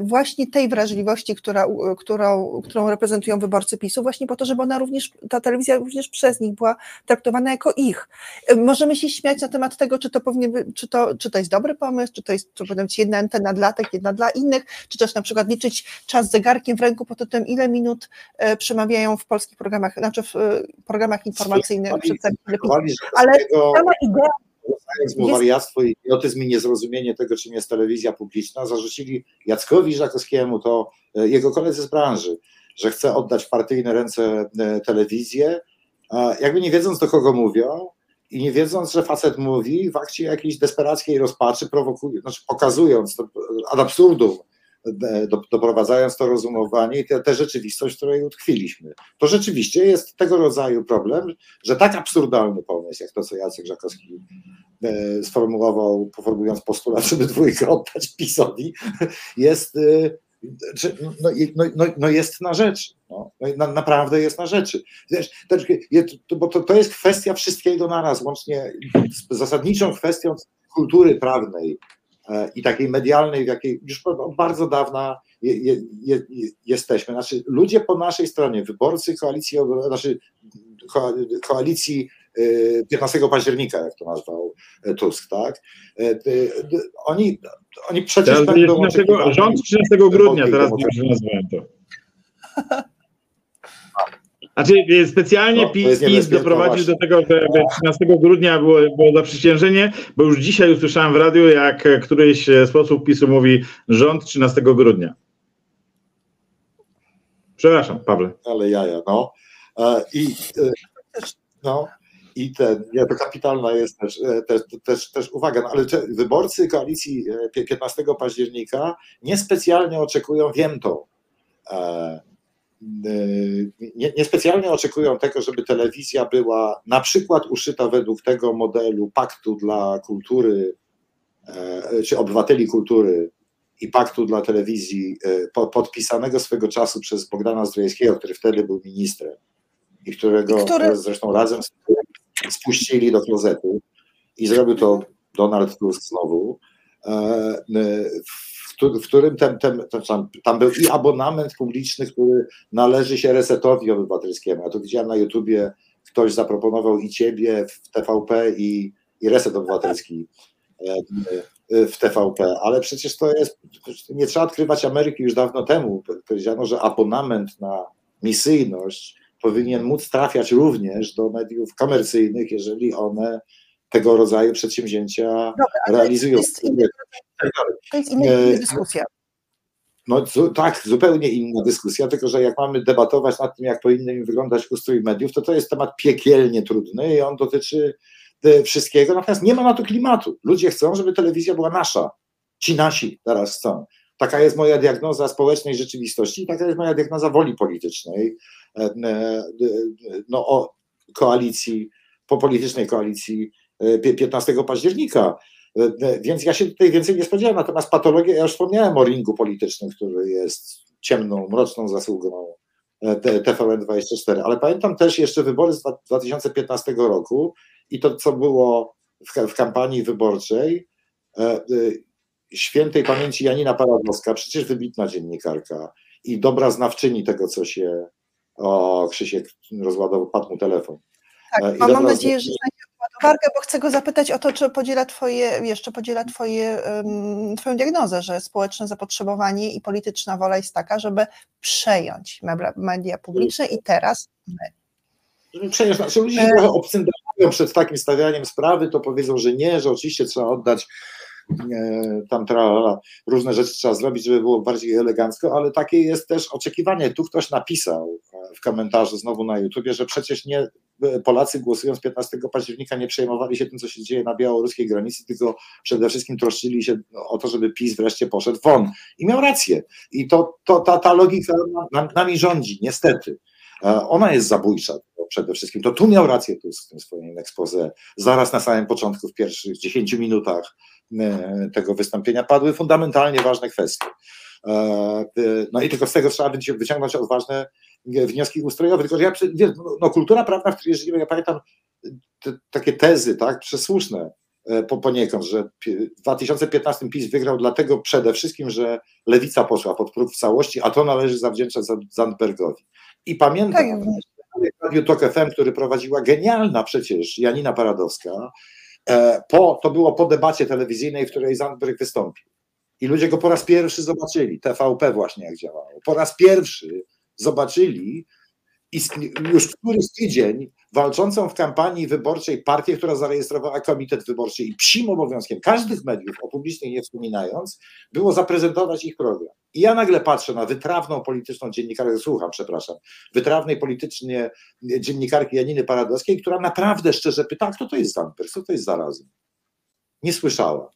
właśnie tej wrażliwości, która, którą, którą reprezentują wyborcy PiSu, właśnie po to, żeby ona również, ta telewizja również przez nich była traktowana jako ich. E, możemy się śmiać na temat tego, czy to powinien być, czy to, czy to jest dobry pomysł, czy to jest, czy powinna być jedna antena dla tych, jedna dla innych, czy też na przykład liczyć czas zegarkiem w ręku pod tym, ile minut e, przemawiają w polskich programach, znaczy w programach informacyjnych przedstawiciele Ale sama idea Uznając mu wariactwo i idiotyzm i niezrozumienie tego, czym jest telewizja publiczna, zarzucili Jackowi Żakowskiemu, to e, jego koledzy z branży, że chce oddać w partyjne ręce e, telewizję, jakby nie wiedząc do kogo mówią i nie wiedząc, że facet mówi w akcie jakiejś desperackiej rozpaczy, prowokując, znaczy pokazując to ad absurdum, E, doprowadzając to rozumowanie i tę rzeczywistość, w której utkwiliśmy. To rzeczywiście jest tego rodzaju problem, że tak absurdalny pomysł, jak to, co Jacek Żakowski e, sformułował, formułując postulat, żeby dwójkę oddać PiSowi, jest, e, no, no, no, no jest na rzeczy. No, na, naprawdę jest na rzeczy. Wiesz, bo to, to jest kwestia wszystkiego naraz, łącznie z zasadniczą kwestią kultury prawnej, i takiej medialnej, w jakiej już od bardzo dawna je, je, je, jesteśmy. Znaczy, ludzie po naszej stronie, wyborcy koalicji, znaczy koalicji 15 e, października, jak to nazwał e, Tusk, tak? Oni, oni przecież teraz będą... 13, rząd 13 grudnia, teraz już nazwałem to. [LAUGHS] Znaczy specjalnie no, PiS, PiS doprowadził do tego, że 13 grudnia było, było zaprzysiężenie, bo już dzisiaj usłyszałem w radiu, jak któryś z posłów PiSu mówi rząd 13 grudnia. Przepraszam, Pawle. Ale jaja, no. E, I e, no. I ten, nie, to kapitalna jest też, e, też, też, też uwaga, no, ale wyborcy koalicji 15 października niespecjalnie oczekują, wiem to, niespecjalnie nie oczekują tego, żeby telewizja była na przykład uszyta według tego modelu paktu dla kultury, e, czy obywateli kultury i paktu dla telewizji e, podpisanego swego czasu przez Bogdana Zdrojewskiego, który wtedy był ministrem i którego Który... zresztą razem spuścili do klozetu i zrobił to Donald Tusk znowu. W którym ten, ten, tam, tam był i abonament publiczny, który należy się resetowi obywatelskiemu. Ja to widziałem na YouTubie, ktoś zaproponował i ciebie w TVP i, i reset obywatelski e, e, w TVP, ale przecież to jest, nie trzeba odkrywać Ameryki już dawno temu. Powiedziano, że abonament na misyjność powinien móc trafiać również do mediów komercyjnych, jeżeli one tego rodzaju przedsięwzięcia Dobra, realizują. To jest, to jest inna e, dyskusja. No tak, zupełnie inna dyskusja, tylko że jak mamy debatować nad tym, jak powinien wyglądać ustrój mediów, to to jest temat piekielnie trudny i on dotyczy e, wszystkiego, natomiast nie ma na to klimatu. Ludzie chcą, żeby telewizja była nasza. Ci nasi teraz chcą. Taka jest moja diagnoza społecznej rzeczywistości i taka jest moja diagnoza woli politycznej, e, no, o koalicji, po politycznej koalicji 15 października. Więc ja się tutaj więcej nie spodziewam. Natomiast patologia, ja już wspomniałem o ringu politycznym, który jest ciemną, mroczną zasługą e, TVN24, ale pamiętam też jeszcze wybory z 2015 roku i to, co było w, kampanii wyborczej. E, e, świętej pamięci Janina Paradowska, przecież wybitna dziennikarka i dobra znawczyni tego, co się. O, Krzysiek rozładował, padł mu telefon. Tak, mam nadzieję, że ładowarkę, bo chcę go zapytać o to, czy podziela twoje, jeszcze podziela twoje, um, twoją diagnozę, że społeczne zapotrzebowanie i polityczna wola jest taka, żeby przejąć media publiczne i teraz my. Przejąć, znaczy ludzie się trochę obcyndają przed takim stawianiem sprawy, to powiedzą, że nie, że oczywiście trzeba oddać tam tra, różne rzeczy trzeba zrobić, żeby było bardziej elegancko, ale takie jest też oczekiwanie. Tu ktoś napisał e, w komentarzu znowu na YouTubie, że przecież nie e, Polacy głosując 15 października nie przejmowali się tym, co się dzieje na białoruskiej granicy, tylko przede wszystkim troszczyli się o to, żeby PiS wreszcie poszedł won. I miał rację. I to, to ta, ta logika nami rządzi, niestety. E, ona jest zabójcza przede wszystkim. To tu miał rację Tusk w tym swoim expose. Zaraz na samym początku, w pierwszych 10 minutach e, tego wystąpienia padły fundamentalnie ważne kwestie. No i tylko z tego trzeba wyciągnąć odważne wnioski ustrojowe. Tylko, że ja, no, no, kultura prawna, w której żyjemy, ja pamiętam te, takie tezy, tak, przesłuszne po, poniekąd, że w 2015 PiS wygrał dlatego przede wszystkim, że lewica poszła pod próg w całości, a to należy zawdzięczać Zandbergowi. I pamiętam, tak. Radio Tok FM, który prowadziła genialna przecież Janina Paradowska, po, to było po debacie telewizyjnej, w której Zandberg wystąpił. I ludzie go po raz pierwszy zobaczyli, TVP właśnie jak działało. Po raz pierwszy zobaczyli i już któryś tydzień walczącą w kampanii wyborczej partię, która zarejestrowała komitet wyborczy i psim obowiązkiem każdych mediów, o publicznych nie wspominając, było zaprezentować ich program. I ja nagle patrzę na wytrawną polityczną dziennikarkę, słucham, przepraszam, wytrawnej politycznie dziennikarki Janiny Paradowskiej, która naprawdę szczerze pyta, kto to jest Zandberg, co to jest zarazem. Nie słyszała.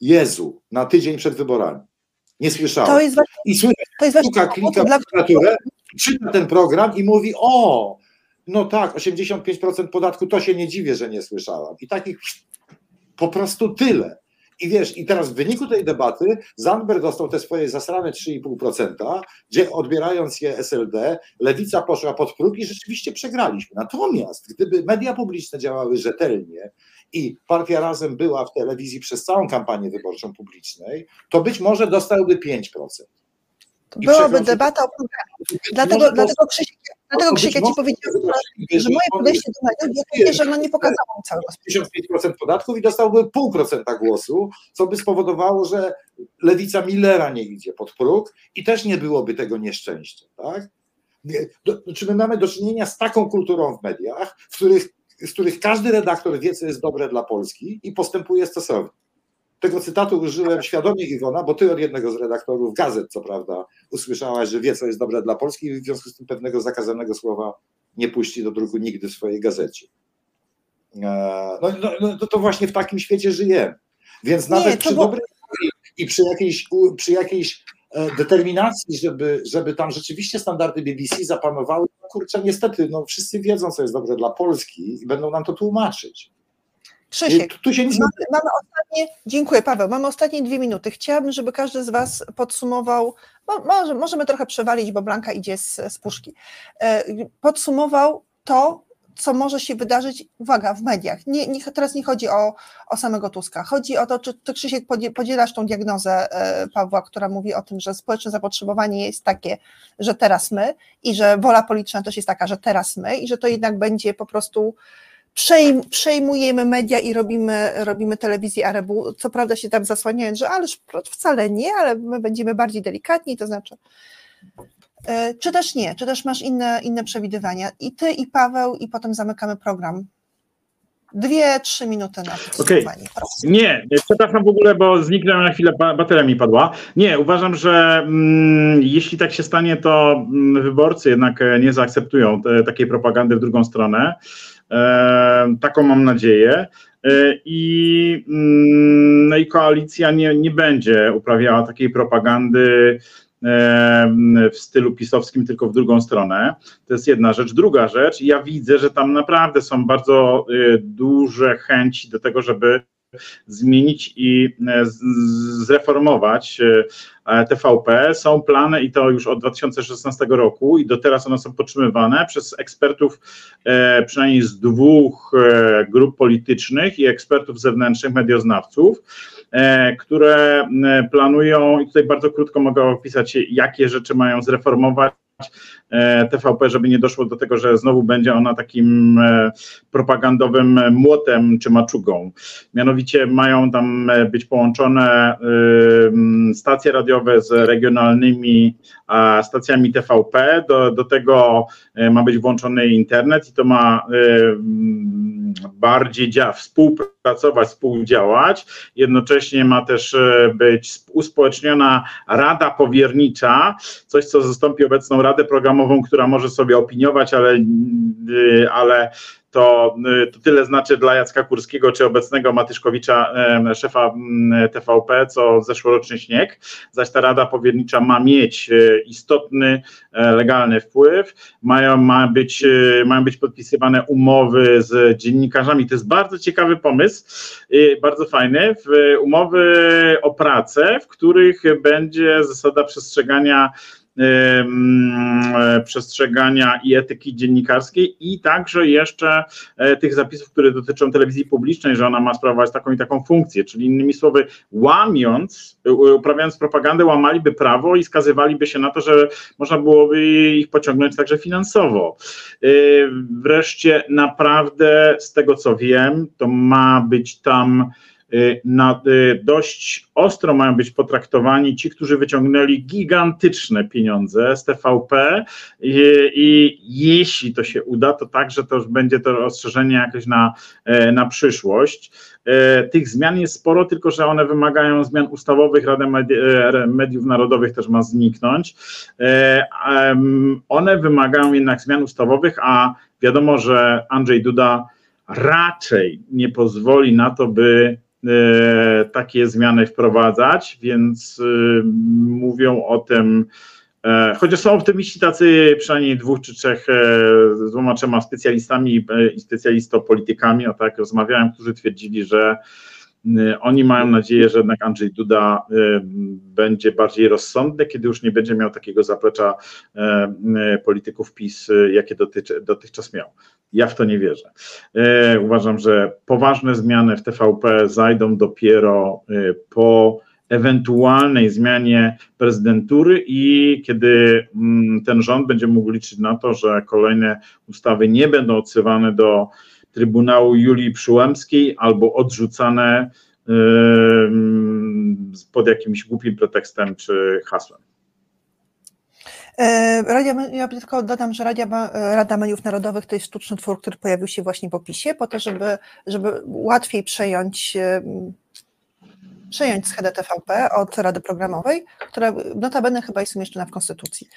Jezu, na tydzień przed wyborami. Nie słyszała. To jest właśnie, I słychać, to jest właśnie klika, klika klawiaturę, czyta ten program i mówi, o, no tak, 85% podatku, to się nie dziwię, że nie słyszałam. I takich po prostu tyle. I wiesz, i teraz w wyniku tej debaty Zandberg dostał te swoje zasrane 3,5%, gdzie odbierając je SLD, lewica poszła pod próg i rzeczywiście przegraliśmy. Natomiast gdyby media publiczne działały rzetelnie i partia razem była w telewizji przez całą kampanię wyborczą publicznej, to być może dostałby 5%. Byłaby debata o programie. Dlatego, dlatego Krzysiek, dlatego Krzysiek ja ci powiedziałem, że, że moje podejście do mediów jest takie, że no nie pokazało całego 15% podatków i dostałby pół procenta głosu, co by spowodowało, że lewica Millera nie idzie pod próg i też nie byłoby tego nieszczęścia. Tak? Czy my mamy do czynienia z taką kulturą w mediach, w których, z których każdy redaktor wie, co jest dobre dla Polski i postępuje stosownie. Tego cytatu użyłem świadomie, Iwona, bo ty od jednego z redaktorów gazet, co prawda, usłyszałaś, że wie, co jest dobre dla Polski i w związku z tym pewnego zakazanego słowa nie puści do druku nigdy w swojej gazecie. No, no, no to właśnie w takim świecie żyjemy. Więc nawet nie, przy bo... dobrej i przy jakiejś, przy jakiejś determinacji, żeby, żeby tam rzeczywiście standardy BBC zapanowały, no kurczę, niestety, no wszyscy wiedzą, co jest dobre dla Polski i będą nam to tłumaczyć. Krzysiek, tu się nic mamy, mamy ostatnie, dziękuję Paweł, mamy ostatnie dwie minuty. Chciałabym, żeby każdy z Was podsumował, może, możemy trochę przewalić, bo Blanka idzie z, z puszki, e, podsumował to, co może się wydarzyć, uwaga, w mediach. Nie, nie, teraz nie chodzi o, o samego Tuska. Chodzi o to, czy ty, Krzysiek, podzielasz tą diagnozę e, Pawła, która mówi o tym, że społeczne zapotrzebowanie jest takie, że teraz my i że wola polityczna też jest taka, że teraz my i że to jednak będzie po prostu przejmujemy media i robimy, robimy telewizję Arebu, co prawda się tam zasłaniając, że ależ wcale nie, ale my będziemy bardziej delikatni, to znaczy e, czy też nie, czy też masz inne, inne przewidywania i ty i Paweł i potem zamykamy program. Dwie, trzy minuty na podsumowanie. Okay. Nie, przepraszam w ogóle, bo zniknęła na chwilę, bateria mi padła. Nie, uważam, że mm, jeśli tak się stanie, to mm, wyborcy jednak e, nie zaakceptują te, takiej propagandy w drugą stronę. E, taką mam nadzieję. E, I, mm, no i koalicja nie, nie będzie uprawiała takiej propagandy e, w stylu pisowskim, tylko w drugą stronę. To jest jedna rzecz. Druga rzecz, ja widzę, że tam naprawdę są bardzo duże chęci do tego, żeby zmienić i zreformować E, TVP. Są plany i to już od 2016 roku i do teraz one są podtrzymywane przez ekspertów e, przynajmniej z dwóch e, grup politycznych i ekspertów zewnętrznych, medioznawców, które planują, i tutaj bardzo krótko mogę opisać, jakie rzeczy mają zreformować TVP, żeby nie doszło do tego, że znowu będzie ona takim propagandowym młotem czy maczugą. Mianowicie mają tam być połączone stacje radiowe, z regionalnymi stacjami TVP. Do, do tego e, ma być włączony internet i to ma e, bardziej dzia- współpracować, współdziałać. Jednocześnie ma też e, być uspołeczniona rada powiernicza, coś co zastąpi obecną radę programową, która może sobie opiniować, ale, ale to, to tyle znaczy dla Jacka Kurskiego czy obecnego Matyszkowicza, szefa TVP, co zeszłoroczny śnieg, zaś ta Rada Powiernicza ma mieć istotny, legalny wpływ, mają, ma być, mają być podpisywane umowy z dziennikarzami, to jest bardzo ciekawy pomysł, bardzo fajny, umowy o pracę, w których będzie zasada przestrzegania przestrzegania i etyki dziennikarskiej i także jeszcze e, tych zapisów, które dotyczą telewizji publicznej, że ona ma sprawować taką i taką funkcję, czyli innymi słowy łamiąc, uprawiając propagandę, łamaliby prawo i skazywaliby się na to, że można byłoby ich pociągnąć także finansowo. E, wreszcie naprawdę z tego co wiem, to ma być tam na, y, dość ostro mają być potraktowani ci, którzy wyciągnęli gigantyczne pieniądze z TVP i, i jeśli to się uda, to także to już będzie to rozszerzenie jakieś na, e, na przyszłość. E, tych zmian jest sporo, tylko że one wymagają zmian ustawowych. Rada e, Mediów Narodowych też ma zniknąć. One wymagają jednak zmian ustawowych, a wiadomo, że Andrzej Duda raczej nie pozwoli na to, by takie zmiany wprowadzać, więc e, mówią o tym, e, chociaż są optymiści tacy przynajmniej dwóch czy trzech z dwoma, trzema specjalistami i specjalistopolitykami, o tak rozmawiałem, którzy twierdzili, że oni mają nadzieję, że jednak Andrzej Duda będzie bardziej rozsądny, kiedy już nie będzie miał takiego zaplecza polityków PiS, jakie dotychczas miał. Ja w to nie wierzę. E, uważam, że poważne zmiany w TVP zajdą dopiero e, po ewentualnej zmianie prezydentury i kiedy mm, ten rząd będzie mógł liczyć na to, że kolejne ustawy nie będą odsyłane do Trybunału Julii Przyłębskiej albo odrzucane e, pod jakimś głupim pretekstem czy hasłem. E, Radia, ja tylko dodam, że Radia, Rada Mediów Narodowych to jest sztuczny twór, który pojawił się właśnie w opisie, po to, żeby, żeby łatwiej przejąć, przejąć schedę TVP od Rady Programowej, która notabene chyba jest umieszczona w Konstytucji.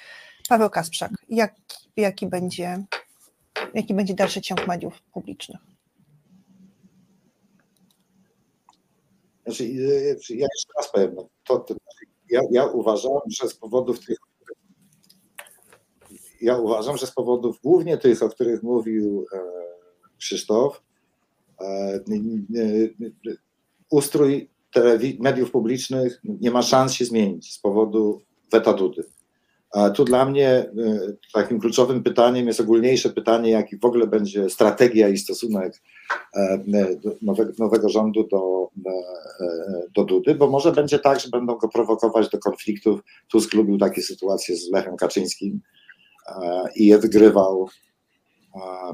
Paweł Kasprzak, jak, jaki, będzie, jaki będzie dalszy ciąg mediów publicznych? Znaczy, ja jeszcze raz powiem, no, to, to, ja, ja uważam, że z powodów tych ja uważam, że z powodów głównie tych, o których mówił e, Krzysztof, e, ustrój mediów publicznych nie ma szans się zmienić z powodu weta Dudy. Tu dla mnie e, takim kluczowym pytaniem jest ogólniejsze pytanie, jaki w ogóle będzie strategia i stosunek nowego, nowego rządu do, do Dudy, bo może będzie tak, że będą go prowokować do konfliktów. Tusk lubił takie sytuacje z Lechem Kaczyńskim, i wygrywał.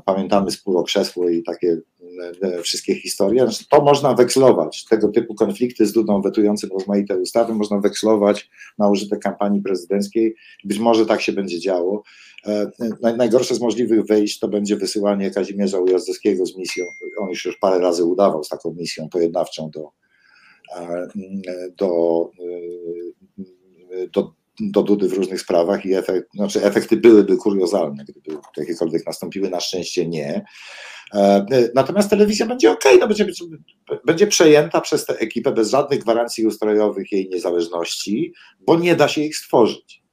Pamiętamy spór o krzesło i takie e, wszystkie historie. Znaczy, to można wekslować. Tego typu konflikty z Dudą wetującym rozmaite ustawy można wekslować na użytek kampanii prezydenckiej. Być może tak się będzie działo. E, najgorsze z możliwych wejść to będzie wysyłanie Kazimierza Ujazdowskiego z misją. On już już parę razy udawał z taką misją pojednawczą do, e, do, do do Dudy w różnych sprawach i efekt, znaczy efekty byłyby kuriozalne, gdyby jakiekolwiek nastąpiły, na szczęście nie. E, natomiast telewizja będzie ok, no będzie, będzie przejęta przez tę ekipę bez żadnych gwarancji ustrojowych jej niezależności, bo nie da się ich stworzyć.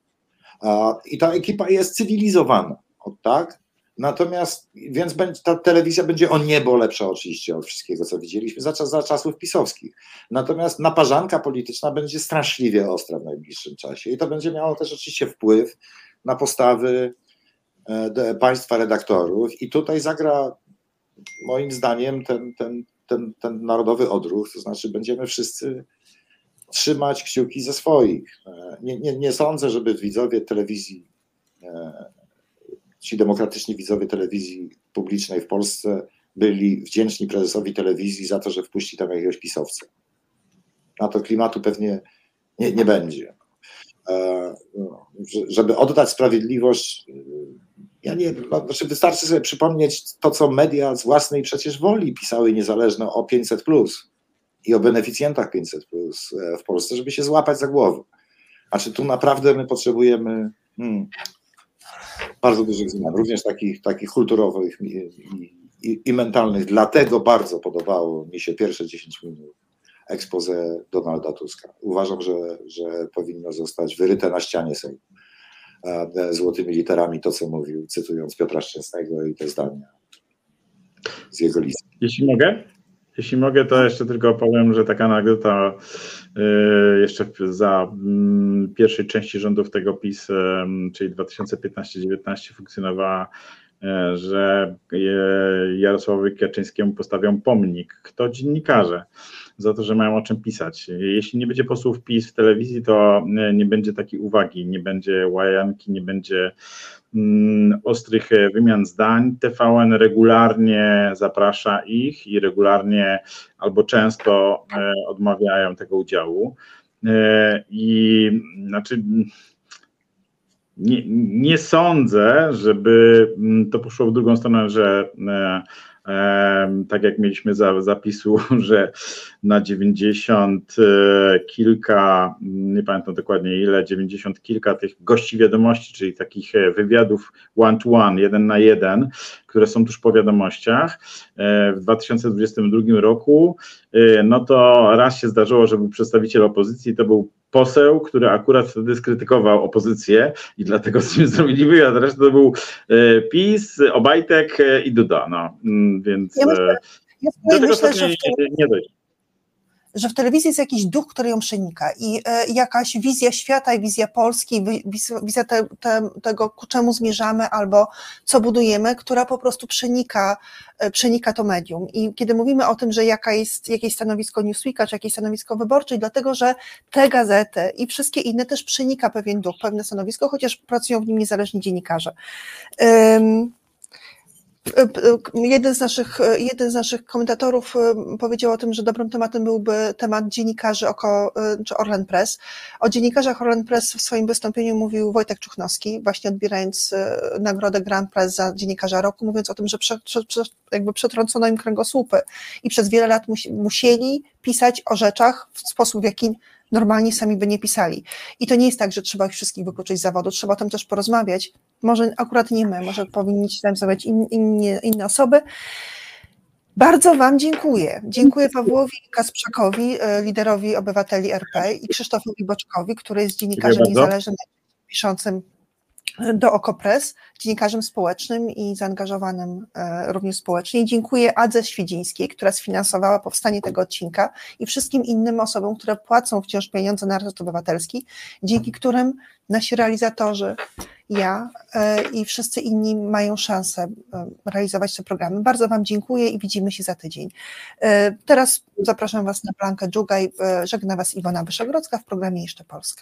I ta ekipa jest cywilizowana, tak? Natomiast, więc ta telewizja będzie o niebo lepsza oczywiście od wszystkiego, co widzieliśmy za, za czasów pisowskich. Natomiast naparzanka polityczna będzie straszliwie ostra w najbliższym czasie i to będzie miało też oczywiście wpływ na postawy e, państwa redaktorów i tutaj zagra moim zdaniem ten, ten, ten, ten narodowy odruch, to znaczy będziemy wszyscy trzymać kciuki ze swoich. E, nie, nie, nie sądzę, żeby widzowie telewizji e, ci demokratyczni widzowie telewizji publicznej w Polsce byli wdzięczni prezesowi telewizji za to, że wpuści tam jakiegoś pisowca. Na to klimatu pewnie nie, nie będzie. E, no, żeby oddać sprawiedliwość, e, ja nie no, znaczy wystarczy sobie przypomnieć to, co media z własnej przecież woli pisały niezależne o 500 plus i o beneficjentach 500 plus e, w Polsce, żeby się złapać za głowę. Znaczy tu naprawdę my potrzebujemy hmm, bardzo dużych zmian, również takich, takich kulturowych i, i, i mentalnych. Dlatego bardzo podobało mi się pierwsze 10 minut expose Donalda Tuska. Uważam, że, że powinno zostać wyryte na ścianie Sejmu e, złotymi literami to, co mówił, cytując Piotra Szczęsnego i te zdania z jego listy. Jeśli mogę? Jeśli mogę, to jeszcze tylko powiem, że taka anegdota jeszcze za mm, pierwszej części rządów tego PiS, czyli 2015-19 funkcjonowała, e, że Jarosławowi Kaczyńskiemu postawią pomnik. Kto? Dziennikarze za to, że mają o czym pisać. Jeśli nie będzie posłów PiS w telewizji, to e, nie będzie takiej uwagi, nie będzie łajanki, nie będzie mm, ostrych e, wymian zdań. TVN regularnie zaprasza ich i regularnie albo często e, odmawiają tego udziału. I znaczy nie, nie sądzę, żeby mm, to poszło w drugą stronę, że tak jak mieliśmy za, zapisu, [LAUGHS] że na 90 e, kilka, nie pamiętam dokładnie ile, 90 kilka tych gości wiadomości, czyli takich e, wywiadów one to one, jeden na jeden, które są tuż po wiadomościach e, w 2022 roku, no to raz się zdarzyło, że był przedstawiciel opozycji, to był poseł, który akurat wtedy skrytykował opozycję i dlatego z nim zrobili wywiad, reszta to był e, PiS, Obajtek e, i Duda, no, mm, więc ja myślę, ja do tego myślę, nie, nie dojdzie że w telewizji jest jakiś duch, który ją przenika i e, jakaś wizja świata i wizja Polski, wizja te, te, tego, ku czemu zmierzamy albo co budujemy, która po prostu przenika, e, przenika to medium. I kiedy mówimy o tym, że jaka jest jakieś stanowisko Newsweeka, czy jakieś stanowisko wyborcze, dlatego, że te gazety i wszystkie inne też przenika pewien duch, pewne stanowisko, chociaż pracują w nim niezależni dziennikarze. Jeden z, naszych, jeden z naszych komentatorów e, powiedział o tym, że dobrym tematem byłby temat dziennikarzy oko, e, czy Orlen Press. O dziennikarzach Orlen Press w swoim wystąpieniu mówił Wojtek Czuchnowski, właśnie odbierając e, nagrodę Grand Press za dziennikarza roku, mówiąc o tym, że prze, prze, jakby przetrącono im kręgosłupy i przez wiele lat musieli pisać o rzeczach w sposób, w jaki normalnie sami by nie pisali. I to nie jest tak, że trzeba ich wszystkich wykluczyć z zawodu, trzeba o tym też porozmawiać. Może akurat nie my, może powinni się tam zamawiać in, inne, inne osoby. Bardzo Wam dziękuję. Dziękuję Pawłowi Kasprzakowi, e, liderowi obywateli RP i Krzysztofowi Boczkowi, który jest dziennikarzem niezależnym, piszącym do Okopres, dziennikarzem społecznym i zaangażowanym e, również społecznie. dziękuję Adze Świdzińskiej, która sfinansowała powstanie tego odcinka i wszystkim innym osobom, które płacą wciąż pieniądze na Resort Obywatelski, dzięki którym nasi realizatorzy, ja e, i wszyscy inni mają szansę e, realizować te programy. Bardzo Wam dziękuję i widzimy się za tydzień. Teraz zapraszam Was na Blankę Dżugaj. Żegna Was Iwona Wyszogrodzka w programie Jeszcze Polska.